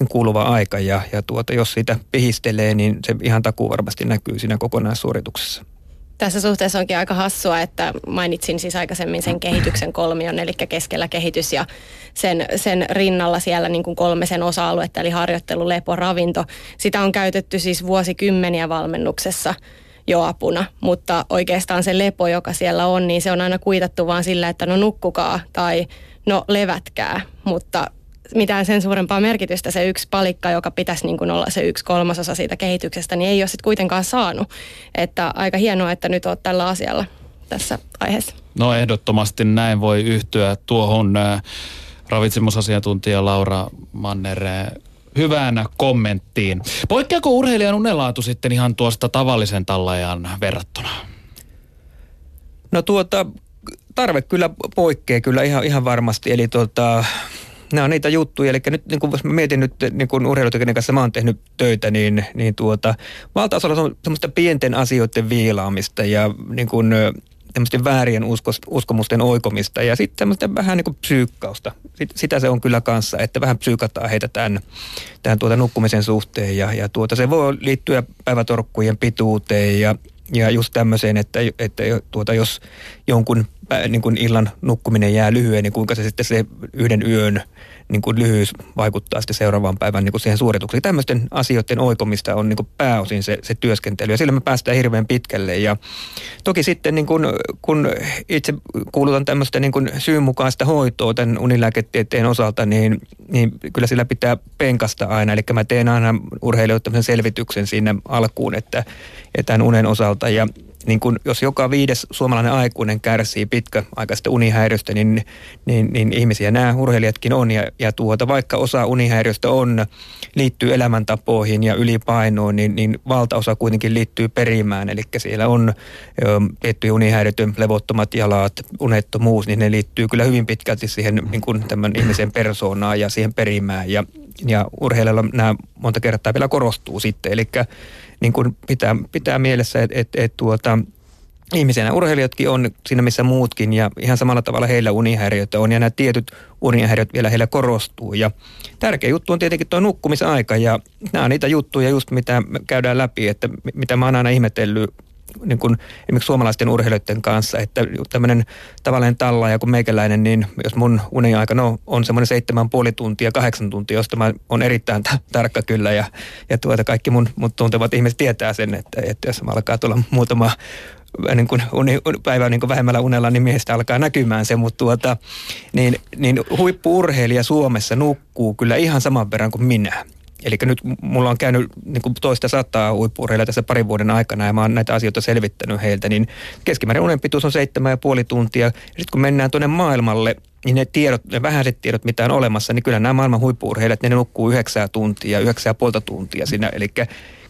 niin kuuluva aika ja, ja tuota, jos sitä pihistelee, niin se ihan takuu varmasti näkyy siinä kokonaissuorituksessa. Tässä suhteessa onkin aika hassua, että mainitsin siis aikaisemmin sen kehityksen kolmion, eli keskellä kehitys ja sen, sen rinnalla siellä niin kuin kolmesen osa-aluetta, eli harjoittelu, lepo, ravinto. Sitä on käytetty siis vuosikymmeniä valmennuksessa – jo apuna, mutta oikeastaan se lepo, joka siellä on, niin se on aina kuitattu vaan sillä, että no nukkukaa tai no levätkää, mutta mitään sen suurempaa merkitystä se yksi palikka, joka pitäisi niin kuin olla se yksi kolmasosa siitä kehityksestä, niin ei ole sitten kuitenkaan saanut. Että aika hienoa, että nyt olet tällä asialla tässä aiheessa. No ehdottomasti näin voi yhtyä tuohon äh, ravitsemusasiantuntija Laura Manner äh, hyvään kommenttiin. Poikkeako urheilijan unelaatu sitten ihan tuosta tavallisen tallajan verrattuna? No tuota, tarve kyllä poikkeaa kyllä ihan, ihan varmasti. Eli tuota, nämä on niitä juttuja. Eli nyt niin kun mä mietin nyt niin kun kanssa mä oon tehnyt töitä, niin, niin tuota, valtaosalla on semmoista pienten asioiden viilaamista ja niin kun, tämmöisten väärien uskos, uskomusten oikomista ja sitten tämmöistä vähän niin kuin psyykkausta. Sitä se on kyllä kanssa, että vähän psyykataan heitä tämän, tämän tuota nukkumisen suhteen ja, ja tuota, se voi liittyä päivätorkkujen pituuteen ja, ja just tämmöiseen, että, että tuota, jos jonkun niin kuin illan nukkuminen jää lyhyen, niin kuinka se sitten se yhden yön niin kuin lyhyys vaikuttaa sitten seuraavaan päivän niin kuin siihen suoritukseen. Tämmöisten asioiden oikomista on niin kuin pääosin se, se työskentely ja sillä me päästään hirveän pitkälle. Ja toki sitten niin kuin, kun itse kuulutan tämmöistä niin kuin syyn mukaista hoitoa tämän unilääketieteen osalta, niin, niin kyllä sillä pitää penkasta aina. Eli mä teen aina urheilijoille selvityksen siinä alkuun, että, että tämän unen osalta ja niin kun, jos joka viides suomalainen aikuinen kärsii pitkäaikaisesta unihäiriöstä, niin, niin, niin ihmisiä nämä urheilijatkin on. Ja, ja tuota, vaikka osa unihäiriöstä on, liittyy elämäntapoihin ja ylipainoon, niin, niin valtaosa kuitenkin liittyy perimään. Eli siellä on tiettyjä unihäiriöitä, levottomat jalat, unettomuus, niin ne liittyy kyllä hyvin pitkälti siihen niin kun tämän ihmisen persoonaan ja siihen perimään. Ja, ja urheilijalla nämä monta kertaa vielä korostuu sitten. Eli niin kuin pitää, pitää mielessä, että et, et, tuota, ihmisenä urheilijatkin on siinä missä muutkin ja ihan samalla tavalla heillä unihäiriöitä on ja nämä tietyt unihäiriöt vielä heillä korostuu. Ja tärkeä juttu on tietenkin tuo nukkumisaika ja nämä on niitä juttuja just mitä käydään läpi, että mitä mä oon aina ihmetellyt niin kuin esimerkiksi suomalaisten urheilijoiden kanssa, että tämmöinen tavallinen tallaaja kuin meikäläinen, niin jos mun uniaika no, on semmoinen seitsemän puoli tuntia, kahdeksan tuntia, josta mä on erittäin t- tarkka kyllä ja, ja tuota, kaikki mun, mun tuntevat ihmiset tietää sen, että, että jos mä alkaa tulla muutama niin kuin uni, päivä niin kuin vähemmällä unella, niin miestä alkaa näkymään se, mutta tuota, niin, niin huippuurheilija Suomessa nukkuu kyllä ihan saman verran kuin minä. Eli nyt mulla on käynyt niin kuin toista sataa huippuureilla tässä parin vuoden aikana ja mä oon näitä asioita selvittänyt heiltä, niin keskimäärin unen pituus on seitsemän ja puoli tuntia. Sitten kun mennään tuonne maailmalle, niin ne tiedot, ne vähäiset tiedot, mitä on olemassa, niin kyllä nämä maailman huippuurheilijat, ne nukkuu yhdeksää tuntia, yhdeksää puolta tuntia siinä. Eli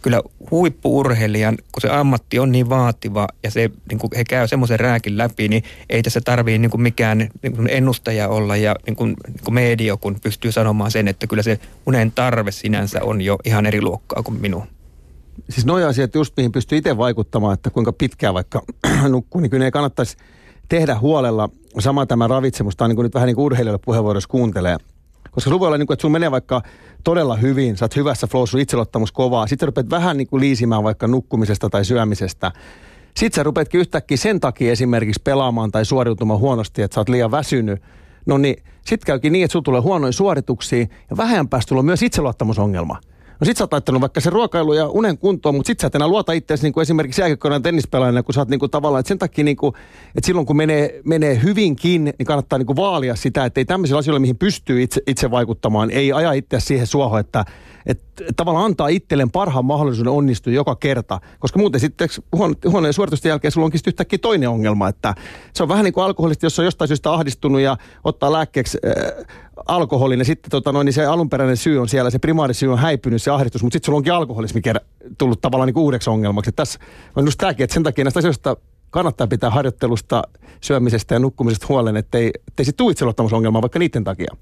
kyllä huippuurheilijan, kun se ammatti on niin vaativa ja se, niin kuin he käy semmoisen rääkin läpi, niin ei tässä tarvii niin mikään niin kuin ennustaja olla ja niin kuin, niin kuin media, kun pystyy sanomaan sen, että kyllä se unen tarve sinänsä on jo ihan eri luokkaa kuin minun. Siis noja asiat just mihin pystyy itse vaikuttamaan, että kuinka pitkään vaikka nukkuu, niin kyllä ei kannattaisi tehdä huolella. Sama tämä ravitsemus, tämä on niin nyt vähän niin kuin urheilijoille puheenvuorossa kuuntelee. Koska se voi olla niin kuin, että sun menee vaikka todella hyvin, sä oot hyvässä flow, sun itseluottamus kovaa. Sitten sä rupeat vähän niin kuin liisimään vaikka nukkumisesta tai syömisestä. Sitten sä rupeatkin yhtäkkiä sen takia esimerkiksi pelaamaan tai suoriutumaan huonosti, että sä oot liian väsynyt. No niin, sitten käykin niin, että sulla tulee huonoja suorituksia ja vähän päästä tulee myös itseluottamusongelma. No sit sä oot laittanut vaikka se ruokailu ja unen kuntoon, mutta sit sä et enää luota itseäsi niin esimerkiksi jääkiekkoinen tennispelaajana, kun sä oot niin kuin tavallaan, että sen takia niin kuin, että silloin kun menee, menee hyvinkin, niin kannattaa niin kuin vaalia sitä, että ei tämmöisillä asioilla, mihin pystyy itse, itse vaikuttamaan, ei aja itse siihen suohon, että, että tavallaan antaa itselleen parhaan mahdollisuuden onnistua joka kerta, koska muuten sitten huono, huonojen suoritusten jälkeen sulla onkin yhtäkkiä toinen ongelma, että se on vähän niin kuin alkoholista, jos on jostain syystä ahdistunut ja ottaa lääkkeeksi äh, alkoholin ja sitten tota noin, niin se alunperäinen syy on siellä, se primaarisyy on häipynyt, se ahdistus, mutta sitten sulla onkin alkoholismi tullut tavallaan niin uudeksi ongelmaksi. Et tässä on just tämäkin, että sen takia näistä asioista kannattaa pitää harjoittelusta, syömisestä ja nukkumisesta huolen, ettei, ettei sitten tule itseluottamusongelmaa vaikka niiden takia.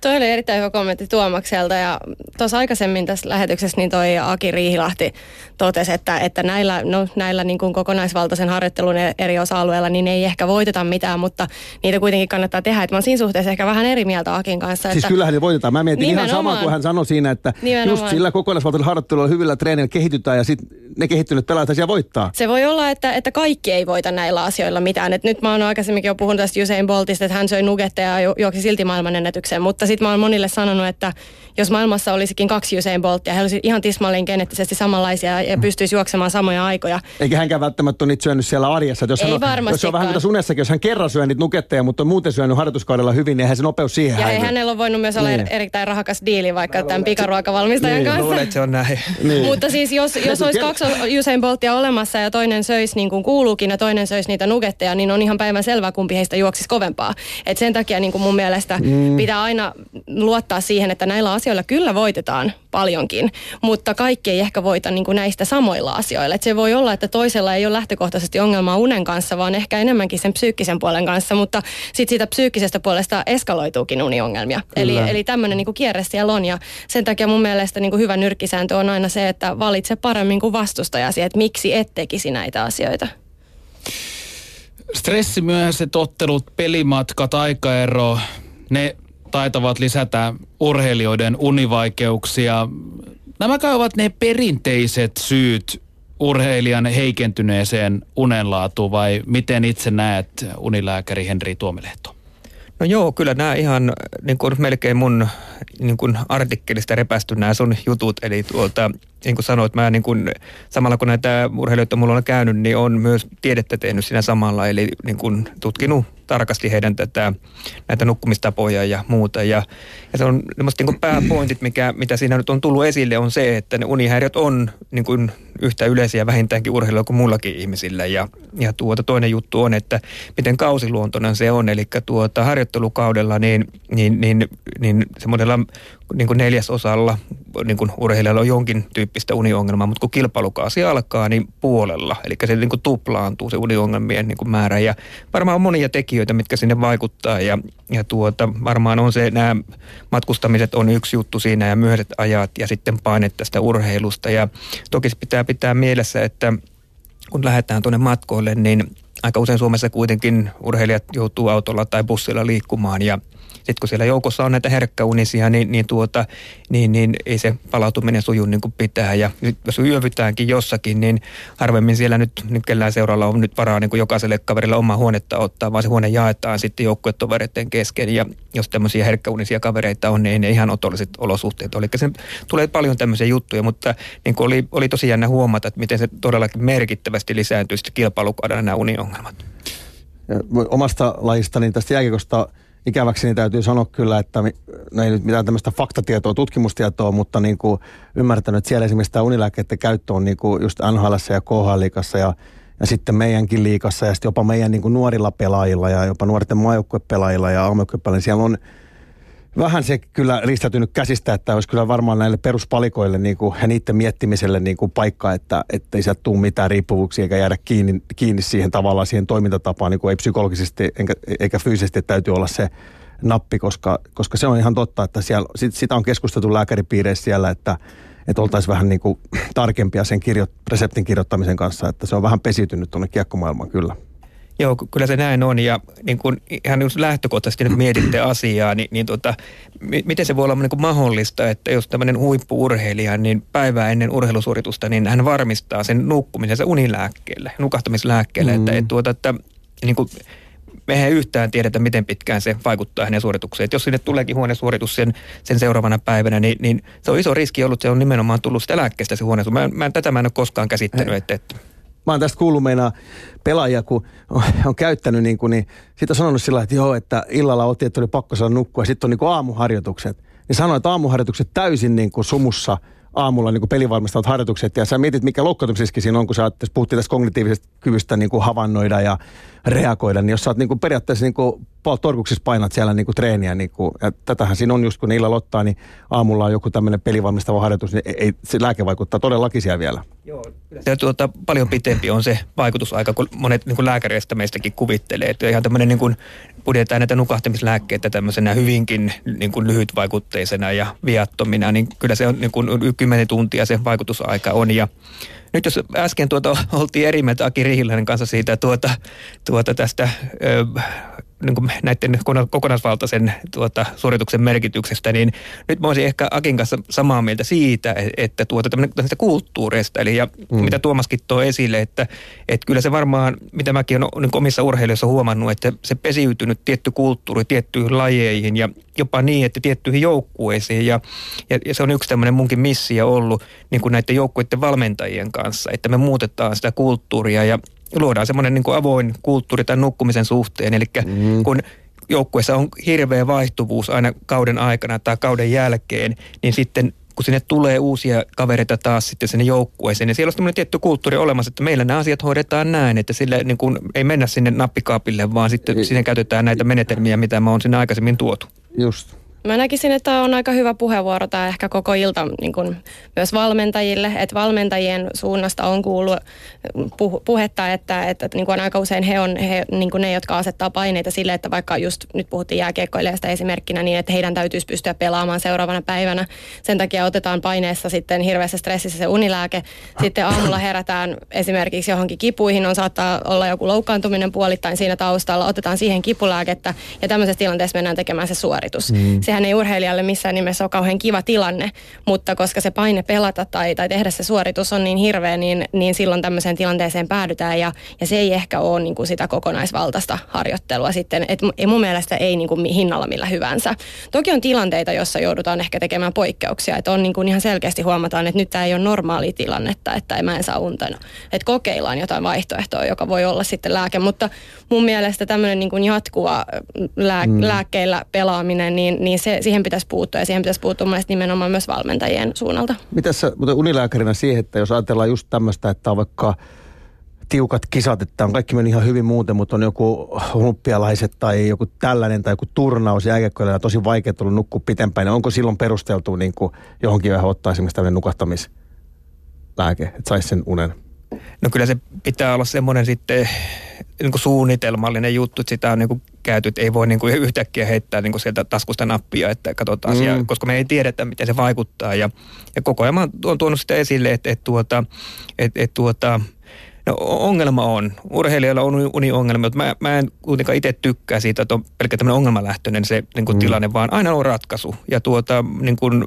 Toi oli erittäin hyvä kommentti Tuomakselta ja tuossa aikaisemmin tässä lähetyksessä niin toi Aki Riihilahti totesi, että, että näillä, no, näillä niin kuin kokonaisvaltaisen harjoittelun eri osa-alueilla niin ei ehkä voiteta mitään, mutta niitä kuitenkin kannattaa tehdä. Et mä oon siinä suhteessa ehkä vähän eri mieltä Akin kanssa. Siis että kyllähän ne voitetaan. Mä mietin Nimenomaan. ihan samaa kuin hän sanoi siinä, että Nimenomaan. just sillä kokonaisvaltaisella harjoittelulla hyvillä treenillä kehitytään ja sitten ne kehittyneet pelaajat siellä voittaa. Se voi olla, että, että kaikki ei voita näillä asioilla mitään. Et nyt mä oon aikaisemminkin jo puhunut tästä Usain Boltista, että hän söi nugetteja ja juoksi silti maailmanennätykseen, mutta sitten mä oon monille sanonut, että jos maailmassa olisikin kaksi Usain Boltia, he olisivat ihan tismalleen geneettisesti samanlaisia ja pystyisi juoksemaan samoja aikoja. Eikä hänkään välttämättä ole niitä syönyt siellä arjessa. Että jos, ei hän on, jos on vähän mitä unessakin, jos hän kerran syö niitä nuketteja, mutta on muuten syönyt harjoituskaudella hyvin, niin eihän se nopeus siihen Ja ei hänellä on voinut myös olla niin. erittäin rahakas diili vaikka tämän pikaruokavalmistajan niin. kanssa. Luulen, että se on näin. niin. Mutta siis jos, jos olisi kaksi Usain Boltia olemassa ja toinen söisi niin kuin kuuluukin ja toinen söisi niitä nuketteja, niin on ihan päivän selvää, kumpi heistä juoksisi kovempaa. Et sen takia niin kuin mun mielestä mm. pitää aina luottaa siihen, että näillä asioilla kyllä voitetaan paljonkin, mutta kaikki ei ehkä voita niin kuin näistä samoilla asioilla. Et se voi olla, että toisella ei ole lähtökohtaisesti ongelmaa unen kanssa, vaan ehkä enemmänkin sen psyykkisen puolen kanssa, mutta sitten siitä psyykkisestä puolesta eskaloituukin uniongelmia. Kyllä. Eli, eli tämmöinen niin kierre siellä on ja sen takia mun mielestä niin kuin hyvä nyrkkisääntö on aina se, että valitse paremmin kuin vastustajasi, että miksi et tekisi näitä asioita. Stressimyöhäiset ottelut, pelimatkat, aikaero, ne taitavat lisätä urheilijoiden univaikeuksia. Nämä ovat ne perinteiset syyt urheilijan heikentyneeseen unenlaatuun vai miten itse näet unilääkäri Henri Tuomilehto? No joo, kyllä nämä ihan niin kuin melkein mun niin kuin artikkelista repästy nämä sun jutut. Eli tuolta niin kuin sanoit, mä niin kuin, samalla kun näitä urheilijoita mulla on käynyt, niin on myös tiedettä tehnyt siinä samalla, eli niin kuin tutkinut tarkasti heidän tätä, näitä nukkumistapoja ja muuta. Ja, ja se on niin pääpointit, mikä, mitä siinä nyt on tullut esille, on se, että ne unihäiriöt on niin kuin yhtä yleisiä vähintäänkin urheilijoilla kuin muillakin ihmisillä. Ja, ja tuota, toinen juttu on, että miten kausiluontoinen se on, eli tuota, harjoittelukaudella niin, niin, niin, niin semmoisella niin kuin neljäsosalla niin kuin urheilijalla on jonkin tyyppistä uniongelmaa, mutta kun kilpailukausi alkaa, niin puolella. Eli se niin kuin tuplaantuu se uniongelmien niin kuin määrä. Ja varmaan on monia tekijöitä, mitkä sinne vaikuttaa. Ja, ja tuota, varmaan on se, nämä matkustamiset on yksi juttu siinä ja myöhäiset ajat ja sitten paine tästä urheilusta. Ja toki pitää pitää mielessä, että kun lähdetään tuonne matkoille, niin aika usein Suomessa kuitenkin urheilijat joutuu autolla tai bussilla liikkumaan ja sitten kun siellä joukossa on näitä herkkäunisia, niin, niin, tuota, niin, niin ei se palautuminen suju niin kuin pitää. Ja jos yövytäänkin jossakin, niin harvemmin siellä nyt, nyt kellään seuralla on nyt varaa niin kuin jokaiselle kaverille omaa huonetta ottaa, vaan se huone jaetaan sitten joukkuetovereiden kesken. Ja jos tämmöisiä herkkäunisia kavereita on, niin ei ne ihan otolliset olosuhteet. Eli se tulee paljon tämmöisiä juttuja, mutta niin kuin oli, oli tosi jännä huomata, että miten se todellakin merkittävästi lisääntyy sitten kilpailukaudella nämä uniongelmat. Omasta lajistani tästä jääkiekosta ikäväkseni täytyy sanoa kyllä, että no ei nyt mitään tämmöistä faktatietoa, tutkimustietoa, mutta niin kuin ymmärtänyt, että siellä esimerkiksi tämä unilääkkeiden käyttö on niin kuin just nhl ja KH-liikassa ja, ja sitten meidänkin liikassa ja sitten jopa meidän niin kuin nuorilla pelaajilla ja jopa nuorten maajoukkuepelaajilla ja aamujoukkuepelaajilla, siellä on vähän se kyllä ristäytynyt käsistä, että olisi kyllä varmaan näille peruspalikoille niin kuin, ja niiden miettimiselle niin kuin paikka, että ei sieltä tule mitään riippuvuuksia eikä jäädä kiinni, kiinni siihen tavallaan siihen toimintatapaan, niin kuin ei psykologisesti enkä, eikä fyysisesti täytyy olla se nappi, koska, koska se on ihan totta, että siellä, sit, sitä on keskusteltu lääkäripiireissä siellä, että, että oltaisiin vähän niin kuin tarkempia sen kirjo, reseptin kirjoittamisen kanssa, että se on vähän pesiytynyt tuonne kiekkomaailmaan kyllä. Joo, kyllä se näin on ja niin kun ihan just lähtökohtaisesti nyt mietitte asiaa, niin, niin tota, miten se voi olla niin kuin mahdollista, että jos tämmöinen huippuurheilija, niin päivää ennen urheilusuoritusta, niin hän varmistaa sen nukkumisen, se unilääkkeelle, nukahtamislääkkeelle, mm. että, että, tuota, että niin kuin, me ei yhtään tiedetä, miten pitkään se vaikuttaa hänen suoritukseen. Et jos sinne tuleekin huonesuoritus sen, sen seuraavana päivänä, niin, niin se on iso riski ollut, se on nimenomaan tullut sitä lääkkeestä se huonesuoritus. Mä, mä, tätä mä en ole koskaan käsittänyt, että, että mä oon tästä kuullut meinaa pelaajia, kun on, on käyttänyt niin kuin, niin sitten on sanonut sillä että joo, että illalla oltiin, että oli pakko saada nukkua, ja sitten on niin kuin aamuharjoitukset. Niin sanoin, että aamuharjoitukset täysin niin kuin sumussa aamulla niin pelivalmistavat harjoitukset, ja sä mietit, mikä loukkaantumisriski siinä on, kun sä puhuttiin tästä kognitiivisesta kyvystä niin kuin havainnoida ja reagoida, niin jos sä oot niin kuin periaatteessa niin kuin Torkuksissa painat siellä niin kuin treeniä, niin kuin, ja tätähän siinä on just kun ne illalla ottaa, niin aamulla on joku tämmöinen pelivalmistava harjoitus, niin ei, se lääke vaikuttaa todellakin siellä vielä. Joo, se tuota, paljon pitempi on se vaikutusaika, kun monet niin kuin lääkäreistä meistäkin kuvittelee, että ihan tämmöinen niin kuin, pudetaan näitä nukahtamislääkkeitä tämmöisenä hyvinkin niin kuin lyhytvaikutteisena ja viattomina, niin kyllä se on niin kuin 10 tuntia se vaikutusaika on. Ja nyt jos äsken tuota, oltiin eri mieltä Aki Rihiläinen kanssa siitä tuota, tuota tästä ö, niin kuin näiden kokonaisvaltaisen tuota, suorituksen merkityksestä, niin nyt mä olisin ehkä Akin kanssa samaa mieltä siitä, että tuota, tämmöistä kulttuureista, eli ja mm. mitä Tuomaskin toi esille, että, että kyllä se varmaan, mitä mäkin olen niin omissa urheilijoissa huomannut, että se pesiytynyt tietty kulttuuri tiettyihin lajeihin ja jopa niin, että tiettyihin joukkueisiin ja, ja, ja se on yksi tämmöinen munkin missio ollut niin kuin näiden joukkueiden valmentajien kanssa, että me muutetaan sitä kulttuuria ja luodaan semmoinen niin kuin avoin kulttuuri tämän nukkumisen suhteen. Eli mm. kun joukkueessa on hirveä vaihtuvuus aina kauden aikana tai kauden jälkeen, niin sitten kun sinne tulee uusia kavereita taas sitten sinne joukkueeseen, niin siellä on semmoinen tietty kulttuuri olemassa, että meillä nämä asiat hoidetaan näin, että sille niin kuin ei mennä sinne nappikaapille, vaan sitten sinne käytetään näitä menetelmiä, mitä mä oon sinne aikaisemmin tuotu. Just. Mä näkisin, että on aika hyvä puheenvuoro tämä ehkä koko ilta niin kuin myös valmentajille, että valmentajien suunnasta on kuullut puh- puhetta, että, että niin kuin aika usein he on he, niin ne, jotka asettaa paineita sille, että vaikka just nyt puhuttiin jääkiekkoilijasta esimerkkinä, niin että heidän täytyisi pystyä pelaamaan seuraavana päivänä. Sen takia otetaan paineessa sitten hirveässä stressissä se unilääke. Sitten aamulla herätään esimerkiksi johonkin kipuihin, on saattaa olla joku loukkaantuminen puolittain siinä taustalla, otetaan siihen kipulääkettä ja tämmöisessä tilanteessa mennään tekemään se suoritus. Mm. Sehän ei urheilijalle missään nimessä ole kauhean kiva tilanne, mutta koska se paine pelata tai, tai tehdä se suoritus on niin hirveä, niin, niin silloin tämmöiseen tilanteeseen päädytään ja, ja se ei ehkä ole niin kuin sitä kokonaisvaltaista harjoittelua sitten, ei mun mielestä ei niin kuin hinnalla millä hyvänsä. Toki on tilanteita, joissa joudutaan ehkä tekemään poikkeuksia, että on niin kuin ihan selkeästi huomataan, että nyt tämä ei ole normaali tilannetta, että mä en saa unta. Että kokeillaan jotain vaihtoehtoa, joka voi olla sitten lääke, mutta mun mielestä tämmöinen niin kuin jatkuva lää, mm. lääkkeillä pelaaminen, niin, niin se, siihen pitäisi puuttua ja siihen pitäisi puuttua nimenomaan myös valmentajien suunnalta. Mitä sä unilääkärinä siihen, että jos ajatellaan just tämmöistä, että on vaikka tiukat kisat, että on kaikki meni ihan hyvin muuten, mutta on joku olympialaiset tai joku tällainen tai joku turnaus jääkiekkoilla tosi vaikea tullut nukkua pitempään. Niin onko silloin perusteltu niin kuin johonkin vähän ottaa esimerkiksi tämmöinen nukahtamislääke, että saisi sen unen? No kyllä se pitää olla semmoinen sitten niin kuin suunnitelmallinen juttu, että sitä on niin kuin käyty, että ei voi niin kuin yhtäkkiä heittää niin kuin sieltä taskusta nappia, että katsotaan mm. asiaa, koska me ei tiedetä, miten se vaikuttaa. Ja, ja koko ajan oon tuonut sitä esille, että, että, tuota, että, että tuota, No ongelma on. Urheilijoilla on uniongelmia, mutta mä, mä en kuitenkaan itse tykkää siitä, että on pelkkä tämmöinen ongelmalähtöinen se niin kuin mm. tilanne, vaan aina on ratkaisu. Ja tuota, niin kuin,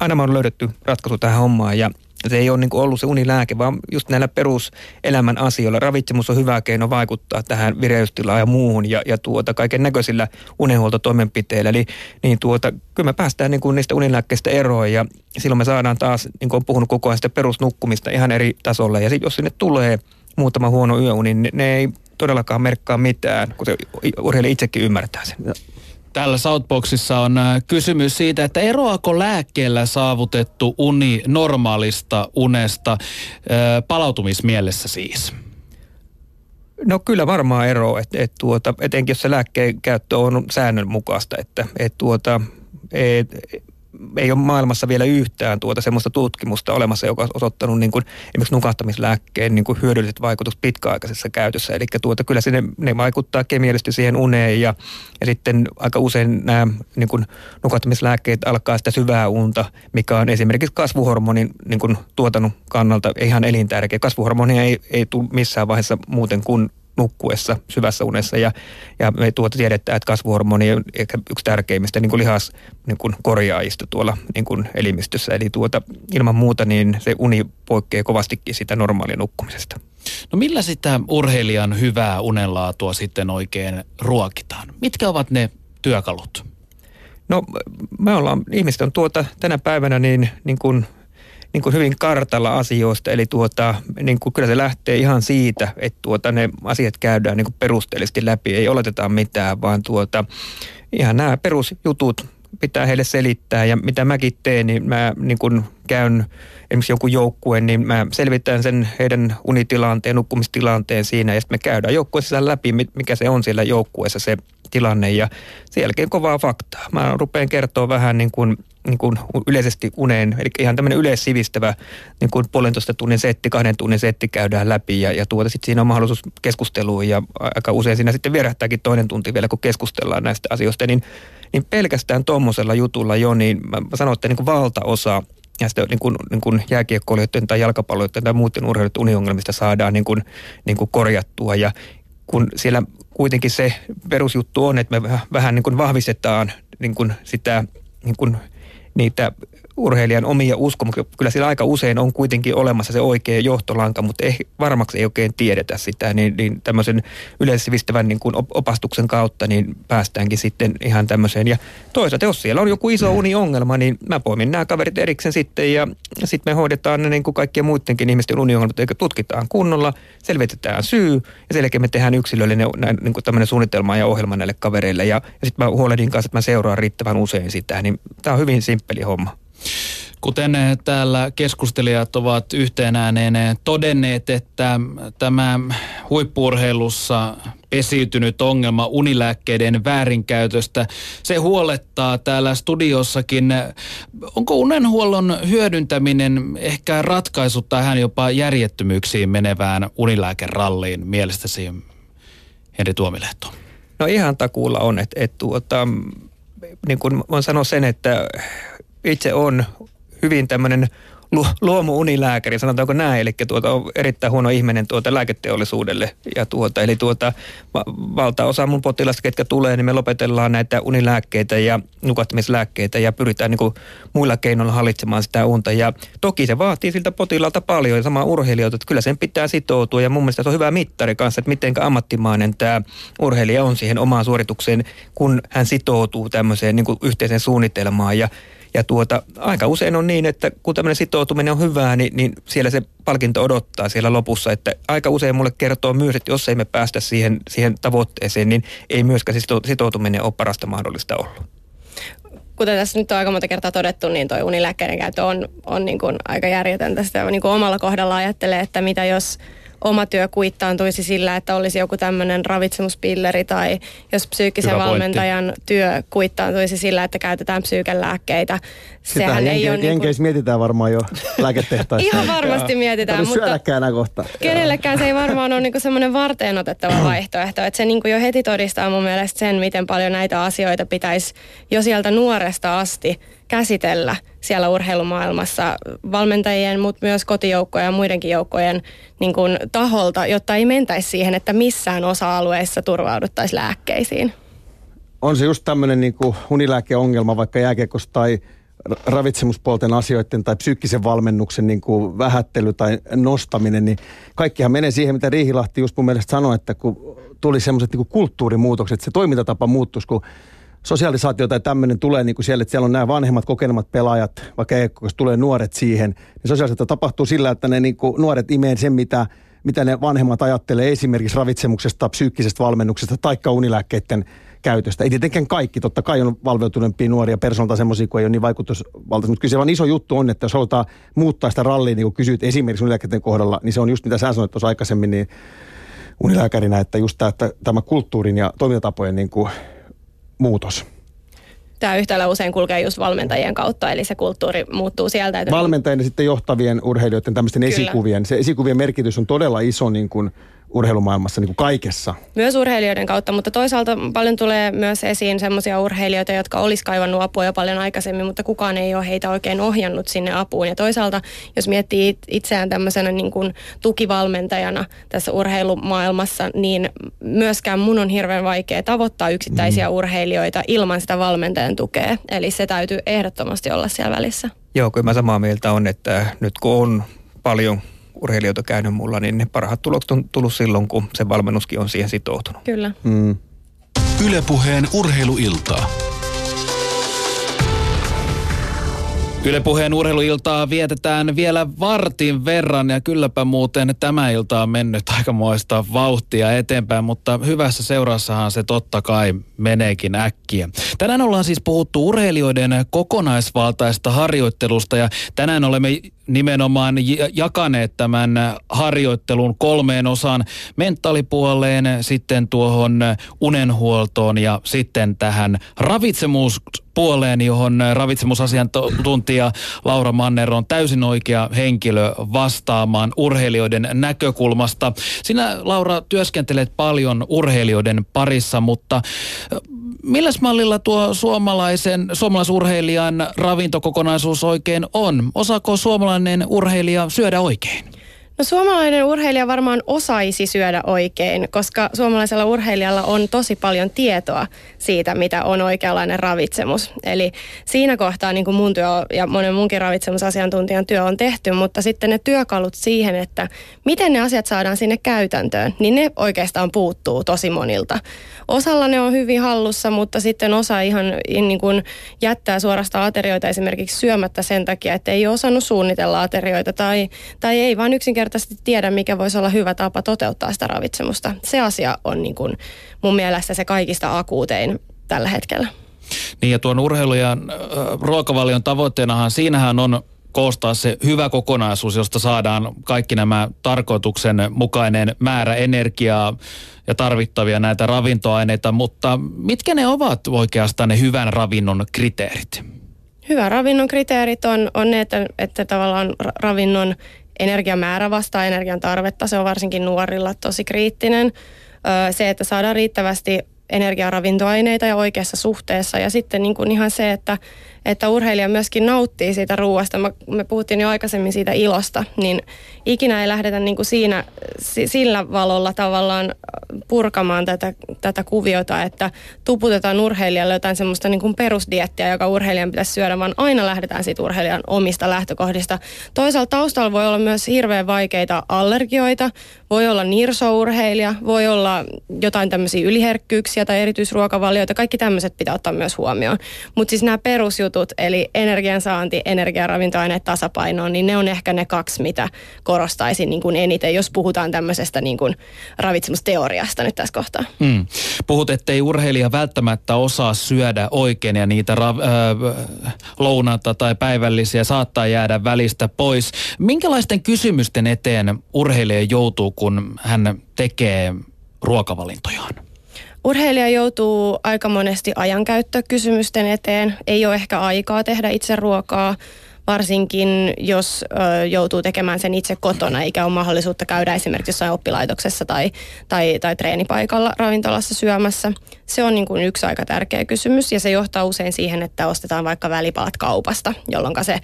aina mä on löydetty ratkaisu tähän hommaan ja se ei ole niin ollut se unilääke, vaan just näillä peruselämän asioilla. Ravitsemus on hyvä keino vaikuttaa tähän vireystilaan ja muuhun ja, ja tuota, kaiken näköisillä unenhuoltotoimenpiteillä. Eli niin tuota, kyllä me päästään niin kuin niistä unilääkkeistä eroon ja silloin me saadaan taas, niin kuin on puhunut koko ajan sitä perusnukkumista ihan eri tasolle. Ja sit, jos sinne tulee muutama huono yöuni, niin ne ei todellakaan merkkaa mitään, kun se urheilija itsekin ymmärtää sen. Täällä Southboxissa on äh, kysymys siitä, että eroako lääkkeellä saavutettu uni normaalista unesta äh, palautumismielessä siis? No kyllä varmaan ero, että et tuota, etenkin jos se lääkkeen käyttö on säännönmukaista, että et tuota, et, ei ole maailmassa vielä yhtään tuota semmoista tutkimusta olemassa, joka on osoittanut niin kuin, esimerkiksi nukahtamislääkkeen niin kuin hyödylliset vaikutukset pitkäaikaisessa käytössä. Eli tuota, kyllä sinne, ne vaikuttaa kemiallisesti siihen uneen ja, ja sitten aika usein nämä niin kuin nukahtamislääkkeet alkaa sitä syvää unta, mikä on esimerkiksi kasvuhormonin niin kuin tuotannon kannalta ihan elintärkeä. Kasvuhormonia ei, ei tule missään vaiheessa muuten kuin nukkuessa syvässä unessa ja, ja me tuota tiedetään, että kasvuhormoni on ehkä yksi tärkeimmistä niin kuin lihas niin kuin korjaajista tuolla niin kuin elimistössä. Eli tuota, ilman muuta niin se uni poikkeaa kovastikin sitä normaalia nukkumisesta. No millä sitä urheilijan hyvää unenlaatua sitten oikein ruokitaan? Mitkä ovat ne työkalut? No me ollaan, ihmiset on tuota tänä päivänä niin, niin kuin niin kuin hyvin kartalla asioista. Eli tuota, niin kuin kyllä se lähtee ihan siitä, että tuota, ne asiat käydään niin kuin perusteellisesti läpi. Ei oleteta mitään, vaan tuota, ihan nämä perusjutut pitää heille selittää. Ja mitä mäkin teen, niin mä niin kuin käyn esimerkiksi jonkun joukkueen, niin mä selvitän sen heidän unitilanteen, nukkumistilanteen siinä. Ja sitten me käydään joukkueessa läpi, mikä se on siellä joukkueessa se tilanne. Ja sen jälkeen kovaa faktaa. Mä rupean kertoa vähän niin kuin niin kuin yleisesti uneen, eli ihan tämmöinen yleissivistävä niin kuin puolentoista tunnin setti, kahden tunnin setti käydään läpi ja, ja tuota sitten siinä on mahdollisuus keskusteluun ja aika usein siinä sitten vierähtääkin toinen tunti vielä, kun keskustellaan näistä asioista, niin, niin pelkästään tuommoisella jutulla jo, niin mä sanon, että niin kuin valtaosa sitten niin kuin, niin kuin jääkiekkoilijoiden tai jalkapalloilijoiden tai muuten urheiluiden uniongelmista saadaan niin kuin, niin kuin korjattua. Ja kun siellä kuitenkin se perusjuttu on, että me vähän niin kuin vahvistetaan niin kuin sitä niin kuin niitä urheilijan omia uskomuksia. Kyllä siellä aika usein on kuitenkin olemassa se oikea johtolanka, mutta ei, varmaksi ei oikein tiedetä sitä, niin, niin tämmöisen yleissivistävän niin kuin opastuksen kautta niin päästäänkin sitten ihan tämmöiseen. Ja toisaalta, jos siellä on joku iso uniongelma, niin mä poimin nämä kaverit erikseen sitten ja sitten me hoidetaan ne niin kuin kaikkien muidenkin ihmisten uniongelmat, eikä tutkitaan kunnolla, selvitetään syy ja sen jälkeen me tehdään yksilöllinen niin kuin tämmöinen suunnitelma ja ohjelma näille kavereille ja, ja sitten mä huolehdin kanssa, että mä seuraan riittävän usein sitä, niin tämä on hyvin simppeli homma. Kuten täällä keskustelijat ovat yhteen ääneen todenneet, että tämä huippurheilussa pesiytynyt ongelma unilääkkeiden väärinkäytöstä, se huolettaa täällä studiossakin. Onko unenhuollon hyödyntäminen ehkä ratkaisu tähän jopa järjettömyyksiin menevään unilääkeralliin mielestäsi, Henri Tuomilehto? No ihan takuulla on, että, että tuota, niin kuin voin sanoa sen, että itse on hyvin tämmöinen luomu-unilääkäri, sanotaanko näin, eli tuota, on erittäin huono ihminen tuota lääketeollisuudelle. Ja tuota, eli tuota, valtaosa mun potilasta, ketkä tulee, niin me lopetellaan näitä unilääkkeitä ja nukahtamislääkkeitä ja pyritään niin kuin muilla keinoilla hallitsemaan sitä unta. Ja toki se vaatii siltä potilaalta paljon ja sama urheilijoita, että kyllä sen pitää sitoutua ja mun mielestä se on hyvä mittari kanssa, että miten ammattimainen tämä urheilija on siihen omaan suoritukseen, kun hän sitoutuu tämmöiseen niin kuin yhteiseen suunnitelmaan ja ja tuota, aika usein on niin, että kun tämmöinen sitoutuminen on hyvää, niin, niin siellä se palkinto odottaa siellä lopussa. Että aika usein mulle kertoo myös, että jos ei me päästä siihen, siihen tavoitteeseen, niin ei myöskään sitoutuminen ole parasta mahdollista ollut kuten tässä nyt on aika monta kertaa todettu, niin tuo unilääkkeiden käyttö on, on niin kuin aika järjetöntä. Sitä niin kuin omalla kohdalla ajattelee, että mitä jos oma työ kuittaantuisi sillä, että olisi joku tämmöinen ravitsemuspilleri tai jos psyykkisen valmentajan työ kuittaantuisi sillä, että käytetään psyykelääkkeitä. Sehän jenke, ei ole niin kuin... mietitään varmaan jo lääketehtaissa. Ihan varmasti mietitään, mutta kohta. kenellekään se ei varmaan ole niin semmoinen varteen otettava vaihtoehto. Että se niin jo heti todistaa mun mielestä sen, miten paljon näitä asioita pitäisi jo sieltä nuoresta asti käsitellä siellä urheilumaailmassa valmentajien, mutta myös kotijoukkojen ja muidenkin joukkojen niin kuin, taholta, jotta ei mentäisi siihen, että missään osa-alueissa turvauduttaisiin lääkkeisiin. On se just tämmöinen niin unilääkeongelma vaikka jääkiekossa tai ravitsemuspuolten asioiden tai psyykkisen valmennuksen niin kuin vähättely tai nostaminen, niin kaikkihan menee siihen, mitä Riihilahti just mun mielestä sanoi, että kun tuli semmoiset niin kulttuurimuutokset, se toimintatapa muuttuisi, kun sosiaalisaatio tai tämmöinen tulee niin kuin siellä, että siellä on nämä vanhemmat kokenemat pelaajat, vaikka jos tulee nuoret siihen, niin sosiaalisaatio tapahtuu sillä, että ne niin kuin nuoret imee sen, mitä, mitä ne vanhemmat ajattelee esimerkiksi ravitsemuksesta, psyykkisestä valmennuksesta tai unilääkkeiden käytöstä. Ei tietenkään kaikki, totta kai on valveutuneempia nuoria persoonalta semmoisia, kun ei ole niin vaikutusvaltaisia, mutta kyllä se vaan iso juttu on, että jos halutaan muuttaa sitä rallia, niin kuin kysyt esimerkiksi unilääkkeiden kohdalla, niin se on just mitä sä sanoit tuossa aikaisemmin, niin unilääkärinä, että just tämä, että tämä kulttuurin ja toimintatapojen niin kuin muutos? Tämä yhtälö usein kulkee just valmentajien kautta, eli se kulttuuri muuttuu sieltä. Että Valmentajien ja sitten johtavien urheilijoiden tämmöisten Kyllä. esikuvien. Se esikuvien merkitys on todella iso niin kuin urheilumaailmassa niin kuin kaikessa. Myös urheilijoiden kautta, mutta toisaalta paljon tulee myös esiin semmoisia urheilijoita, jotka olisi kaivannut apua jo paljon aikaisemmin, mutta kukaan ei ole heitä oikein ohjannut sinne apuun. Ja toisaalta, jos miettii itseään tämmöisenä niin kuin tukivalmentajana tässä urheilumaailmassa, niin myöskään mun on hirveän vaikea tavoittaa yksittäisiä mm. urheilijoita ilman sitä valmentajan tukea. Eli se täytyy ehdottomasti olla siellä välissä. Joo, kyllä mä samaa mieltä on, että nyt kun on paljon urheilijoita käynyt mulla, niin ne parhaat tulokset on tullut silloin, kun se valmennuskin on siihen sitoutunut. Kyllä. Mm. Ylepuheen urheiluiltaa. Ylepuheen urheiluiltaa vietetään vielä vartin verran ja kylläpä muuten tämä ilta on mennyt aikamoista vauhtia eteenpäin, mutta hyvässä seurassahan se totta kai meneekin äkkiä. Tänään ollaan siis puhuttu urheilijoiden kokonaisvaltaista harjoittelusta ja tänään olemme nimenomaan jakaneet tämän harjoittelun kolmeen osaan mentaalipuoleen, sitten tuohon unenhuoltoon ja sitten tähän ravitsemuspuoleen, johon ravitsemusasiantuntija Laura Manner on täysin oikea henkilö vastaamaan urheilijoiden näkökulmasta. Sinä Laura työskentelet paljon urheilijoiden parissa, mutta milläs mallilla tuo suomalaisen, suomalaisurheilijan ravintokokonaisuus oikein on? Osaako suomalainen urheilija syödä oikein? No suomalainen urheilija varmaan osaisi syödä oikein, koska suomalaisella urheilijalla on tosi paljon tietoa siitä, mitä on oikeanlainen ravitsemus. Eli siinä kohtaa niin kuin mun työ ja monen munkin ravitsemusasiantuntijan työ on tehty, mutta sitten ne työkalut siihen, että miten ne asiat saadaan sinne käytäntöön, niin ne oikeastaan puuttuu tosi monilta. Osalla ne on hyvin hallussa, mutta sitten osa ihan niin kuin jättää suorastaan aterioita esimerkiksi syömättä sen takia, että ei ole osannut suunnitella aterioita tai, tai ei vaan yksinkertaisesti yksinkertaisesti tiedä, mikä voisi olla hyvä tapa toteuttaa sitä ravitsemusta. Se asia on niin kuin mun mielestä se kaikista akuutein tällä hetkellä. Niin ja tuon ja äh, ruokavalion tavoitteenahan siinähän on koostaa se hyvä kokonaisuus, josta saadaan kaikki nämä tarkoituksen mukainen määrä energiaa ja tarvittavia näitä ravintoaineita, mutta mitkä ne ovat oikeastaan ne hyvän ravinnon kriteerit? Hyvän ravinnon kriteerit on, on ne, että, että tavallaan ravinnon energiamäärä vastaa energian tarvetta. Se on varsinkin nuorilla tosi kriittinen. Se, että saadaan riittävästi energiaravintoaineita ja oikeassa suhteessa. Ja sitten niin kuin ihan se, että että urheilija myöskin nauttii siitä ruoasta. Me puhuttiin jo aikaisemmin siitä ilosta, niin ikinä ei lähdetä niin kuin siinä, sillä valolla tavallaan purkamaan tätä, tätä kuviota, että tuputetaan urheilijalle jotain semmoista niin kuin perusdiettiä, joka urheilijan pitäisi syödä, vaan aina lähdetään siitä urheilijan omista lähtökohdista. Toisaalta taustalla voi olla myös hirveän vaikeita allergioita, voi olla nirsourheilija, voi olla jotain tämmöisiä yliherkkyyksiä tai erityisruokavalioita, kaikki tämmöiset pitää ottaa myös huomioon. Mutta siis nämä perusjutut, eli energiansaanti, energiaravintoaineet tasapainoon, niin ne on ehkä ne kaksi, mitä korostaisin niin kuin eniten, jos puhutaan tämmöisestä niin kuin ravitsemusteoriasta nyt tässä kohtaa. Hmm. Puhut, ettei urheilija välttämättä osaa syödä oikein ja niitä ra- äh, lounata tai päivällisiä saattaa jäädä välistä pois. Minkälaisten kysymysten eteen urheilija joutuu, kun hän tekee ruokavalintojaan? Urheilija joutuu aika monesti ajankäyttökysymysten eteen. Ei ole ehkä aikaa tehdä itse ruokaa, varsinkin jos ö, joutuu tekemään sen itse kotona, eikä ole mahdollisuutta käydä esimerkiksi jossain oppilaitoksessa tai, tai, tai treenipaikalla ravintolassa syömässä. Se on niin kuin yksi aika tärkeä kysymys ja se johtaa usein siihen, että ostetaan vaikka välipalat kaupasta, jolloin se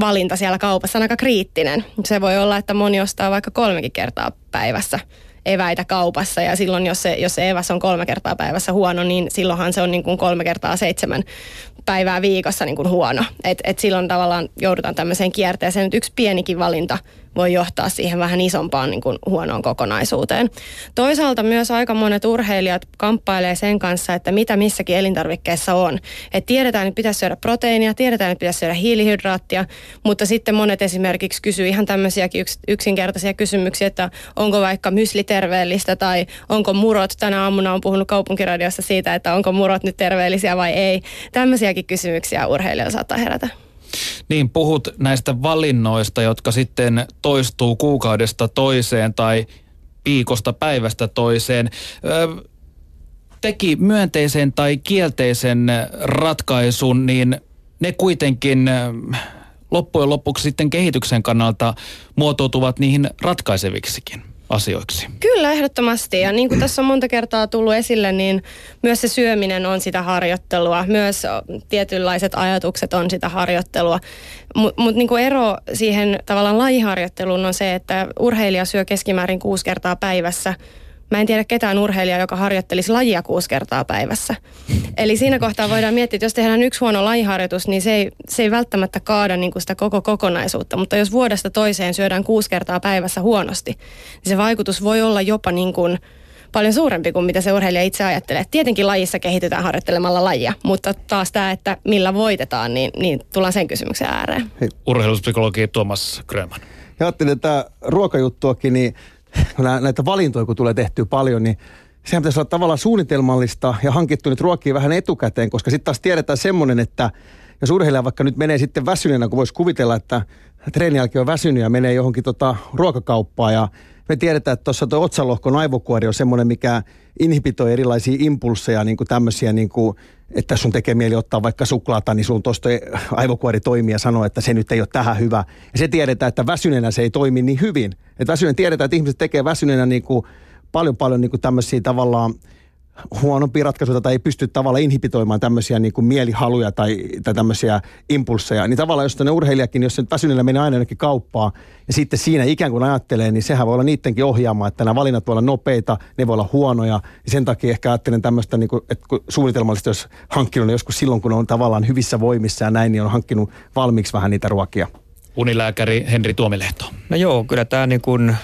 valinta siellä kaupassa on aika kriittinen. Se voi olla, että moni ostaa vaikka kolmekin kertaa päivässä eväitä kaupassa ja silloin jos se, jos se eväs on kolme kertaa päivässä huono, niin silloinhan se on niin kuin kolme kertaa seitsemän päivää viikossa niin kuin huono. Et, et silloin tavallaan joudutaan tämmöiseen kierteeseen. Nyt yksi pienikin valinta voi johtaa siihen vähän isompaan niin kuin huonoon kokonaisuuteen. Toisaalta myös aika monet urheilijat kamppailee sen kanssa, että mitä missäkin elintarvikkeessa on. Et tiedetään, että pitäisi syödä proteiinia, tiedetään, että pitäisi syödä hiilihydraattia, mutta sitten monet esimerkiksi kysyy ihan tämmöisiäkin yks, yksinkertaisia kysymyksiä, että onko vaikka mysli terveellistä tai onko murot. Tänä aamuna on puhunut kaupunkiradiossa siitä, että onko murot nyt terveellisiä vai ei. Tämmöisiäkin kysymyksiä urheilijoilla saattaa herätä. Niin, puhut näistä valinnoista, jotka sitten toistuu kuukaudesta toiseen tai viikosta päivästä toiseen. teki myönteisen tai kielteisen ratkaisun, niin ne kuitenkin loppujen lopuksi sitten kehityksen kannalta muotoutuvat niihin ratkaiseviksikin asioiksi. Kyllä, ehdottomasti. Ja niin kuin tässä on monta kertaa tullut esille, niin myös se syöminen on sitä harjoittelua. Myös tietynlaiset ajatukset on sitä harjoittelua. Mutta mut niin ero siihen tavallaan lajiharjoitteluun on se, että urheilija syö keskimäärin kuusi kertaa päivässä – Mä en tiedä ketään urheilijaa, joka harjoittelisi lajia kuusi kertaa päivässä. Eli siinä kohtaa voidaan miettiä, että jos tehdään yksi huono lajiharjoitus, niin se ei, se ei välttämättä kaada niin kuin sitä koko kokonaisuutta. Mutta jos vuodesta toiseen syödään kuusi kertaa päivässä huonosti, niin se vaikutus voi olla jopa niin kuin paljon suurempi kuin mitä se urheilija itse ajattelee. Tietenkin lajissa kehitytään harjoittelemalla lajia, mutta taas tämä, että millä voitetaan, niin, niin tullaan sen kysymyksen ääreen. Urheiluspsykologi Tuomas Gröman. Ja ajattelin tätä ruokajuttuakin, niin näitä valintoja kun tulee tehtyä paljon, niin sehän pitäisi olla tavallaan suunnitelmallista ja hankittu nyt ruokia vähän etukäteen, koska sitten taas tiedetään semmoinen, että jos urheilija vaikka nyt menee sitten väsyneenä, kun voisi kuvitella, että treenin jälkeen on väsynyt ja menee johonkin tota ruokakauppaan ja me tiedetään, että tuossa tuo otsalohkon aivokuori on semmoinen, mikä inhibitoi erilaisia impulseja, niin kuin tämmöisiä, niin kuin, että sun tekee mieli ottaa vaikka suklaata, niin sun tuosta aivokuori toimii ja sanoo, että se nyt ei ole tähän hyvä. Ja se tiedetään, että väsyneenä se ei toimi niin hyvin. Että väsyneenä tiedetään, että ihmiset tekee väsyneenä niin kuin paljon paljon niin kuin tämmöisiä tavallaan huonompi ratkaisu tai ei pysty tavallaan inhibitoimaan tämmöisiä niin kuin mielihaluja tai, tai tämmöisiä impulseja. Niin tavallaan jos ne urheilijakin, jos se väsyneellä menee aina jonnekin kauppaan ja sitten siinä ikään kuin ajattelee, niin sehän voi olla niidenkin ohjaamaan, että nämä valinnat voi olla nopeita, ne voi olla huonoja. Ja sen takia ehkä ajattelen tämmöistä, niin kuin, että suunnitelmallisesti jos hankkinut niin joskus silloin, kun on tavallaan hyvissä voimissa ja näin, niin on hankkinut valmiiksi vähän niitä ruokia. Unilääkäri Henri Tuomilehto. No joo, kyllä tämä niin kuin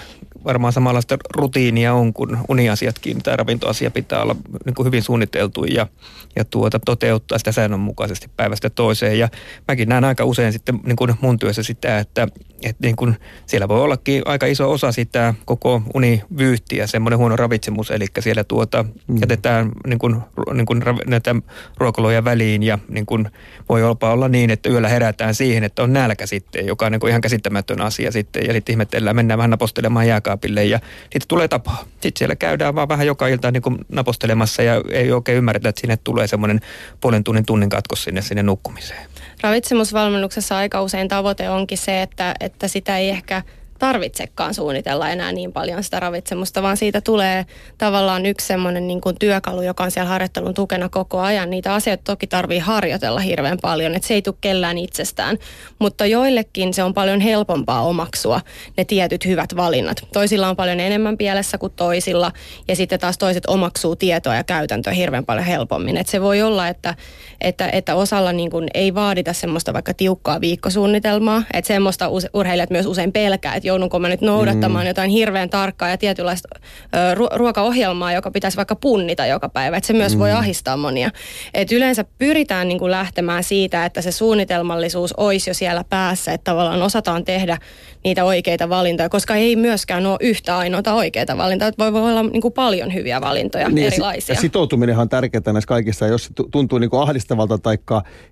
varmaan samanlaista rutiinia on kuin uniasiatkin. Tämä ravintoasia pitää olla niin kuin hyvin suunniteltu ja, ja tuota, toteuttaa sitä säännönmukaisesti päivästä toiseen. Ja mäkin näen aika usein sitten niin kuin mun työssä sitä, että, että niin kuin siellä voi ollakin aika iso osa sitä koko univyyhtiä, semmoinen huono ravitsemus, eli siellä tuota, mm. jätetään niin kuin, niin kuin näitä ruokaloja väliin ja niin kuin voi jopa olla niin, että yöllä herätään siihen, että on nälkä sitten, joka on niin kuin ihan käsittämätön asia sitten ja sitten ihmetellään, mennään vähän napostelemaan jääkaapille ja sitten tulee tapaa. Sitten siellä käydään vaan vähän joka ilta niin kuin napostelemassa ja ei oikein ymmärretä, että sinne tulee semmoinen puolen tunnin tunnin katkos sinne, sinne nukkumiseen. Ravitsemusvalmennuksessa aika usein tavoite onkin se, että, että sitä ei ehkä tarvitsekaan suunnitella enää niin paljon sitä ravitsemusta, vaan siitä tulee tavallaan yksi semmoinen niin kuin työkalu, joka on siellä harjoittelun tukena koko ajan. Niitä asioita toki tarvii harjoitella hirveän paljon, että se ei tule kellään itsestään, mutta joillekin se on paljon helpompaa omaksua ne tietyt hyvät valinnat. Toisilla on paljon enemmän pielessä kuin toisilla ja sitten taas toiset omaksuu tietoa ja käytäntöä hirveän paljon helpommin. Et se voi olla, että, että, että osalla niin kuin ei vaadita semmoista vaikka tiukkaa viikkosuunnitelmaa, että semmoista urheilijat myös usein pelkää, että joudunko mä nyt noudattamaan mm. jotain hirveän tarkkaa ja tietynlaista ö, ruokaohjelmaa, joka pitäisi vaikka punnita joka päivä, että se myös mm. voi ahistaa monia. Et yleensä pyritään niin kuin lähtemään siitä, että se suunnitelmallisuus olisi jo siellä päässä, että tavallaan osataan tehdä niitä oikeita valintoja, koska ei myöskään ole yhtä ainoata oikeita valintaa, että voi, voi olla niin kuin paljon hyviä valintoja niin, erilaisia. Ja sitoutuminen on tärkeää näissä kaikissa, jos se tuntuu niin kuin ahdistavalta tai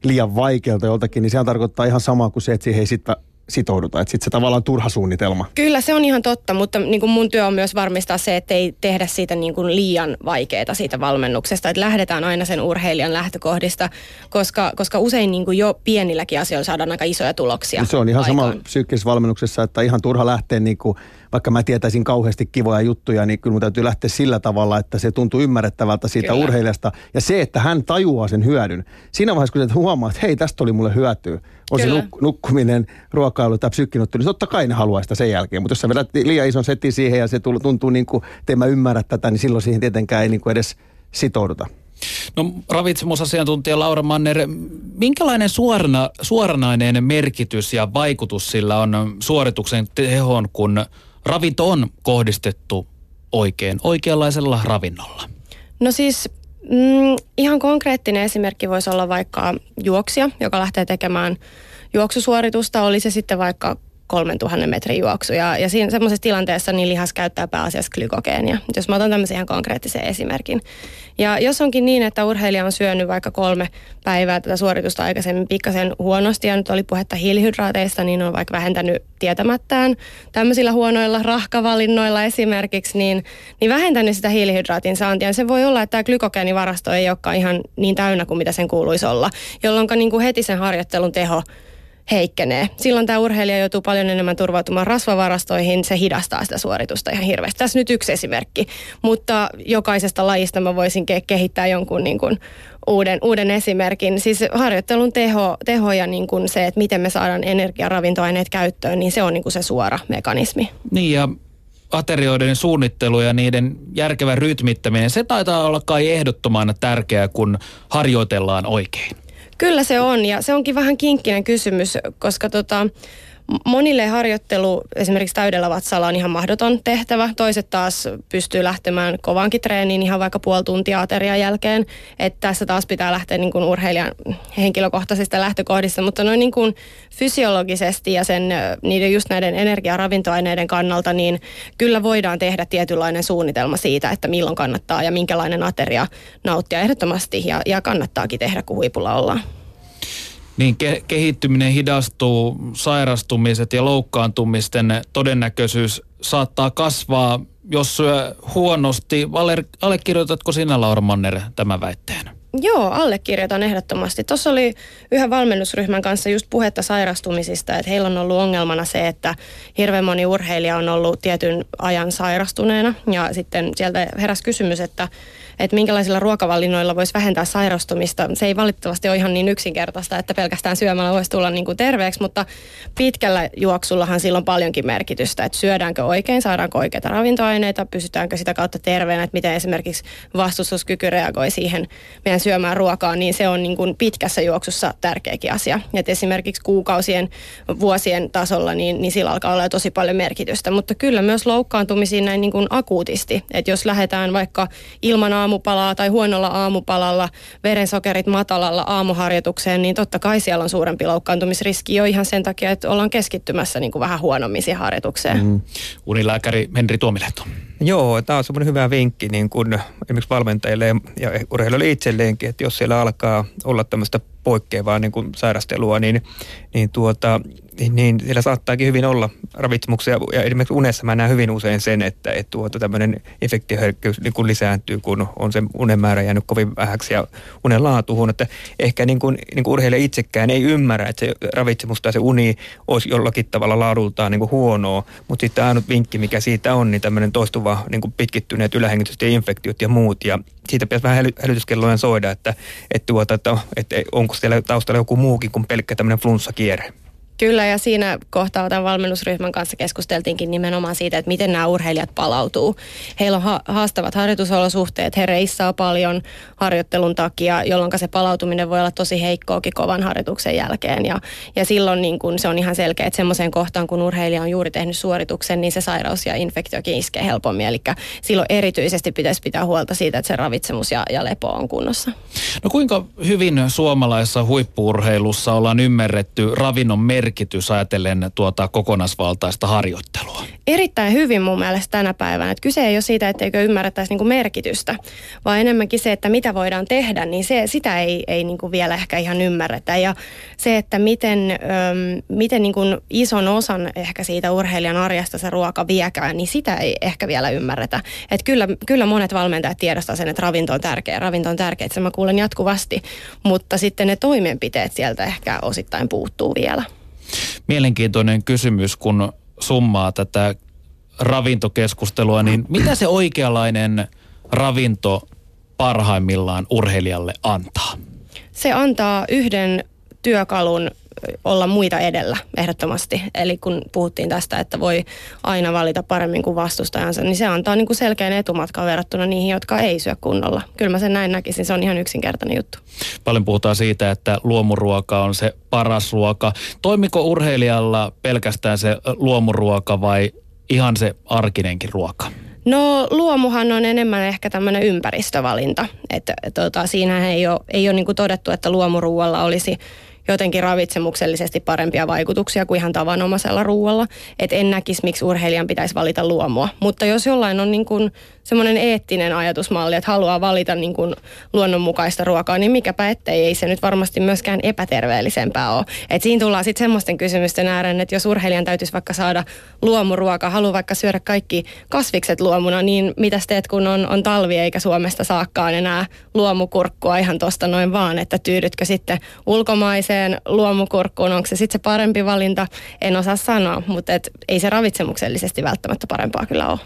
liian vaikealta joltakin, niin sehän tarkoittaa ihan samaa kuin se, että siihen ei sitten sitouduta. Että sitten se tavallaan turha suunnitelma. Kyllä se on ihan totta, mutta niin kuin mun työ on myös varmistaa se, että ei tehdä siitä niin kuin liian vaikeaa siitä valmennuksesta. Että lähdetään aina sen urheilijan lähtökohdista, koska, koska usein niin kuin jo pienilläkin asioilla saadaan aika isoja tuloksia. Se on ihan aikaan. sama psyykkisessä valmennuksessa, että ihan turha lähteä niin kuin vaikka mä tietäisin kauheasti kivoja juttuja, niin kyllä mun täytyy lähteä sillä tavalla, että se tuntuu ymmärrettävältä siitä kyllä. urheilijasta. Ja se, että hän tajuaa sen hyödyn. Siinä vaiheessa, kun sä huomaat, että hei, tästä oli mulle hyötyä. On kyllä. se nuk- nukkuminen, ruokailu tai psykkinottelu, niin totta kai ne haluaa sitä sen jälkeen. Mutta jos sä vedät liian ison setin siihen ja se tuntuu niin kuin, että en mä ymmärrä tätä, niin silloin siihen tietenkään ei niin kuin edes sitouduta. No ravitsemusasiantuntija Laura Manner, minkälainen suorana, suoranainen merkitys ja vaikutus sillä on suorituksen tehoon, kun ravinto on kohdistettu oikein, oikeanlaisella ravinnolla? No siis mm, ihan konkreettinen esimerkki voisi olla vaikka juoksia, joka lähtee tekemään juoksusuoritusta, oli se sitten vaikka 3000 metrin juoksu. Ja, ja siinä semmoisessa tilanteessa niin lihas käyttää pääasiassa glykogeenia. Jos mä otan tämmöisen ihan konkreettisen esimerkin. Ja jos onkin niin, että urheilija on syönyt vaikka kolme päivää tätä suoritusta aikaisemmin pikkasen huonosti ja nyt oli puhetta hiilihydraateista, niin on vaikka vähentänyt tietämättään tämmöisillä huonoilla rahkavalinnoilla esimerkiksi, niin, niin vähentänyt sitä hiilihydraatin saantia. Se voi olla, että tämä glykogeenivarasto ei olekaan ihan niin täynnä kuin mitä sen kuuluisi olla, jolloin niin kuin heti sen harjoittelun teho heikkenee. Silloin tämä urheilija joutuu paljon enemmän turvautumaan rasvavarastoihin, se hidastaa sitä suoritusta ihan hirveästi. Tässä nyt yksi esimerkki, mutta jokaisesta lajista mä voisin ke- kehittää jonkun niin kuin uuden, uuden esimerkin. Siis harjoittelun teho, teho ja niin kuin se, että miten me saadaan energiaravintoaineet käyttöön, niin se on niin kuin se suora mekanismi. Niin ja aterioiden suunnittelu ja niiden järkevä rytmittäminen, se taitaa olla kai ehdottoman tärkeää, kun harjoitellaan oikein. Kyllä se on ja se onkin vähän kinkkinen kysymys, koska tota, monille harjoittelu esimerkiksi täydellä vatsalla on ihan mahdoton tehtävä. Toiset taas pystyy lähtemään kovankin treeniin ihan vaikka puoli tuntia aterian jälkeen. Että tässä taas pitää lähteä niin kuin urheilijan henkilökohtaisista lähtökohdista, mutta noin niin kuin fysiologisesti ja sen, niiden just näiden energiaravintoaineiden kannalta, niin kyllä voidaan tehdä tietynlainen suunnitelma siitä, että milloin kannattaa ja minkälainen ateria nauttia ehdottomasti ja, ja kannattaakin tehdä, kun huipulla ollaan niin ke- kehittyminen hidastuu, sairastumiset ja loukkaantumisten todennäköisyys saattaa kasvaa, jos syö huonosti. Valer, allekirjoitatko sinä, Laura Manner, tämän väitteen? Joo, allekirjoitan ehdottomasti. Tuossa oli yhden valmennusryhmän kanssa just puhetta sairastumisista, että heillä on ollut ongelmana se, että hirveän moni urheilija on ollut tietyn ajan sairastuneena ja sitten sieltä heräsi kysymys, että että minkälaisilla ruokavalinnoilla voisi vähentää sairastumista. Se ei valitettavasti ole ihan niin yksinkertaista, että pelkästään syömällä voisi tulla niin kuin terveeksi, mutta pitkällä juoksullahan sillä on paljonkin merkitystä, että syödäänkö oikein, saadaanko oikeita ravintoaineita, pysytäänkö sitä kautta terveenä, että miten esimerkiksi vastustuskyky reagoi siihen meidän syömään ruokaa, niin se on niin kuin pitkässä juoksussa tärkeäkin asia. Et esimerkiksi kuukausien, vuosien tasolla, niin, niin sillä alkaa olla tosi paljon merkitystä, mutta kyllä myös loukkaantumisiin näin niin kuin akuutisti, että jos lähdetään vaikka ilman aamupalaa tai huonolla aamupalalla, verensokerit matalalla aamuharjoitukseen, niin totta kai siellä on suurempi loukkaantumisriski jo ihan sen takia, että ollaan keskittymässä niin kuin vähän huonommin siihen harjoitukseen. Mm. Unilääkäri Henri Tuomilehto. Joo, tämä on semmoinen hyvä vinkki niin kuin esimerkiksi valmentajille ja urheilijoille itselleenkin, että jos siellä alkaa olla tämmöistä poikkeavaa niin kuin sairastelua, niin, niin tuota, niin, niin siellä saattaakin hyvin olla ravitsemuksia. Ja esimerkiksi unessa mä näen hyvin usein sen, että, että tuota, tämmöinen infektioherkkyys niin kun lisääntyy, kun on se unen määrä jäänyt kovin vähäksi ja unen laatu huono. Että ehkä niin kuin, niin kuin urheilija itsekään ei ymmärrä, että se ravitsemus tai se uni olisi jollakin tavalla laadultaan niin kuin huonoa. Mutta sitten ainut vinkki, mikä siitä on, niin tämmöinen toistuva niin kuin pitkittyneet ylähengitykset ja infektiot ja muut. Ja siitä pitäisi vähän hälytyskellojen soida, että, että, tuota, että, että onko siellä taustalla joku muukin kuin pelkkä tämmöinen flunssakierre. Kyllä, ja siinä kohtaa tämän valmennusryhmän kanssa keskusteltiinkin nimenomaan siitä, että miten nämä urheilijat palautuu. Heillä on ha- haastavat harjoitusolosuhteet, he reissaa paljon harjoittelun takia, jolloin se palautuminen voi olla tosi heikkoakin kovan harjoituksen jälkeen. Ja, ja silloin niin kun se on ihan selkeä, että semmoiseen kohtaan, kun urheilija on juuri tehnyt suorituksen, niin se sairaus ja infektiokin iskee helpommin. Eli silloin erityisesti pitäisi pitää huolta siitä, että se ravitsemus ja, ja lepo on kunnossa. No kuinka hyvin suomalaisessa huippuurheilussa ollaan ymmärretty ravinnon merkitys merkitys ajatellen tuota kokonaisvaltaista harjoittelua? Erittäin hyvin mun mielestä tänä päivänä. Että kyse ei ole siitä, etteikö ymmärrettäisi niinku merkitystä, vaan enemmänkin se, että mitä voidaan tehdä, niin se, sitä ei, ei niinku vielä ehkä ihan ymmärretä. Ja se, että miten, öm, miten niinku ison osan ehkä siitä urheilijan arjesta se ruoka viekään, niin sitä ei ehkä vielä ymmärretä. Että kyllä, kyllä monet valmentajat tiedostaa sen, että ravinto on tärkeä, ravinto on tärkeä, että se mä kuulen jatkuvasti, mutta sitten ne toimenpiteet sieltä ehkä osittain puuttuu vielä. Mielenkiintoinen kysymys, kun summaa tätä ravintokeskustelua, niin mitä se oikeanlainen ravinto parhaimmillaan urheilijalle antaa? Se antaa yhden työkalun olla muita edellä ehdottomasti. Eli kun puhuttiin tästä, että voi aina valita paremmin kuin vastustajansa, niin se antaa niin kuin selkeän etumatkan verrattuna niihin, jotka ei syö kunnolla. Kyllä mä sen näin näkisin, se on ihan yksinkertainen juttu. Paljon puhutaan siitä, että luomuruoka on se paras ruoka. Toimiko urheilijalla pelkästään se luomuruoka vai ihan se arkinenkin ruoka? No luomuhan on enemmän ehkä tämmöinen ympäristövalinta. Että tota, siinä ei ole, ei ole niin todettu, että luomuruualla olisi jotenkin ravitsemuksellisesti parempia vaikutuksia kuin ihan tavanomaisella ruualla. Että en näkisi, miksi urheilijan pitäisi valita luomua. Mutta jos jollain on niin kuin semmoinen eettinen ajatusmalli, että haluaa valita niin kuin luonnonmukaista ruokaa, niin mikäpä ettei, ei se nyt varmasti myöskään epäterveellisempää ole. Et siinä tullaan sitten semmoisten kysymysten ääreen, että jos urheilijan täytyisi vaikka saada luomuruoka, haluaa vaikka syödä kaikki kasvikset luomuna, niin mitä teet, kun on, on talvi eikä Suomesta saakkaan enää luomukurkkua ihan tosta noin vaan, että tyydytkö sitten ulkomaiseen luomukurkkuun, onko se sitten se parempi valinta, en osaa sanoa, mutta et ei se ravitsemuksellisesti välttämättä parempaa kyllä ole.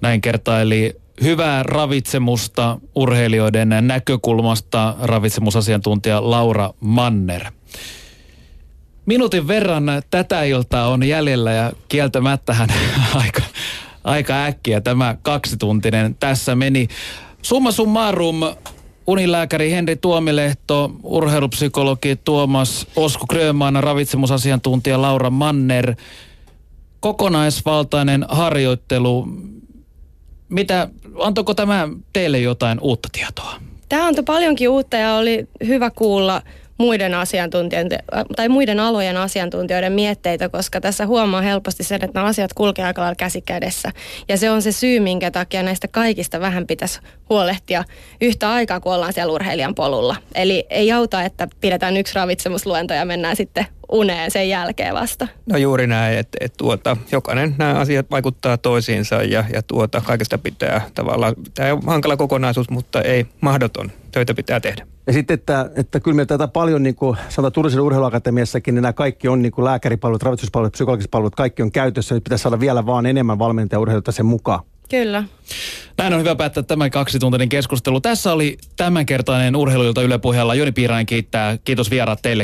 Näin kertaili hyvää ravitsemusta urheilijoiden näkökulmasta ravitsemusasiantuntija Laura Manner. Minuutin verran tätä iltaa on jäljellä ja kieltämättähän aika, aika äkkiä tämä kaksituntinen tässä meni. Summa summarum, unilääkäri Henri Tuomilehto, urheilupsykologi Tuomas Osku Grönman, ravitsemusasiantuntija Laura Manner. Kokonaisvaltainen harjoittelu, mitä, antoiko tämä teille jotain uutta tietoa? Tämä antoi paljonkin uutta ja oli hyvä kuulla muiden asiantuntijoiden tai muiden alojen asiantuntijoiden mietteitä, koska tässä huomaa helposti sen, että nämä asiat kulkevat aika lailla käsikädessä. Ja se on se syy, minkä takia näistä kaikista vähän pitäisi huolehtia yhtä aikaa, kun ollaan siellä urheilijan polulla. Eli ei auta, että pidetään yksi ravitsemusluento ja mennään sitten uneen sen jälkeen vasta. No juuri näin, että, että tuota, jokainen nämä asiat vaikuttaa toisiinsa ja, ja tuota, kaikesta pitää tavallaan, tämä on hankala kokonaisuus, mutta ei mahdoton. Töitä pitää tehdä. Ja sitten, että, että kyllä me tätä paljon, niin kuin sanotaan Turisen urheiluakatemiassakin, niin nämä kaikki on niin kuin lääkäripalvelut, ravitsuspalvelut, psykologiset palvelut, kaikki on käytössä. Nyt pitäisi saada vielä vaan enemmän valmentajaurheilta sen mukaan. Kyllä. Näin on hyvä päättää tämä kaksituntinen keskustelu. Tässä oli tämänkertainen urheiluilta Yle Puheella. Joni Piirainen kiittää. Kiitos vieraat teille.